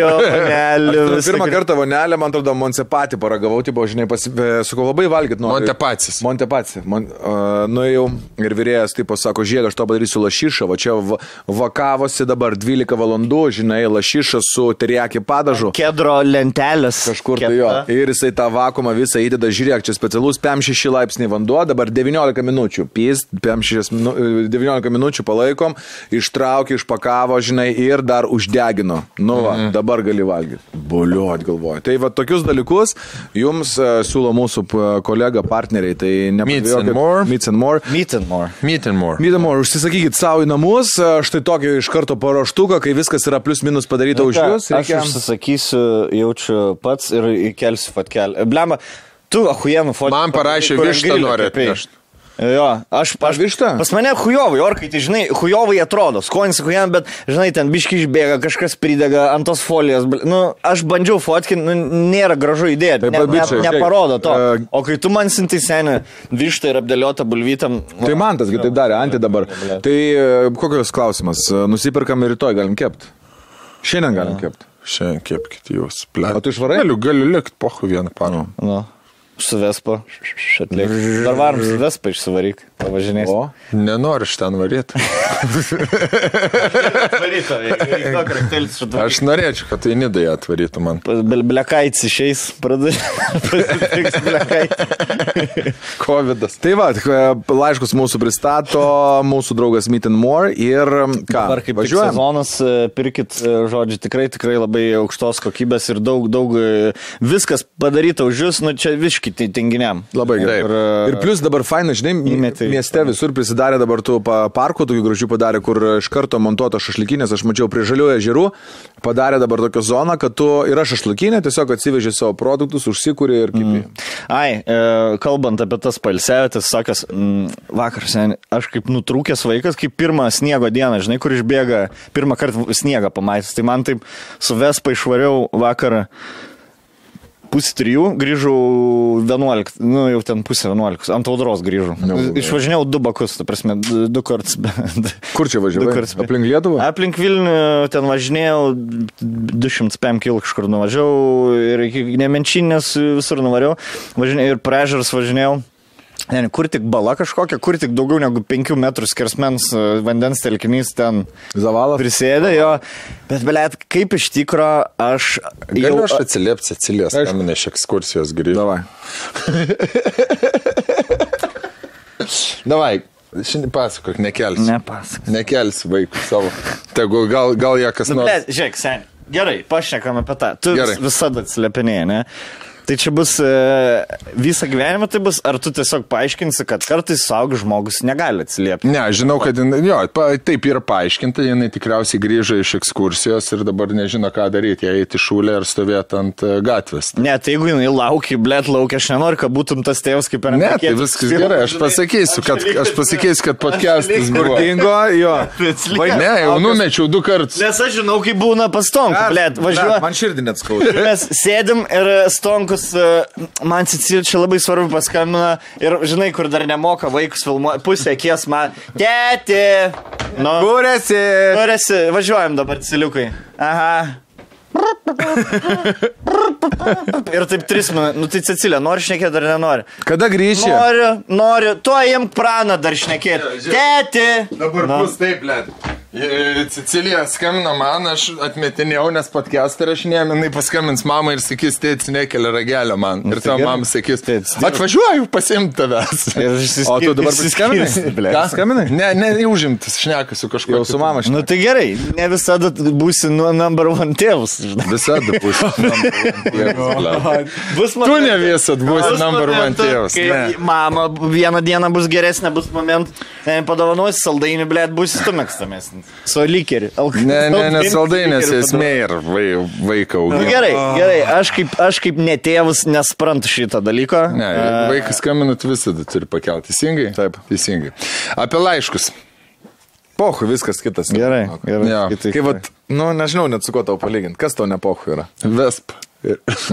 Jo. <laughs> Aš Pirmą kartą vonelę, man atrodo, Montepatį paragavau, tai buvo, žinai, pasi... sakau, labai valgyt noriu. Montepacis. Montepatį. Mon... Uh, nuėjau ir vyrėjas, taip, sako, žiūrėk, aš to padarysiu lašišą, va čia va- vakavosi dabar 12 valandų, žinai, lašišą su teriaki padažu. Kedro lentelės. Kažkur tai jo. Ir jisai tą vakumą visą įdeda, žiūrėk, čia specialus 5-6 laipsniai vanduo, dabar 19 minučių. Pys, 5-6 minu, 19 minučių palaikom, ištraukė, išpakavo, žinai, ir dar uždegino. Nu, va, mm. dabar gali valgyti. Buliuot galvoju. Tai va, tokius dalykus jums uh, siūlo mūsų kolega partneriai. Tai Meats and more. Meats and more. Meat and more. Meet and more. Mydamo, užsisakykit savo į namus, štai tokį iš karto paruoštuką, kai viskas yra plius minus padaryta už Ką, jūs. Aš užsisakysiu, jaučiu pats ir įkelsiu fatkelį. Blema, tu ahujenų fotkį. Man parašė vištą nori atnešt. Jo, aš, aš vištą? Pas mane hujovai, orkai, tai žinai, hujovai atrodo, skonis hujan, bet, žinai, ten biški išbėga, kažkas pridega ant tos folijos. Nu, aš bandžiau fotkinti, nu, nėra gražu idėja, Tai ne, ne, pabičiai, žiūrėk, neparodo to. e, O kai tu man sintai senį vištą ir apdėliotą bulvytam. Tai man tasgi taip darė, Antį dabar. Tai e, kokios klausimas? E, Nusipirkam ir rytoj galim kepti. Šiandien galim kepti. Šiandien kepkite jūs. Ple. O tu išvarai? Galiu, galiu likti pohu vieną parą. Nu. Su Vespa. Atliek. Dar varom su Vespa išsivaryk. Pavažinės. O, Nenoriu iš ten varyti. Aš norėčiau, kad tai nidai atvarytų man. Blekaits išeis, pradės. <laughs> Covidas. tai va, e, laiškus mūsų pristato mūsų draugas Meet and More ir ką, Dabar kaip tik važiuojam? sezonas, e, pirkit, e, žodžiu, tikrai, tikrai labai aukštos kokybės ir daug, daug viskas padaryta už jūs, nu čia viški tai tinginiam. Labai gerai. Ir, e, Ir plus dabar faina, žinai, Įmetei. mieste visur prisidarė dabar tų pa- parkų, tokių gražių padarė, kur iš karto montuoto šašlikinės, aš mačiau prie žaliųjų ežerų, padarė dabar tokią zoną, kad tu yra šašlikinė, tiesiog atsiveži savo produktus, užsikūrė ir kaip. Mm. Ai, e, kalbant apie tas palsėvėtis, sakęs, mm, vakar, sen, aš kaip nutrūkęs vaikas, kaip pirmą sniego dieną, žinai, kur išbėga, pirmą kartą sniegą pamatęs, tai man taip su Vespa išvariau vakarą. Pusė trijų, grįžau 11, nu jau ten pusė 11, ant audros grįžau. Nu, Išvažinėjau du bakus, ta prasme, du, kartus. Kur čia kartus. Aplink Lietuvą? Aplink Vilnių ten važinėjau, 205 km kažkur nuvažiavau ir iki Nemenčinės visur nuvariau. Važinėjau ir prežars važinėjau. Ne, kur tik bala kažkokia, kur tik daugiau negu 5 metrų skersmens e, vandens telkinys ten Zavalas. prisėdė jo. Bet, belėt, kaip iš tikro aš Galiu aš atsiliepti, atsilies, Aišku. kam iš ekskursijos grįžau. Davai. <laughs> Davai, šiandien pasakok, nekelsi. Nepasak. Nekelsi vaikų savo. Tegu gal, gal jie kas Nu, nors. ble, žiūrėk, sen. Gerai, pašnekam apie tą. Tu Gerai. vis- visada atsiliepinėjai, ne? Tai čia bus e, visą gyvenimą, tai bus, ar tu tiesiog paaiškinsi, kad kartais saugus žmogus negali atsiliepti. Ne, žinau, kad jo, taip yra paaiškinta, jinai tikriausiai grįžo iš ekskursijos ir dabar nežino, ką daryti, jei eiti šūlę ar stovėti ant e, gatvės. Ne, tai jeigu jinai laukia, blėt laukia, aš nenoriu, kad būtum tas tėvas kaip ir Ne, tai viskas gerai, aš pasakysiu, kad, aš pasakysiu, kad podcastas buvo. Dingo, jo. <laughs> Ne, jau numečiau du kartus. Nes aš žinau, kaip būna pastonku, blėt, važiuoju. Man širdį net skauda. Mes sėdim ir Stonkus, e, man Cecilija čia labai svarbu paskambina ir žinai, kur dar nemoka vaikus filmuoti, pusė akies man. Tėti! Nu, kur esi? Važiuojam dabar, Ceciliukai. Aha. <laughs> Ir taip tris minutės. Nu tai Cecilija, nori šnekėti ar nenori? Kada grįši? Noriu, noriu. Tuo jiem praną dar šnekėti. Tėti! Dabar Nu. bus taip, blėt. Cecilija skambina man, aš atmetinėjau, nes podcast'ą rašinėjom, jinai paskambins mamai ir sakys, tėtis nekelia ragelio man. Ir tai tavo mama sakys, atvažiuoju pasimti tavęs. Ir O tu dabar blet. Ką? Skambinai? Ne, ne, užimtas, šnekasiu kažkuo. Jau su mama Nu tai gerai, ne visada būsi nu number one tėvus. Visada. <laughs> <laughs> Bus Tu ne visad būsi number one Ne. Mama vieną dieną bus geresnė, bus moment, ne, padovanosi saldainių, blėt, bus tu mėgstamesnis. Su likeriu. Ne, ne, ne, saldainės esmė ir vai, vaiką Nu, auginti. gerai, gerai, aš kaip, aš kaip netėvus nesprantu šito dalyko. Ne, vaikas skambinat visada turi pakelti. Teisingai? Taip. Teisingai. Apie laiškus. Pohu, viskas kitas. Gerai, gerai. Jo. kitai- Kaip, vat, nu, nežinau net su kuo tau palyginti. Kas tau ne pohu yra? Vesp.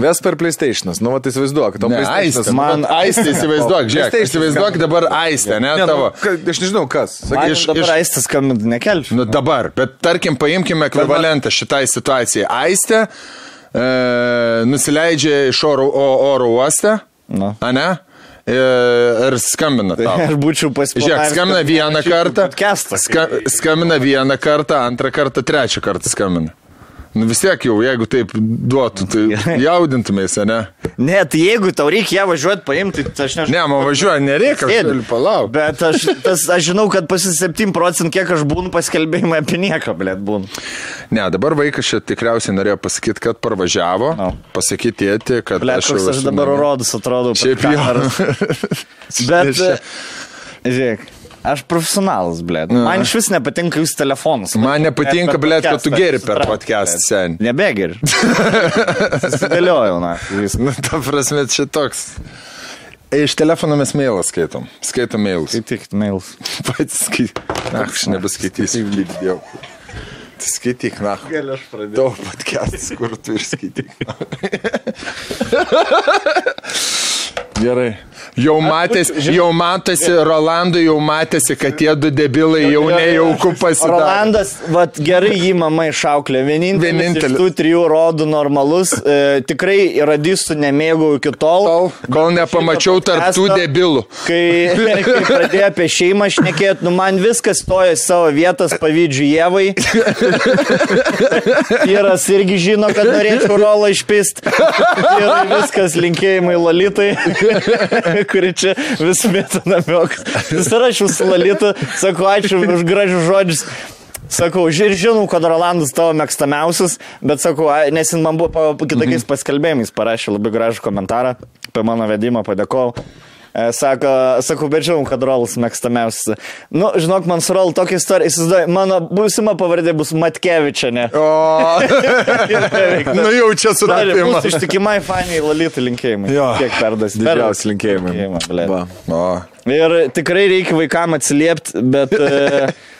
Vesper PlayStationas. Nu, va, tai įsivaizduok. Ne, PlayStationas- aistė. Man aistė įsivaizduok, žiūrėk. Įsivaizduok dabar aistę, ne Ne, tavo. nu, aš nežinau kas. Sakai, iš- dabar iš- aistas skambinti nekelčiau. Nu dabar, bet tarkim, paimkime ekvivalentą šitai situacijai. Aistė e, nusileidžia iš oro, o, oro uoste, Nu. ne? E, ir skambina. Tai tau. <laughs> aš būčiau Žiūrėk, pasipasakojęs. skambina vieną kartą. Ska... Ska, skambina vieną kartą, antrą kartą, trečią kartą skambina. Nu vis tiek jau, jeigu taip duotų, tai <laughs> jaudintumėsi, ne? Ne, tai jeigu tau reikia ją važiuoti paimti, tai aš nežinau. Ne, man važiuoja, nereikia, aš galiu palaukti. Bet aš, tas, aš žinau, kad pasi 7 procentų, kiek aš būnu paskelbėjimai apie nieką, blėt, būnu. Ne, dabar vaikas čia tikriausiai norėjo pasakyti, kad parvažiavo, O. pasakyti tėti, kad Blėt, jau koks aš dabar rodus atrodau. Šiaip jau. <laughs> Bet, Čia- žiūrėk, aš profesionalas, blėt. Nu. Man iš vis nepatinka jūsų telefonas. Man nepatinka, blėt, kad tu geri per podcast, sen. Nebegeri. <laughs> Susidėliojau, na. viską. Nu, ta prasme, čia toks. Iš telefono mes mailą skaitom. Skaitom mailus. Kaip tik mails. Patys skaityk. <laughs> Na, aš nebeskaitysiu. Tai skaityk, na. Gal aš pradėjau. Tavo podcastas, kur tu ir skaityk. <laughs> Gerai. Jau matėsi, jau matėsi, Rolandui jau matėsi, kad tie du debilai jau nejauku pasidarė. Rolandas, vat, gerai jį mama išauklė. Vienintelis, Vienintelis. Vienintelis. tų trijų rodų normalus. E, tikrai radistų nemėgau iki tol. Tol, kol nepamačiau tarp tų podcastą. debilų. Kai, kai pradėjo apie šeimą šnekėti, nu man viskas stoja savo vietas, pavydžiu Jėvai. <laughs> Vyras irgi žino, kad norėčiau rolą išpist. Ir viskas linkėjimai Lalitai, kuri čia vis mėtų namiokas. Susirašiau su Lalita, sakau, ačiū už gražius žodžius. Sakau, ir žinau, kad Rolandas tavo mėgstamiausias, bet sakau, nes jis man buvo kitokiais paskelbėjimais parašė labai gražų komentarą apie mano vedimą, padėkojau. E, Sako, sakau, bet žinau, kad Rolas mėgstamiausias. Nu, žinok, man su Rolu tokia istorija, įsivaizduoju, mano būsima pavardė bus Matkevičiane. O, <laughs> nu jau čia sutapimas. Ištikimai faniai Lalytai linkėjimai. Jo. Kiek perdas? Didžiausi linkėjimai. Linkėjimai, Ir tikrai reikia vaikam atsiliepti, bet... E, <laughs>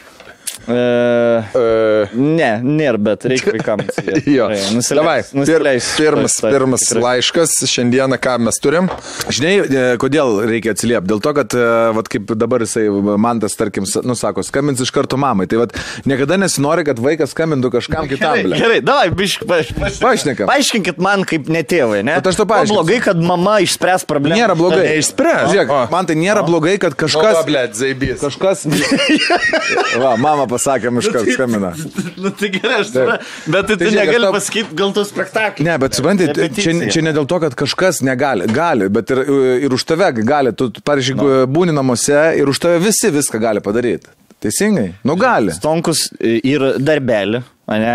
e, Ne, nėra, bet reikia vaikams. Jo, pir, nusileis. pirmas, pirmas laiškas, šiandieną ką mes turim. Žinai, kodėl reikia atsiliepti? Dėl to, kad, vat, kaip dabar jisai, man tas, tarkim, s- nu, sako, skambins iš karto mamai. Tai vat, niekada nesinori, kad vaikas skambintų kažkam kitam. Gerai, gerai, davai, bišk, paaiš, Paaiškinkam. paaiškinkit man kaip netėvai, ne? Bet aš tau Kuo paaiškinsiu. blogai, kad mama išspręs problemą. Nėra blogai. Neišspręs. Žiūrėk, O. man tai nėra blogai, kad Kas? kažkas... blėt, zaibys. Kažkas. Va, mama pasakė, miškas skambina. <laughs> Nu, tai gerai, aš turiu. Bet tai, Tai tai žiūrėk, negali tau- pasakyti, gal tu spektaklį. Ne, bet suprantate, čia, čia ne dėl to, kad kažkas negali. Gali, bet ir, ir už tave gali. Tu, pavyzdžiui, no. būni namuose ir už tave visi viską gali padaryti. Teisingai? Nu gali. Stonkus ir darbelį.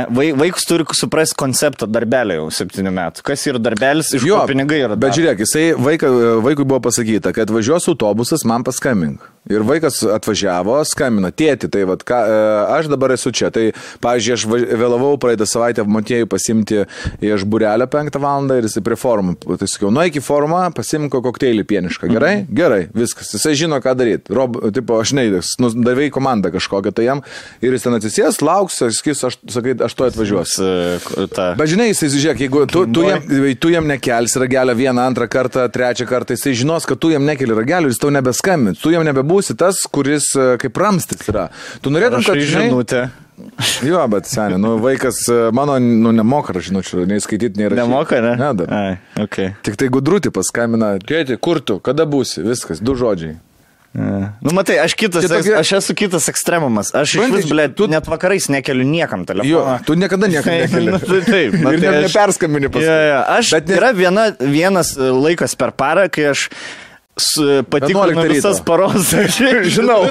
Vai- Vaikus turi suprasti konceptą darbelio jau septynių metų. Kas yra darbelis, iš ko pinigai yra. Bet daromi. žiūrėk, jisai vaika, vaikui buvo pasakyta, kad važiuos autobusas, man paskambink. Ir vaikas atvažiavo, skambina, tėti, tai vat, ką, e, aš dabar esu čia. Tai, pavyzdžiui, aš vėlavau praeitą savaitę motiejų pasimti iš burelio 5 val. ir jisai prie formų. Tai sakiau, nu iki formą, pasimk kokteilį pienišką. Gerai? Mhm. Gerai, viskas. Jisai žino, ką daryti. Rob, tipo, aš neįdės, nu, davai komandą kažkokią tai jam. Ir jis ten atsisės, lauks, sakys, aš, sakai, aš to atvažiuosiu. E, Ta. Bet žinai, jisai, žiūrėk, jeigu tu, tu, jam, tu jam nekelsi ragelio vieną, antrą kartą, trečią kartą, jisai žinos, kad tu jam nekeli ragelio, jis tau nebeskambins. Tu jam nebebūsi tas, kuris e, kaip ramstis yra. Tu norėtum, kad... Žinai- žinutę. Jo, bet seniai, nu, vaikas e, mano, nu, nemoka žinučių, nei skaityti, nei rašyti. Nemoka, ne? Ne, dar. Ai, okay. Tik tai gudrutį paskambina, tėti, kur tu, kada būsi, viskas, du žodžiai. Nu, matai, aš, kitas, Čia tokie- aš esu kitas ekstremumas. Aš iš vis, blė, tu- net vakarais nekeliu niekam Jo, telefoną. tu niekada niekam <laughs> nekeli. Nu, tai taip, na, <laughs> Ir tai aš- neperskambini paskui. Ja, ja. Aš, Bet ne-. Yra viena, vienas e, laikas per parą, kai aš patikrinu 11 ryto. visas paros. Žinau.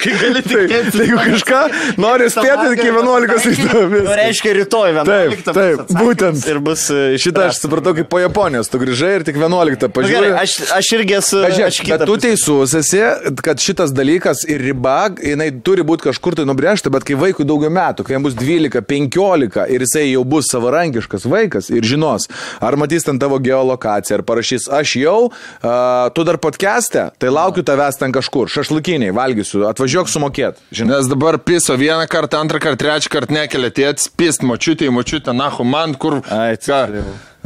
kai gali tikėtis. Tai jeigu kažką nori spėti iki 11 ryto. Nu, reiškia rytoj 11. Taip, taip, būtent. Ir bus Šitą aš supratau kaip po Japonijos, tu grįžai ir tik 11 Nu, pažiūrėjai. gerai, aš, aš irgi esu. Bet, žiūrėk, aš kitą tu teisus esi, kad šitas dalykas ir riba, jinai turi būti kažkur tai nubrėžta, bet kai vaikui daugiau metų, kai jam bus 12, 15 ir jisai jau bus savarankiškas vaikas ir žinos, ar matys ten tavo geolokaciją, ar parašys, aš jau, uh, tu dar podcast'e, tai laukiu tavęs ten kažkur, šašlukiniai, valgysiu, atvažiuok sumokėt. Žinai, Nes dabar piso vieną kartą, antrą kartą, trečią kartą nekelia tėtis, pist močiutė, močiutė, nahu, man kur. Ai, ką?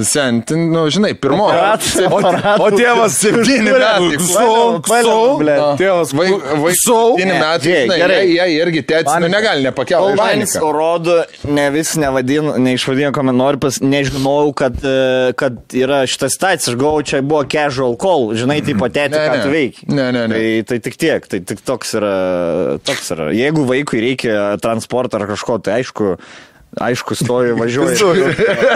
Sen, ten, nu, žinai, pirmo. Operacija, Sep- operacija. o tėvas Septyni metai. Sau, sau, tėvas, Vaikai sau. septyni metai, žinai, gerai. jie, jie irgi tėtis, nu, negali nepakelti. Manis rodo, ne vis nevadino, neišvadino, ko man nori pas, nežinojau, kad, e, kad yra šita situacija, aš galvoju, čia buvo casual call, žinai, tai patėti, Ne, ką tu veiki. Ne, ne, ne. Tai, tai tik tiek, tai tik toks yra, toks yra. Jeigu vaikui reikia transporto ar kažko, tai aišku, Aišku, stoju, važiuoju.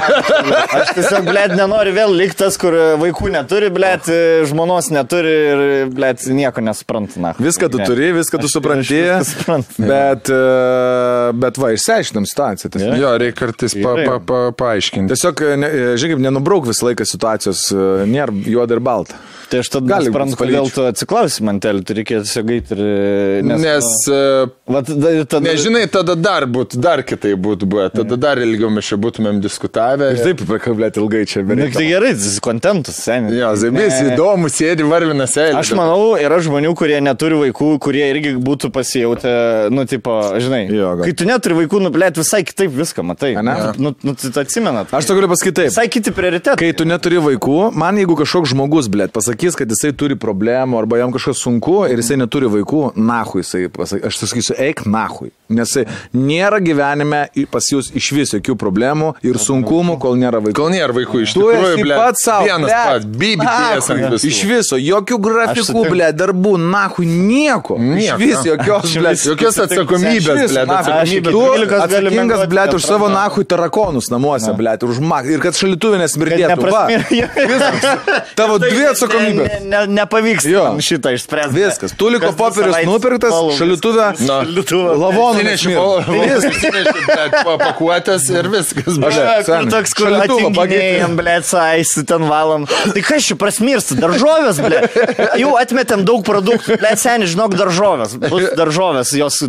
<laughs> Aš tiesiog, blėt, nenoriu vėl likti tas, kur vaikų neturi, blėt, žmonos neturi ir, blėt, nieko nesuprantu. Na. Viską tu Ne. turi, viską tu supranti. Bet, e, bet va, išsiaiškinam situaciją. tiesiog. Jo, reikia kartais pa, pa, pa, paaiškinti. Tiesiog, ne, žiūrėk, nenubrauk visą laiką situacijos, e, nėra juoda ir balta. Tai aš tada Gali suprantu, kodėl tu atsiklausi man telį, tu reikėjo tiesiog eiti ir... Nes, e, vat, tada, nežinai, tada dar būtų, dar kitai būtų buvę. Buvę, tada dar ilgiau mes čia būtumėm diskutavę. Ir taip, prakablėt ilgai čia Na, beveik. tai gerai, tas kontentas, seniai. Jo, Zaibys įdomu, sėdi varvina sėdi. Aš manau, yra žmonių, kurie neturi vaikų, kurie irgi būtų pasijautę, nu, tipo, žinai, Jo, gal. kai tu neturi vaikų, nuplėt visai kitaip viską, matai. Ane? Nu, nu, tu atsimenat. Aš to galiu pasakyti taip. Visai kiti prioritetai. Kai tu neturi vaikų, man jeigu kažkoks žmogus, blėt, pasakys, kad jisai turi problemų arba jam kažkas sunku ir jisai neturi vaikų, nahui jisai, pasak, aš sakysiu, eik nahui. Nes nėra gyvenime pas jūs iš vis jokių problemų ir sunkumų, kol nėra vaikų. Kol nėra vaikų, iš Tu tikrųjų, esi ble, pats savo. Vienas pats, BBTS ant visų. Iš viso, jokių grafikų, ble, darbų, nahui, nieko. Iš vis, jokios, ble, Jokios atsakomybės, ble, atsakomybės. Tu 12 gali atsakingas, ble, už savo nahui tarakonus namuose, ble, už mak. Ir kad šalituvė nesmirdėtų. Va. Neprasmė. <laughs> Viskas. Tavo <laughs> dvi atsakomybės. Ne, ne, nepavyks šitą išspręsti. Viskas. Tuliko popierius nupirktas, šalituvė. Lavonų nesmirda. Pakuotės ir viskas. Aš-. Kur Seni, toks, kur atinginėjom, ble, saisi ten valom. Tai kas čia prasmirsta? Daržovės, ble. Jau atmetėm daug produktų. Ble, seniai, žinok, daržovės. Bus daržovės, jos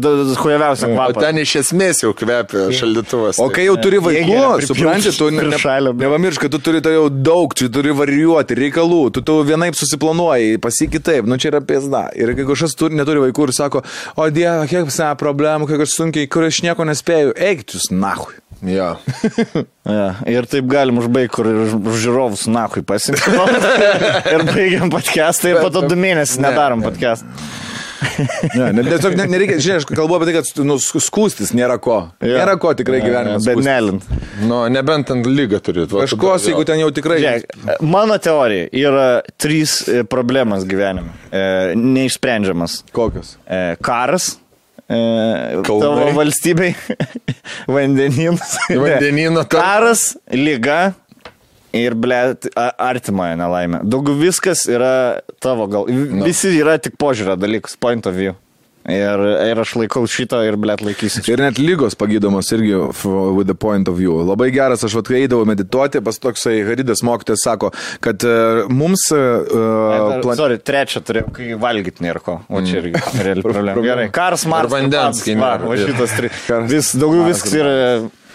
hujaviausia O kvapą. ten iš esmės jau kvepia šaldytuvas. O kai jau turi vaikų, supranti, tu ne, ne, nepamiršk, kad tu turi tai jau daug, tu turi varijuoti reikalų, tu tau vienaip susiplanuoji, pasikitaip, nu čia yra pėsda. Ir kai kažkas turi, neturi vaikų ir sako, o dieve, kiek visą problemų, kiek aš sunkiai, kur aš nieko nespėju, eik jūs nahui. Jo. Ja, ir taip galim užbaigti, kur žiūrovus nahui pasimti. ir baigiam podcastą ir po to du mėnesius nedarom podcastą. Ne, ne, tiesiog ne, nereikia, žinai, aš kalbu apie tai, kad nu, skūstis nėra ko. Jo. Nėra ko tikrai gyvenime. Bet nelint. Nu, nebent ant lygą turit. va, Kažkos, jeigu ten jau tikrai... Žiūrėk, mano teorija yra trys problemas gyvenime. E, neišsprendžiamas. Kokios? E, karas. E, Kalnai. tavo valstybei. <laughs> Vandeninas. Vandenyno ta- Karas, lyga. Ir, ble, artimoje nelaimė. Daugiau viskas yra tavo gal. Visi yra tik požiūrio dalykas, point of view. Ir, ir aš laikau šito ir, ble, laikysiu. Ir net lygos pagydomos irgi with the point of view. Labai geras, aš vat kai eidavau medituoti, pas toksai Haridas mokytojas sako, kad uh, mums... Uh, Plan... Sorry, trečią turėjau, kai valgyti nėra ko. O čia irgi reali <laughs> problema. Gerai, karas, Mars. Ir vandens, kai va, nėra. va šitas tri. Karas. Vis, daugiau viskas yra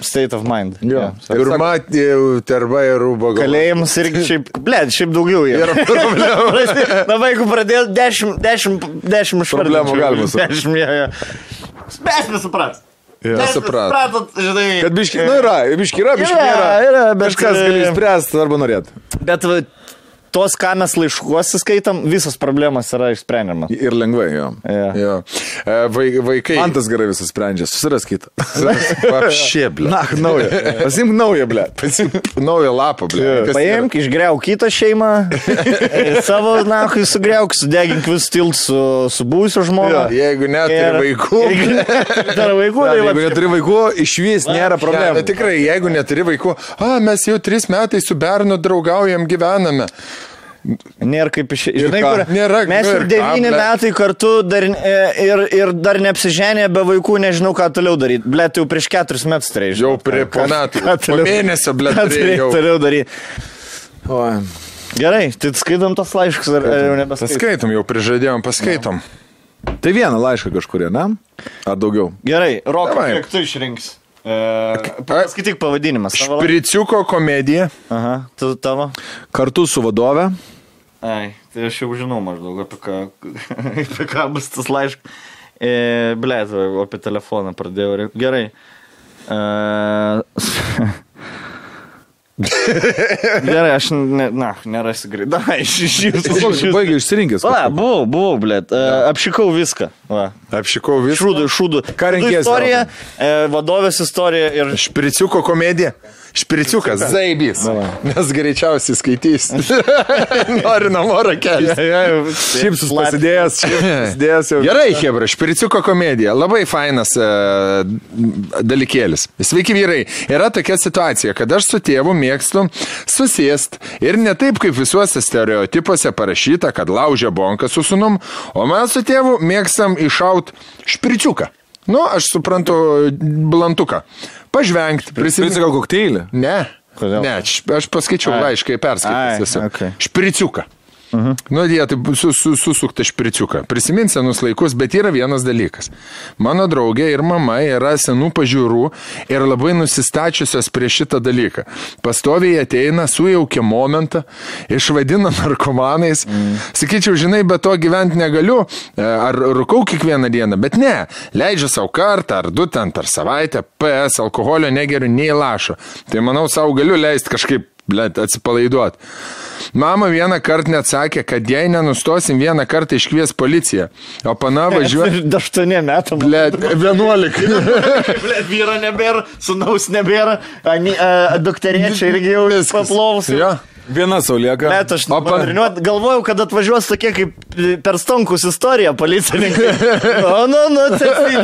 state of mind. Jo. Jo. Ir matė, terba ir rūbo. Kalėjimas irgi šiaip, <laughs> ble, šiaip daugiau yra. problemų. <laughs> Na, vaikų pradėjo 10, 10, 10 iš Problemų galima su- 10, jo, jo. Mes nesupras. Suprat. Supratot, žinai. Kad biški, nu yra, biški yra, biški Yra, nėra. yra, bet- Kažkas gali išspręsti arba norėti. Bet tos, ką mes laiškuose skaitam, visos problemos yra išsprendžiamas. Ir lengvai, jo. Ja. Jo. E, vai- Vaikai. Man tas gerai visas sprendžia, susiras kitą. Apšė, ble. Na, naują. Pasimk naują, ble. Naują lapą. Kas Paimk, išgriauk kitą šeimą, <laughs> savo nahui sugriauk, sudegink vis tilt su, su būsiu yra? Jeigu neturi Ir- vaikų. Jeigu neturi vaikų, tai Jeigu neturi vaikų, iš vis nėra problemų. bet tikrai, jeigu neturi vaikų, a, mes jau tris metai su Bernu draugaujam, gyvename. Nėra kaip iš... Žinai, kur, Nėra- mes ir devyni metai kartu dar, e, ir, ir dar neapsiženė be vaikų, nežinau, ką toliau daryti. Ble, tai jau prieš keturis metus turėjai. Jau prie po metų. <laughs> Po mėnesio, ble, ką turėjai jau. toliau daryti. Oi. Gerai, tai skaitom tos laiškus ar, ar jau nebeskaitom? Paskaitom, jau prižadėjom, paskaitom. Tai vieną laišką kažkurie, ne? Ar daugiau? Gerai, Rokas, Davai. kiek tu išrinks? E, paskaityk pavadinimas. Špriciuko komedija. Aha, tu tavo. Kartu su vadove. Ai, tai aš jau žinau maždaug apie ką, <laughs> apie ką bus tas laiškas. E, Ble, apie telefoną pradėjau. Gerai. E, <laughs> Gerai, aš ne, na, nerasiu greitai. Na, iš jūsų. Koks baigia išsirinkęs? Va, buvau, buvau, ble. Apšikau viską. Va. Apšikau visą. Šūdų, šūdų. Ką renkiesi, Istorija, e, vadovės istorija ir Špriciuko komedija. Špriciukas, zaibys. Nes greičiausiai skaitys. <laughs> Nori namo rakelį. Šipsus pasidėjęs, šipsus pasidėjęs jau. Gerai, Hebra, špriciuko komedija. Labai fainas e, dalykėlis. Sveiki vyrai. Yra tokia situacija, kad aš su tėvu mėgstu susėst ir ne taip kaip visuose stereotipuose parašyta, kad laužia bonką su sunum, o mes su tėvu mėgstam iššaut špriciuką. Nu, aš suprantu, blantuką. Pažvengti, prisiminti. gal kokteilį. Ne. Kodėl? Ne, aš paskaičiau Ai. laiškai Ai, perskaitęs. esu. okei. Špriciuką. Mhm. Nu, jie taip su, su, susukta špriciuką. Prisimins senus laikus, bet yra vienas dalykas. Mano draugė ir mama yra senų pažiūrų ir labai nusistačiusios prieš šitą dalyką. Pastoviai ateina, sujaukia momentą, išvadina <laughs> narkomanais. Mhm. Sakyčiau, žinai, be to gyventi negaliu, e, ar rūkau kiekvieną dieną, bet ne, leidžiu savo kartą ar du ten per savaitę, PS, alkoholio negeriu nei lašo. Tai manau, savo galiu leisti kažkaip, blėt, atsipalaiduoti. Mama vieną kartą net sakė, kad jei nenustosim vieną kartą iškvies policiją, o pana važiuoja. 8 metų. Blet, 11. <laughs> Blet, vyro nebėra, sunaus nebėra, dukterėčia irgi jau paplovus. Ja. Viena saulieka. Bet aš O pa- pa... galvojau, kad atvažiuos tokie kaip per stonkus istorija policininkai. <laughs> O, nu, nu, tai.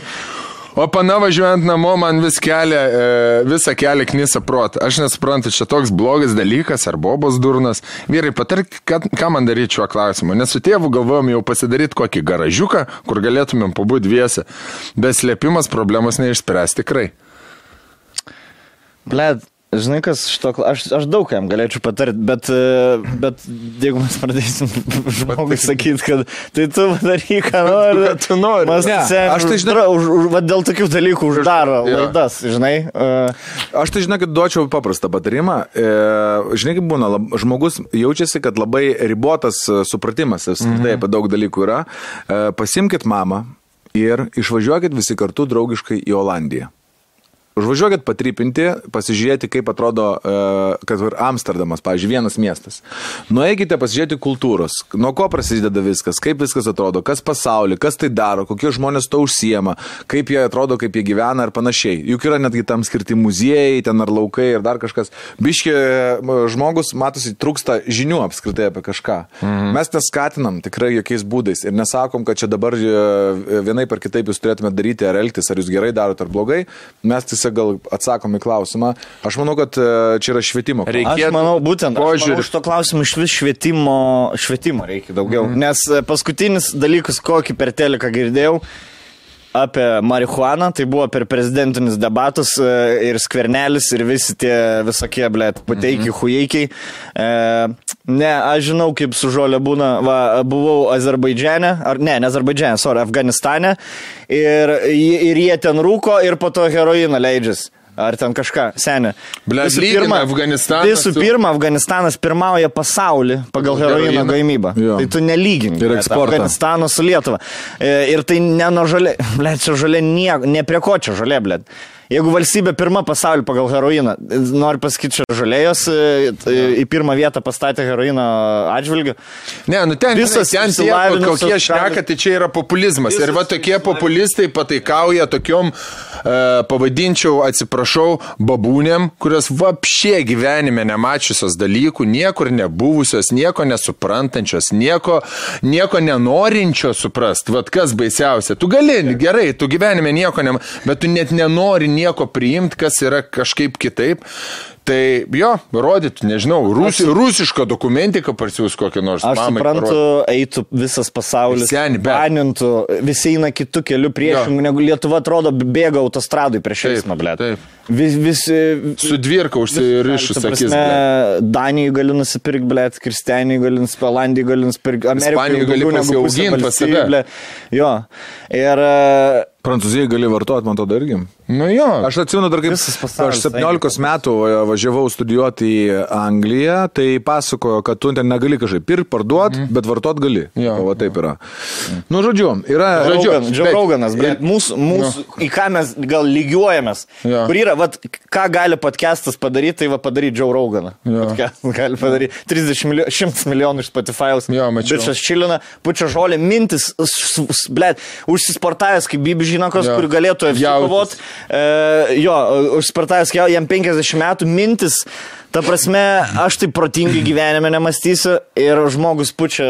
<laughs> O pana važiuojant namo man vis kelia, e, visą kelią knisa protą. Aš nesuprantu, čia toks blogas dalykas ar bobos durnas. Vyrai, patark, ką, man daryti šiuo klausimu. Nes su tėvu galvojom jau pasidaryti kokį garažiuką, kur galėtumėm pabūti dviese. Bet slėpimas problemos neišspręs tikrai. Blet, žinai, kas šito, aš, aš daug kam galėčiau patarti, bet, e, bet jeigu mes pradėsim <laughs> žmogui sakyti, kad tai tu padaryk, ką nori. Tu nori. Mas, Ne, sen, aš tai uždra- už, už, va, dėl tokių dalykų uždaro Jo. laidas, žinai. Uh, Aš tai žinai, kad duočiau paprastą patarimą. E, žinai, kaip būna, lab, žmogus jaučiasi, kad labai ribotas e, supratimas apskritai mhm. apie daug dalykų yra. E, pasimkit mamą ir išvažiuokit visi kartu draugiškai į Olandiją. Užvažiuokit patrypinti, pasižiūrėti, kaip atrodo, e, kad ir Amsterdamas, pavyzdžiui, vienas miestas. Nueikite pasižiūrėti kultūros, nuo ko prasideda viskas, kaip viskas atrodo, kas pasaulyje, kas tai daro, kokie žmonės to užsiema, kaip jie atrodo, kaip jie gyvena ir panašiai. Juk yra netgi tam skirti muziejai, ten ar laukai ir dar kažkas. Biški žmogus, matosi, trūksta žinių apskritai apie kažką. Mhm. Mes neskatinam tikrai jokiais būdais ir nesakom, kad čia dabar e, vienai par kitaip jūs turėtumėte daryti ar elgtis, ar jūs gerai darote ar blogai. Mes tiesiog gal atsakom į klausimą. Aš manau, kad e, čia yra švietimo. Reikia- Aš manau, būtent požiūrį. už to klausimą iš vis švietimo, švietimo reikia daugiau. Mm. Nes e, paskutinis dalykas, kokį per teleką girdėjau apie marihuaną, tai buvo per prezidentinius debatus e, ir skvernelis ir visi tie visokie, blėt, pateikiai, mm. hujeikiai. E, ne, aš žinau, kaip su žolė būna, va, buvau Azerbaidžiane, ar ne, ne Azerbaidžiane, sorry, Afganistane ir, ir jie ten rūko ir po to heroiną leidžiasi. Ar ten kažką, senė. Visų pirma, Afganistaną Visų pirma, Afganistanas pirmauja pasaulį pagal heroino gamybą. Jo. Tai tu nelygink. Ir blet, eksportą. Afganistano su Lietuva. E, Ir tai ne nuo žalė. <laughs> Ble, čia žalė nieko, ne prie ko čia žalė, ble. Jeigu valstybė pirma pasaulį pagal heroiną, nori pasakyti, čia žalėjos e, į pirmą vietą pastatė heroino atžvilgių. Ne, nu ten, Visas ten išsilavinusios kokie šneka, tai čia yra populizmas. Ir va tokie populistai pataikauja tokiom, e, pavadinčiau, atsiprašau, babūnėm, kurios vapšė gyvenime nemačiusios dalykų, niekur nebuvusios, nieko nesuprantančios, nieko, nieko nenorinčios suprast. Vat kas baisiausia. Tu gali, gerai, tu gyvenime nieko nem, bet tu net nenori nieko priimti, kas yra kažkaip kitaip. Tai jo, rodytų, nežinau, rusi, rusišką dokumentiką parsiūs kokią nors. Aš mamai suprantu, parodyt. eitų visas pasaulis. Seni, bet- Banintų, visi eina kitų kelių priešingų, negu Lietuva atrodo bėga autostradui prieš eismą, ble. taip. Vis, visi, Su dvirka užsirišus blet. Danijai gali nusipirkti, blėt, Kristianijai gali nusipirkti, Olandijai gali nusipirkti, Amerikai gali pasiaugint pas save. Jo. Ir e, Prancūzijai gali vartoti, man atrodo, irgi. Nu jo. Aš atsimenu dar kaip aš 17 metų važiavau studijuoti į Angliją, tai pasakojo, kad tu ten negali kažkaip pirkti, parduoti, mm. bet vartot gali. Jo. O taip yra. Nu, žodžiu, yra... Žodžiu, Joe bet- blėt, mūsų, mūsų į ką mes gal lygiuojamės. Jo. Kur yra, vat, ką gali podcastas padaryti, tai va padaryti. Jo. Podcastas gali padaryti 30 milijonų, 100 milijonų iš Spotify'aus. Jo, mačiau. Bičias čilina, pučia žolė, mintis, blėt, užsisportavęs kaip Bibi Žinakos, Jo. kur galėtų FC Jautis. kovot. E, jo, užsisportavęs, jam 50 metų, mintis. Ta prasme, aš taip protingai gyvenime nemastysiu ir žmogus pučia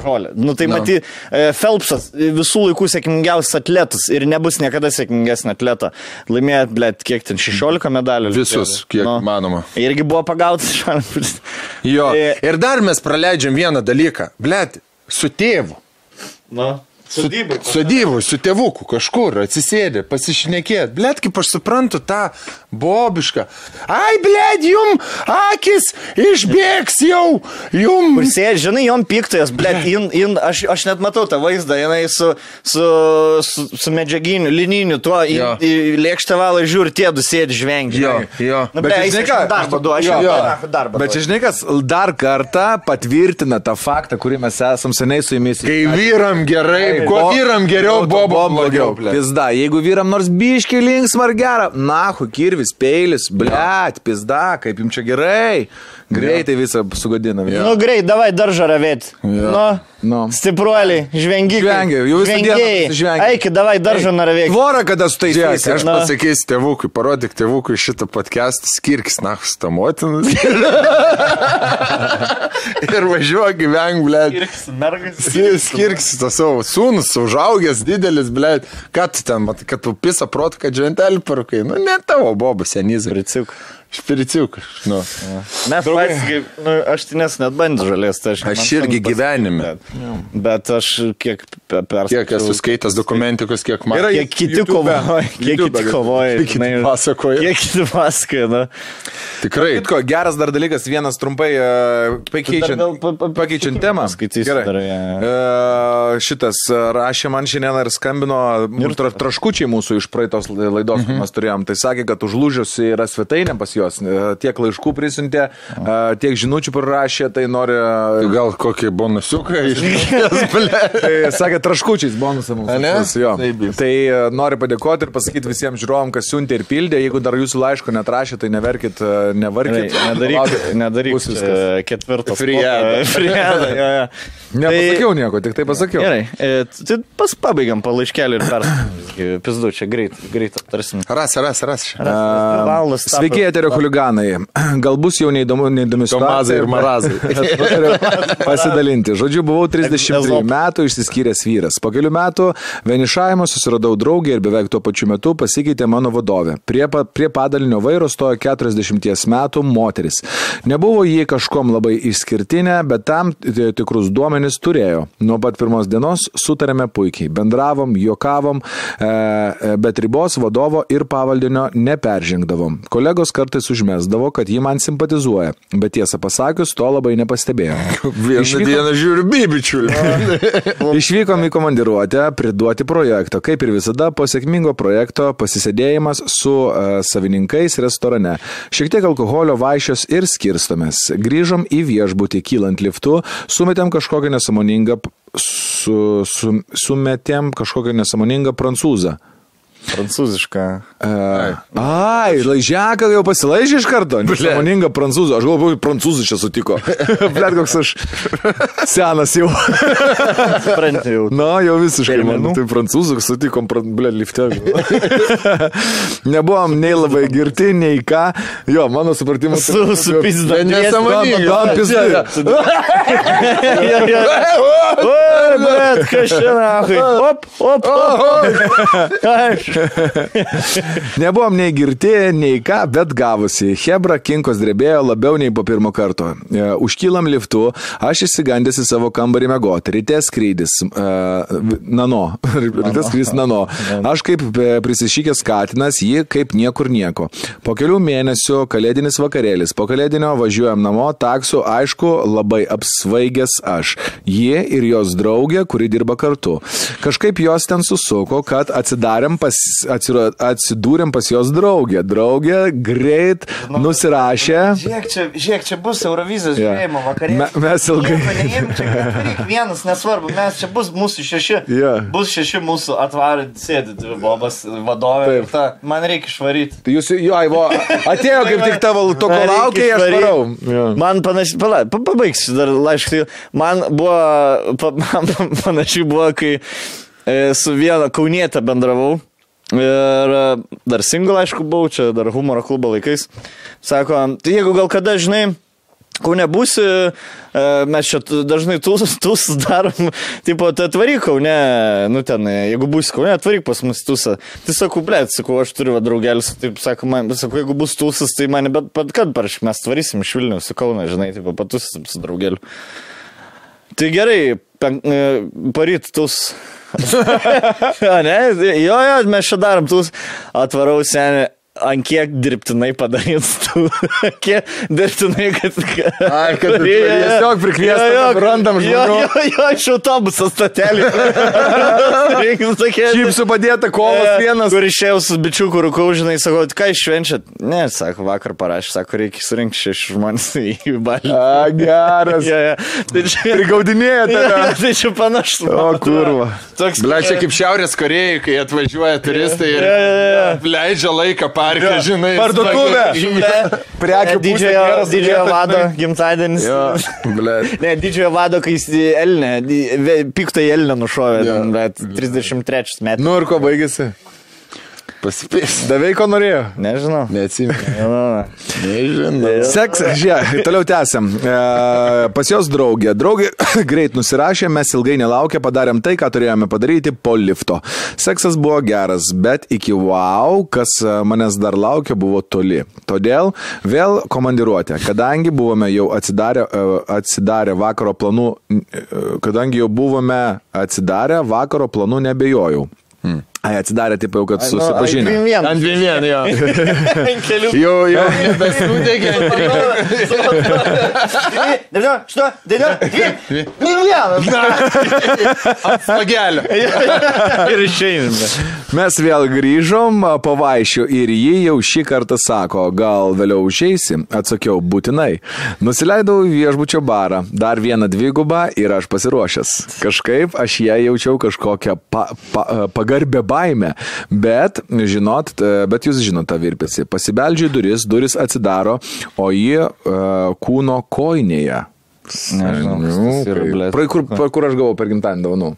žolę. Nu tai Na. maty, e, Phelpsas visų laikų sėkmingiausias atletas ir nebus niekada sėkmingesnė atleta. Laimėjo, blėt, kiek ten 16 medalių. Visus, kiek manoma. Irgi buvo pagautas šalia. Jo. E, Ir dar mes praleidžiam vieną dalyką. Blet, su tėvu. Nu. Sodyboj. Sodybų, su tėvuku kažkur atsisėdė, pasišnekėt. Blet, kaip aš suprantu tą bobišką. Ai, blet, jum akis išbėgs jau, jum. Kur sėdi, žinai, jom piktas, blėt, in, in, aš, aš net matau tą vaizdą, jinai su, su, su, su medžiaginiu, lininiu, tuo į, į lėkštę valą žiūri, tie du sėdi žvengi. Jo, jo. Nu, Bet bet žinai ką, darbą duodu, aš jau jo. darbą. Bet žinai, kas dar kartą patvirtina tą faktą, kurį mes esam seniai su jumis. Kai vyram gerai, kuo vyram geriau, bobo blogiau. Pizda, jeigu vyram nors biški linksma ar gera, nahu, kirvis, peilis, blėt, pizda, kaip jums čia gerai. Greitai visą sugadinam. Nu, greit, davai daržą ravėti. Jo. Nu, Nu. stipruoliai, žvengiai. Žvengiai, jau visą dieną žvengiai. Eikit, davai daržą naravėti. Tvorą kada su tais Žiūrėk, aš Na. pasakysiu tėvukui, parodyk tėvukui šitą podcastą, skirkis nachus tą motiną. <laughs> ir važiuok gyvenk, blėt. Mergas. Skirkis tą savo sūnus, užaugęs, didelis, blėt. Ką tu ten, matai, kad tu pisą protą, kad žventelį parukai. Nu, ne tavo bobas, senys. Priciuk. Špiriciuk. Nu. Mes patys, kaip, nu, aš tai nes net bandžiu žalės, tai aš... Aš irgi sunku gyvenime. Bet, bet aš kiek pe- perskaičiau... Kiek esu skaitęs dokumentikos, kiek man. Yra Kiek kiti YouTube'e. kovoja, kiek kiti gali- kovoja. kiek kiti pasakoja. Kiek kiti pasakoja, na. Tikrai. Kitko, geras dar dalykas, vienas trumpai uh, pakeičiant, pakeičiant temą. Skaitysiu Gerai. Uh, šitas rašė man šiandien ir skambino ir tra, traškučiai mūsų iš praeitos laidos, mhm. mes turėjom. Tai sakė, kad užlūžiusi yra svetainė pas juos. Uh, tiek laiškų prisintė, uh, tiek žinučių prirašė, tai nori... Tai gal kokį bonusiuką išmokės, <laughs> blėt. Tai sakė traškučiais bonusą mums. Ne? Tai e, noriu padėkoti ir pasakyti visiems žiūrovom, kas siuntė ir pildė. Jeigu dar jūsų laiško netrašė, tai neverkit, e, nevarkit. Nedaryk, Palaukit, nedaryk bus viskas. e, ketvirto. Friada. Friada, <laughs> jo, jo. Nepasakiau nieko, tik tai pasakiau. Gerai, e, tai pas pabaigiam palaiškelį ir perskaitysim. Pizdu, čia greit, greit aptarsim. Ras, ras, ras. čia. Valandas tapo- Sveiki, eterio huliganai. <clears throat> Gal bus jau neįdomu, neįdomi Tomazai situacija. ir marazai. <laughs> <laughs> Pasidalinti. Žodžiu, buvau 33 metų išsiskyręs vyras. Po kelių metų vienišavimo susiradau draugę ir beveik tuo pačiu metu pasikeitė mano vadovė. Prie, prie padalinio vairo stojo 40 metų moteris. Nebuvo jie kažkom labai išskirtinė, bet tam tikrus duomenis turėjo. Nuo pat pirmos dienos sutarėme puikiai. Bendravom, juokavom, e, e, bet ribos vadovo ir pavaldinio neperžengdavom. Kolegos kartais užmesdavo, kad ji man simpatizuoja, bet tiesą pasakius, to labai nepastebėjau. <laughs> Vieną Išvyko- dieną žiūriu bibičiulį. <laughs> Išvykom į komandiruotę priduoti projekto. Kaip ir visada, po sėkmingo projekto pasisėdėjimas su uh, savininkais restorane. Šiek tiek alkoholio vaišios ir skirstomės. Grįžom į viešbutį kylant liftu, sumetėm kažkokią nesąmoningą, su, su, sumetėm kažkokią nesąmoningą prancūzą. Prancūzišką. Uh, ai, laižiaką jau pasilaižė iš karto. Nesąmoningą prancūzą. Aš galvoju, prancūzų čia sutiko. Blet, koks aš senas jau. Supranti jau. Na, jau visiškai, man tai prancūzų sutikom, pra- ble, lifte. Nebuvom nei labai girti, nei ką. Jo, mano supratimu. Su, su pizda. nesąmoningai. Bet, kas čia nahui. Op, op, op. <laughs> Nebuvom nei girti, nei ką, bet gavusi. Hebra kinkos drebėjo labiau nei po pirmo karto. E, Užkylam liftu, aš įsigandęs į savo kambarį mėgoti. Ryte skrydis. Uh, nano. <laughs> Ryte skrydis nano. Aš kaip e, prisišykęs katinas, ji kaip niekur nieko. Po kelių mėnesių kalėdinis vakarėlis. Po kalėdinio važiuojam namo, taksu, aišku, labai apsvaigęs aš. Jie ir jos draugė, kuri dirba kartu. Kažkaip jos ten susuko, kad atsidarėm pas, atsiro- atsidūrėm pas jos draugę. Draugė greit nusirašė. Žiūrėk, čia, žiūrėk, čia bus Eurovizijos Jo. žiūrėjimo vakarėlis. Me- mes ilgai- Vienas, nesvarbu, mes čia bus mūsų šeši. Jo. Bus šeši mūsų atvarę, sėdi bobas vadovė. Ta, man reikia išvaryti. Tai jūs, jo, Aivo, atėjo kaip tik tavo to, ko laukiai, aš varau. Jo. Man panašiai, pala, pa, pabaigsiu dar laišką. Man buvo, pa, <laughs> man panašiai buvo, kai e, su viena kaunietė bendravau. Ir e, dar single, aišku, buvau, čia dar humoro klubo laikais. Sako, tai jeigu gal kada, žinai, Kaune būsi, e, mes čia dažnai tūsus, <laughs> tūsus darom, tipo, tai atvaryk Kaune, nu ten, jeigu būsi Kaune, atvaryk pas mus tūsą. Tai sakau, blėt, sakau, aš turiu draugelis, taip sako, man, sakau, jeigu bus tūsas, tai mane, bet, bet kad parašyk, mes tvarysim iš Vilniaus į Kauną, žinai, tipo, patūsim su draugeliu. Tai gerai, pen, e, paryt tūs jo, <laughs> ne, jo, jo, mes čia darom, tu atvarau senį. Ant kiek dirbtinai padarys <laughs> tu, kiek dirbtinai, kad... Ai, kad tiesiog prikviestas, kad randam Jo, žmonių. jo, jo, iš autobuso statelį. <laughs> Šypsų padėta kovas vienas. Kur išėjau su bičiuku rūkau, žinai, sakau, ką iššvenčiat? Ne, sako, vakar parašė, sako, reikia surinkti šešis žmonės į balį. A, geras. Ja, ja. Tai čia, Prigaudinėja tave. tai čia panašu. O, kurva. Toks, Ble, čia kaip Šiaurės Korejai, kai atvažiuoja turistai ir Ja, ja, ja. leidžia laiką parke, žinai. Parduotuvė. smagiai. Prekių didžiojo, didžiojo vado žinai. gimtadienis. Ble. <laughs> Ne, didžiojo vado, kai jis Elnė, piktą Elnę nušovė, Jo. ten, bet 33 metų. Nu ir ko baigėsi? Pasipės. Davei ko norėjo. Nežinau. Neatsimenu. <laughs> Nežinau. Seksas, žiūrėk, toliau tęsiam. E, pas jos draugė. Draugė <coughs> greit nusirašė, mes ilgai nelaukę, padarėm tai, ką turėjome padaryti po lifto. Seksas buvo geras, bet iki wow, kas e, manęs dar laukia, buvo toli. Todėl vėl komandiruotė. Kadangi buvome jau atsidarę, e, atsidarę vakaro planų, e, kadangi jau buvome atsidarę vakaro planų, nebejojau. Ai, atsidarė taip jau, kad susipažinę. Ant dviem vien, jo. <laughs> Kelių. Jau, jau nebesudegė. Devyniolika, aštuoni, devyniolika, vienas. Ant slagelio. <laughs> Ir išeiname. Mes vėl grįžom po vaišių ir ji jau šį kartą sako, gal vėliau užeisi. Atsakiau, būtinai. Nusileidau į viešbučio barą, dar vieną dvigubą ir aš pasiruošęs. Kažkaip aš ją jaučiau kažkokią pa, pa, pagarbę baimę, bet, žinot, bet jūs žinote tą virpėsi. Pasibeldžiu į duris, duris atsidaro, o ji uh, kūno koinėje. Nežinau. Pra, kur, kur aš gavau per gimtadienį dovanų?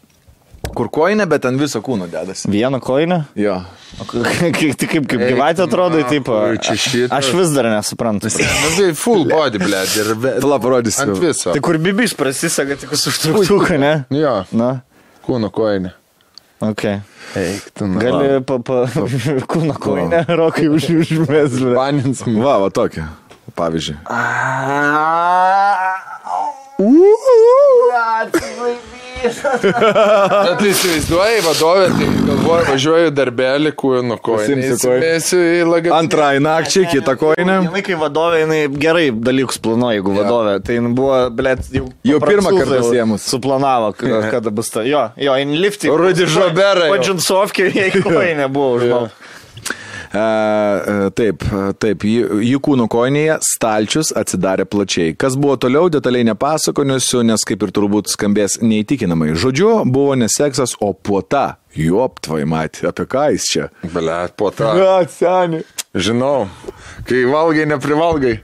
Kur koinė, bet ant viso kūno dedasi. Vieną koinę? Jo. O k- <laughs> k- Tai kaip, kaip gyvatė atrodo, taip. Aš vis dar nesuprantu. Nu, tai full body, ble. Ir Pala parodysiu. ant viso. Tai kur bibis prasisega tik su užtruktuku, ne? Jo, Na, kūno koinė. Ok. Eik, tu nu. Gali pa, pa, <laughs> kūno koinę, rokai už užmesgą. Paninsim. Va, va tokia. Pavyzdžiui. Bet tai įsivaizduoji, vadovė, tai galvoju, važiuoju darbelį, į lagaminą. Antrai nakčiai, kita koinė. Jinai kai vadovė, jinai gerai dalykus planuoja, jeigu vadovė. Tai jinai buvo, blėt, jau, Jau pirmą kartą pasiėmus. Suplanavo, <laughs> kada bus ta. Jo, jo, in lifti. Rudy Žoberą jau. O džinsovkė, jei koinė buvo užmau. E, e, taip, taip, jų kūno koinėje stalčius atsidarė plačiai. Kas buvo toliau, detaliai nepasakosiu, nes kaip ir turbūt skambės neįtikinamai. Žodžiu, buvo ne seksas, o puota. Joptvai, matė, apie ką jis čia? Ble, po to. seniai. Žinau, kai valgai, neprivalgai. <laughs>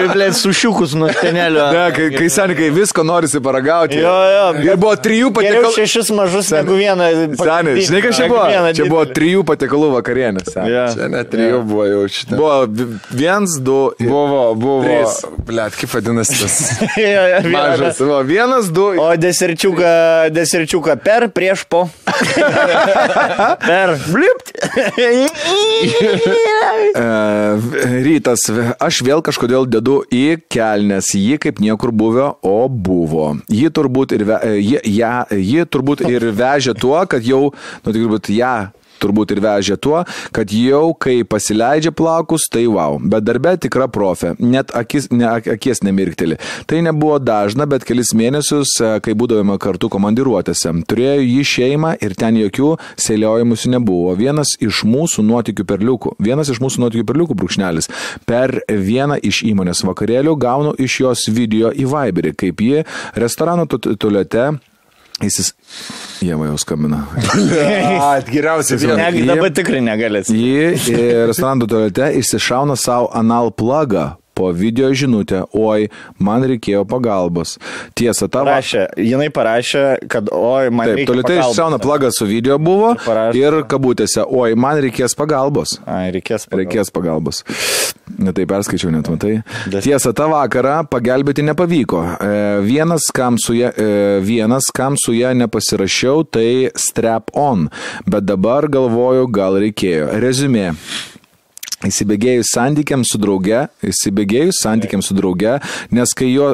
Ir, blėt, sušiukus nuo tenelio. Ne, kai, kai seniai, kai visko norisi paragauti. Jo, jo. Ir buvo trijų patiekalų. šešis mažus negu vieną. Seniai, žinai, kas čia buvo? Čia buvo didelį. trijų patiekalų vakarienė. Jo. Čia net trijų buvo jau šitą. Buvo vi- viens, du, ir Buvo, buvo. Trys. Ble, kaip vadinasi tas. <laughs> Jo, jo, mažas. Buvo vienas, du. O deserčiuką, deserčiuką per, prieš, po. <laughs> per. Blipt. <laughs> E, rytas, aš vėl kažkodėl dedu į kelnes, ji kaip niekur buvę, o buvo. Ji turbūt ir, ve, e, ji, ją, ji turbūt ir vežė tuo, kad jau, nu tik turbūt ją turbūt ir vežė tuo, kad jau kai pasileidžia plaukus, tai wow. Bet darbė tikra profė, net akis, ne, ak- akies nemirkteli. Tai nebuvo dažna, bet kelis mėnesius, e, kai būdavome kartu komandiruotėse. Turėjo jį šeimą ir ten jokių sėliojimusi nebuvo. Vienas iš mūsų nuotikių perliukų, vienas iš mūsų nuotikių perliukų brūkšnelis. Per vieną iš įmonės vakarėlių gaunu iš jos video į Viberį, kaip ji restorano tu- tualete. Jis... Jie man jau skambina. <laughs> Geriausia vieta. Negi dabar tikrai negalės. Ji į restorano tualete išsišauna savo anal plagą po video žinutę, oi, man reikėjo pagalbos. Tiesa, tavo. Parašė, jinai parašė, kad oi, man Taip, reikia tualete pagalbos. išsišauna plagą su video buvo Ir parašė. ir kabutėse, oi, man reikės pagalbos. Ai, reikės pagalbos. Reikės pagalbos. Netai perskaičiau, net matai. Tiesa, tą vakarą pagelbėti nepavyko. E, Vienas, kam su ja, e, vienas, kam su ja nepasirašiau, tai strap on. Bet dabar galvoju, gal reikėjo. Rezumė. Įsibėgėjus santykiams su drauge, įsibėgėjus santykiams su drauge, nes kai, jo,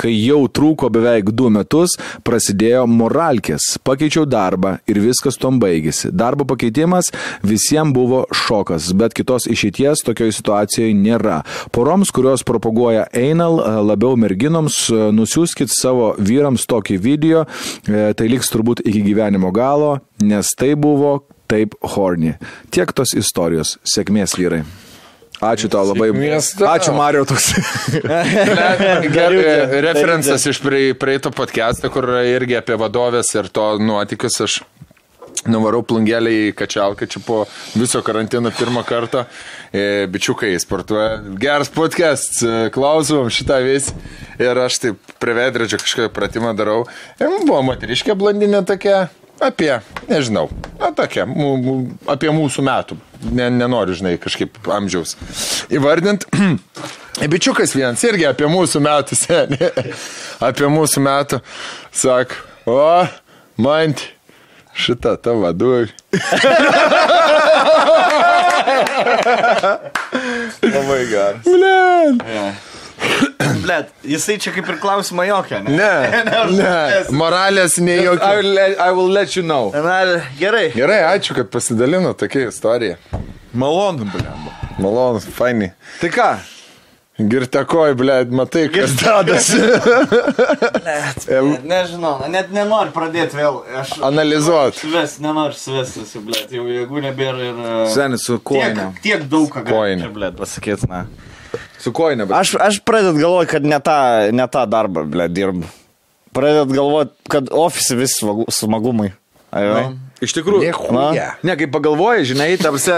kai jau trūko beveik du metus, prasidėjo moralkės, pakeičiau darbą ir viskas tom baigėsi. Darbo pakeitimas visiems buvo šokas, bet kitos išeities tokioje situacijoje nėra. Poroms, kurios propaguoja Einal, labiau merginoms, nusiųskit savo vyrams tokį video, e, tai liks turbūt iki gyvenimo galo, nes tai buvo taip horny. Tiek tos istorijos. Sėkmės vyrai. Ačiū tau labai. Sėkmės. Ačiū Mario toks. Gerai, referencas iš praeito podcast'o, kur irgi apie vadovės ir to nuotikius aš nuvarau plungelį į kačialką čia po viso karantino pirmą kartą. E, bičiukai sportuoja. Geras podcast, e, klausom šitą vis. Ir aš taip prie vedredžio kažkokį pratimą darau. Ir buvo moteriškė blandinė tokia. Apie, nežinau, na tokia, apie mūsų metų. Ne, nenoriu, žinai, kažkaip amžiaus įvardint. <clears throat> Bičiukas vienas irgi apie mūsų metų, <laughs> seniai. Apie mūsų metų. Sak, o, man šitą tavo duoj. <laughs> Labai geras. Ble. <coughs> Blet, jisai čia kaip ir klausimą jokia, <laughs> ne? Ne, ne, moralės nei I jokio. will, let, I will let you know. Na, gerai. Gerai, ačiū, kad pasidalino tokia istorija. Malonu, blemba. Malonu, fainai. Tai ką? Girtekoj, ble, matai, kas. <laughs> Blet, <laughs> nežinau, net nenoriu pradėti vėl. Aš Analizuot. Sves, nenoriu svesti, blet, jau jeigu nebėra ir... e, Senis su Tiek, koinė. tiek daug ką Kojinė. gali, blet, pasakyti, na. Su koinė, bet. Aš, aš pradedat galvoti, kad ne tą, ne tą darbą, ble, dirbu. Pradedat galvoti, kad ofisi vis smagu- smagumai. Ai, ai. Nu, Iš tikrųjų. Niechuja. Ne, kai pagalvoji, žinai, tarsi,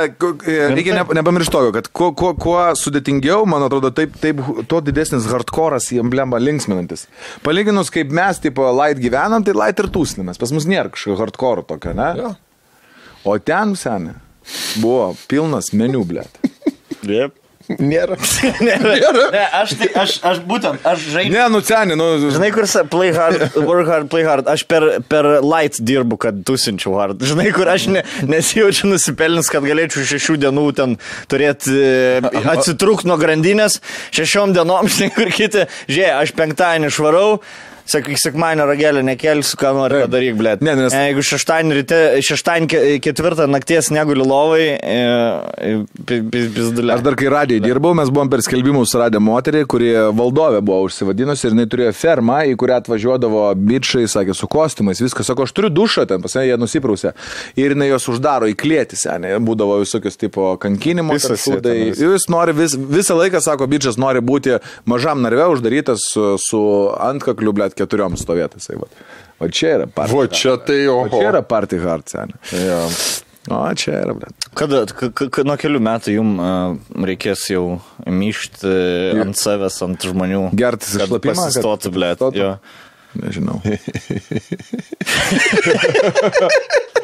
reikia ne, nepamiršti to, kad kuo, kuo, kuo sudėtingiau, man atrodo, taip, taip, tuo didesnis hardcore'as į emblemą linksminantis. Palyginus, kaip mes, tipo, light gyvenam, tai light ir tūslimės. Pas mus nėra kažkokio hardcore tokio, ne? Jo. O ten, senė, buvo pilnas meniu, blėt. Yep. Nėra. <laughs> ne, ne, aš, tai, aš, aš būtent, aš žaidžiu. Ne, nu, senė, nu, Žinai, kur sa- play hard, <laughs> work hard, play hard. Aš per, per light dirbu, kad tusinčiau hard. Žinai, kur aš ne, nesijaučiu nusipelnęs, kad galėčiau šešių dienų ten turėti atsitrūkti nuo grandinės. Šešiom dienom, žinai, kur kiti. Žiūrėk, aš penktadienį švarau. Sakyk, sekmanio ragelį nekelsiu, ką nori padaryk, blėt. Ne, nes- E, Jeigu šeštadienį ryte, šeštadienį ke- ketvirtą nakties neguli lovai, e, pizdulė. Aš dar kai radijai dirbau, mes buvom per skelbimus radę moterį, kuri valdovė buvo užsivadinusi ir jinai turėjo fermą, į kurią atvažiuodavo bičiai, sakė, su kostiumais, viskas. Sako, aš turiu dušą ten, pas ją jie nusiprausė. Ir jinai jos uždaro į klėtį, seniai. Būdavo visokios tipo kankinimo. Visas Tai jis nori vis, visą laiką, sako, bičias nori būti mažam narve uždarytas su, su antkakliu, blėt, keturiom stovėtas. Tai va. o čia yra party. Vo, čia tai O oho. čia yra party hard, seniai. Jo. O čia yra, blėt. Kada, nuo kelių metų jums uh, reikės jau myšti uh, ant savęs, ant žmonių. Gertis kad šlapimą, kad pasistotų? Jo. Nežinau. <laughs>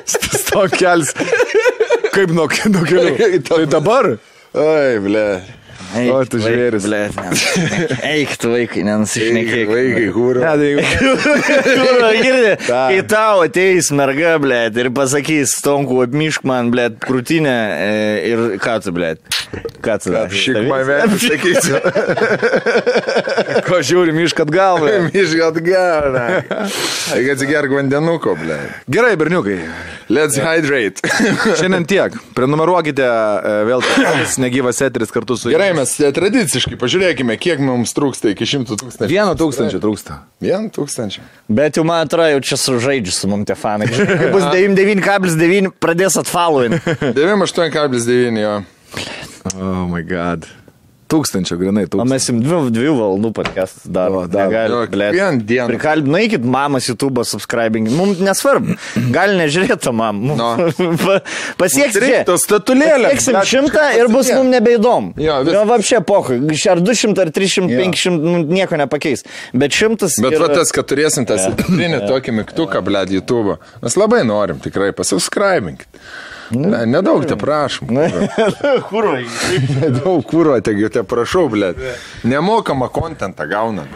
Stok kels. Kaip nuo, nuo kelių. Tai dabar? Ai, ble. Eik, O, tu žvėris. Ne. Eik, tu vaikai, nenusišnekėk. Vaikai, hūro. Ne, tai Kurva, <laughs> girdi, kai tau ateis merga, blėt, ir pasakys, stonku, apmišk man, blėt, krūtinę e, ir ką tu, blėt. Ką tu darai? Šik mane, sakysiu. <laughs> ko žiūri mišką atgal. <laughs> ble. Mišką atgal. Reikia atsigerk vandenuko, ble. Gerai, berniukai. Let's hydrate. Šiandien tiek. Prenumeruokite e, vėl <coughs> negyvas eteris kartu su... Gerai, mes e, tradiciškai pažiūrėkime, kiek mums trūksta iki šimtų tūkstančių. Vieno tūkstančio trūksta. Vien tūkstančių. Bet jau man atrodo, jau čia sužaidžiu su mum tie fanai. Kai bus <laughs> 99,9 pradės atfollowin. 98,9 <laughs> jo. Oh my god. Tūkstančio, grinai, O tūkstančio. mes jums dvi, dvi valandų podcast O, darom. kiekvieną dieną. Prikalbinai, eikit mamas YouTube subscribing. Mums nesvarbu. Gali nežiūrėti to mam. No. <laughs> Pa- Pasieksim. Mums reik tos statulėlės. Pasieksim šimtą ir bus mums nebeįdomu. Jo, vis- Jo, vapšė pohui. Ar 200, ar 300, Jo. 500, nu, nieko nepakeis. Bet šimtas. Bet ir- va tas, kad turėsim tą sidabrinį tokį mygtuką, bled, YouTube. Mes labai norim, tikrai, pasubscribinkit. Ne, nedaug te prašom. Kurvai. Nedaug kūro, taigi te prašau, bled. Nemokamą kontentą gaunam.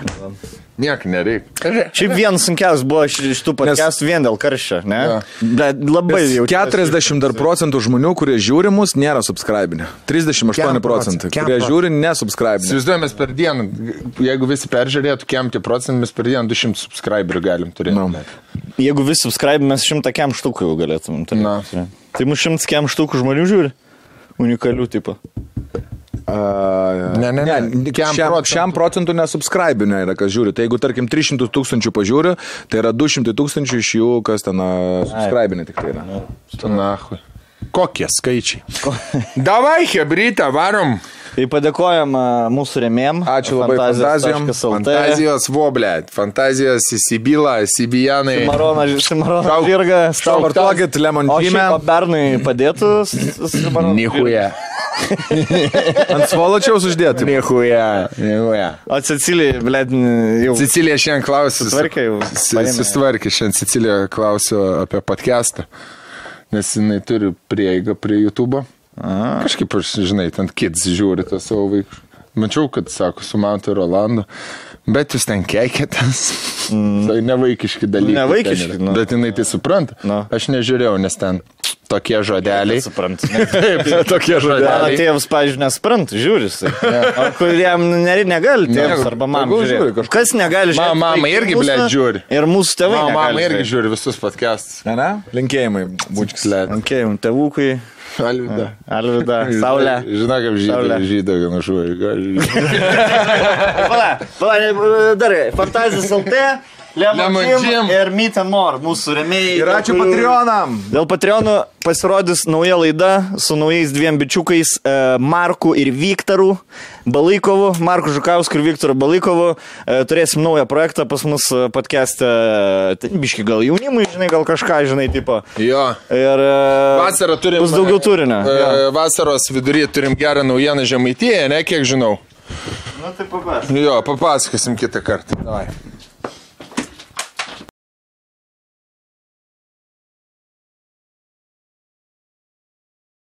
Niek nereikia. Šiaip vienas sunkiausias buvo iš iš tų podcastų vien dėl karščio, ne? Jo. Bet labai jau. 40 dar procentų žmonių, kurie žiūri mus, nėra subscribinę. 38 Kem procentai, procentų? kurie žiūri nesubscribinę. Įsivaizduojame per dieną, jeigu visi peržiūrėtų, kiek tie procentai mes per dieną 200 subscriberių galim turėti. Nu. Jeigu visi subscribe, mes šimtą kem štukų jau galėtumėm. turėti. Na. Tai mūsų šimtas kem štukų žmonių žiūri. Unikalių tipo. Uh, Ne, ne, ne. Kiam Šiam, procentų? šiam procentų nesubscribinė yra, kas žiūri. Tai jeigu, tarkim, 300 tūkstančių pažiūri, tai yra 200 tūkstančių iš jų, kas ten subscribinė tik tai yra. Nahui. Kokie skaičiai? Davai, hebrytą, varom. Tai padėkojam a, mūsų remėjim. Ačiū labai fantazijom. Fantazijos voblė, fantazijos įsibyla, įsibijanai. Marona, Simarona Tau- Žirga. tau- Vartokit lemon šiaip, o Bernui padėtų Simarona. Nihuja. Ant svoločiaus uždėti. Nihuja. Nihuja. O Cecilija, blėt, jau. Cecilija šiandien klausė. Susitvarkė jau? Paėmė. Susitvarkė, šiandien Cecilija klausiu apie podcastą, nes jinai turi prieigą prie YouTube. Kažkaip aš, žinai, ten kids žiūri tą savo vaikų. Mačiau, kad, sako, su Mantu ir Rolandu, bet jūs ten keikėtės. Mm. Tai nevaikiški dalykai. Nevaikiški, nu. Bet jinai tai supranta. Nu. Aš nežiūrėjau, nes ten tokie žodeliai. Suprantu. <laughs> Taip, tokie Mano žodeliai. tėvas, pavyzdžiui, nesprant, žiūri. jisai. O kuriem neri, negali tėvas arba mama tegul žiūri žiūri. kažkur. Kas negali žiūrėti? Ma- mama tai irgi, blet, žiūri. Ir mūsų tėvai. Mano mama negali irgi žiūri visus podcastus. Ne, ne? Linkėjimai. Blet. Ok, tėvukui. Alvida. Alvida, Saulė. Žinai, kaip žydai, žydai ganašuoja. <laughs> Pala, pala, dar, Fantazijos LT, Lemon Gym. ir Meet and More, mūsų remėjai. Ir ačiū kurių- Patreonam. Dėl Patreonų pasirodys nauja laida su naujais dviem bičiukais e, Marku ir Viktoru Balikovu. Marku Žukausku ir Viktoru Balikovu. E, turėsim naują projektą pas mus podcast'e. Tai biški gal jaunimui, žinai, gal kažką, žinai, tipo. Jo. Ir e, Vasarą turim. Bus daugiau turinio. e, Jo. Vasaros viduryje turim gerą naujieną žemaityje, ne kiek žinau. Na tai papasakok. Jo, papasakosim kitą kartą. Davai.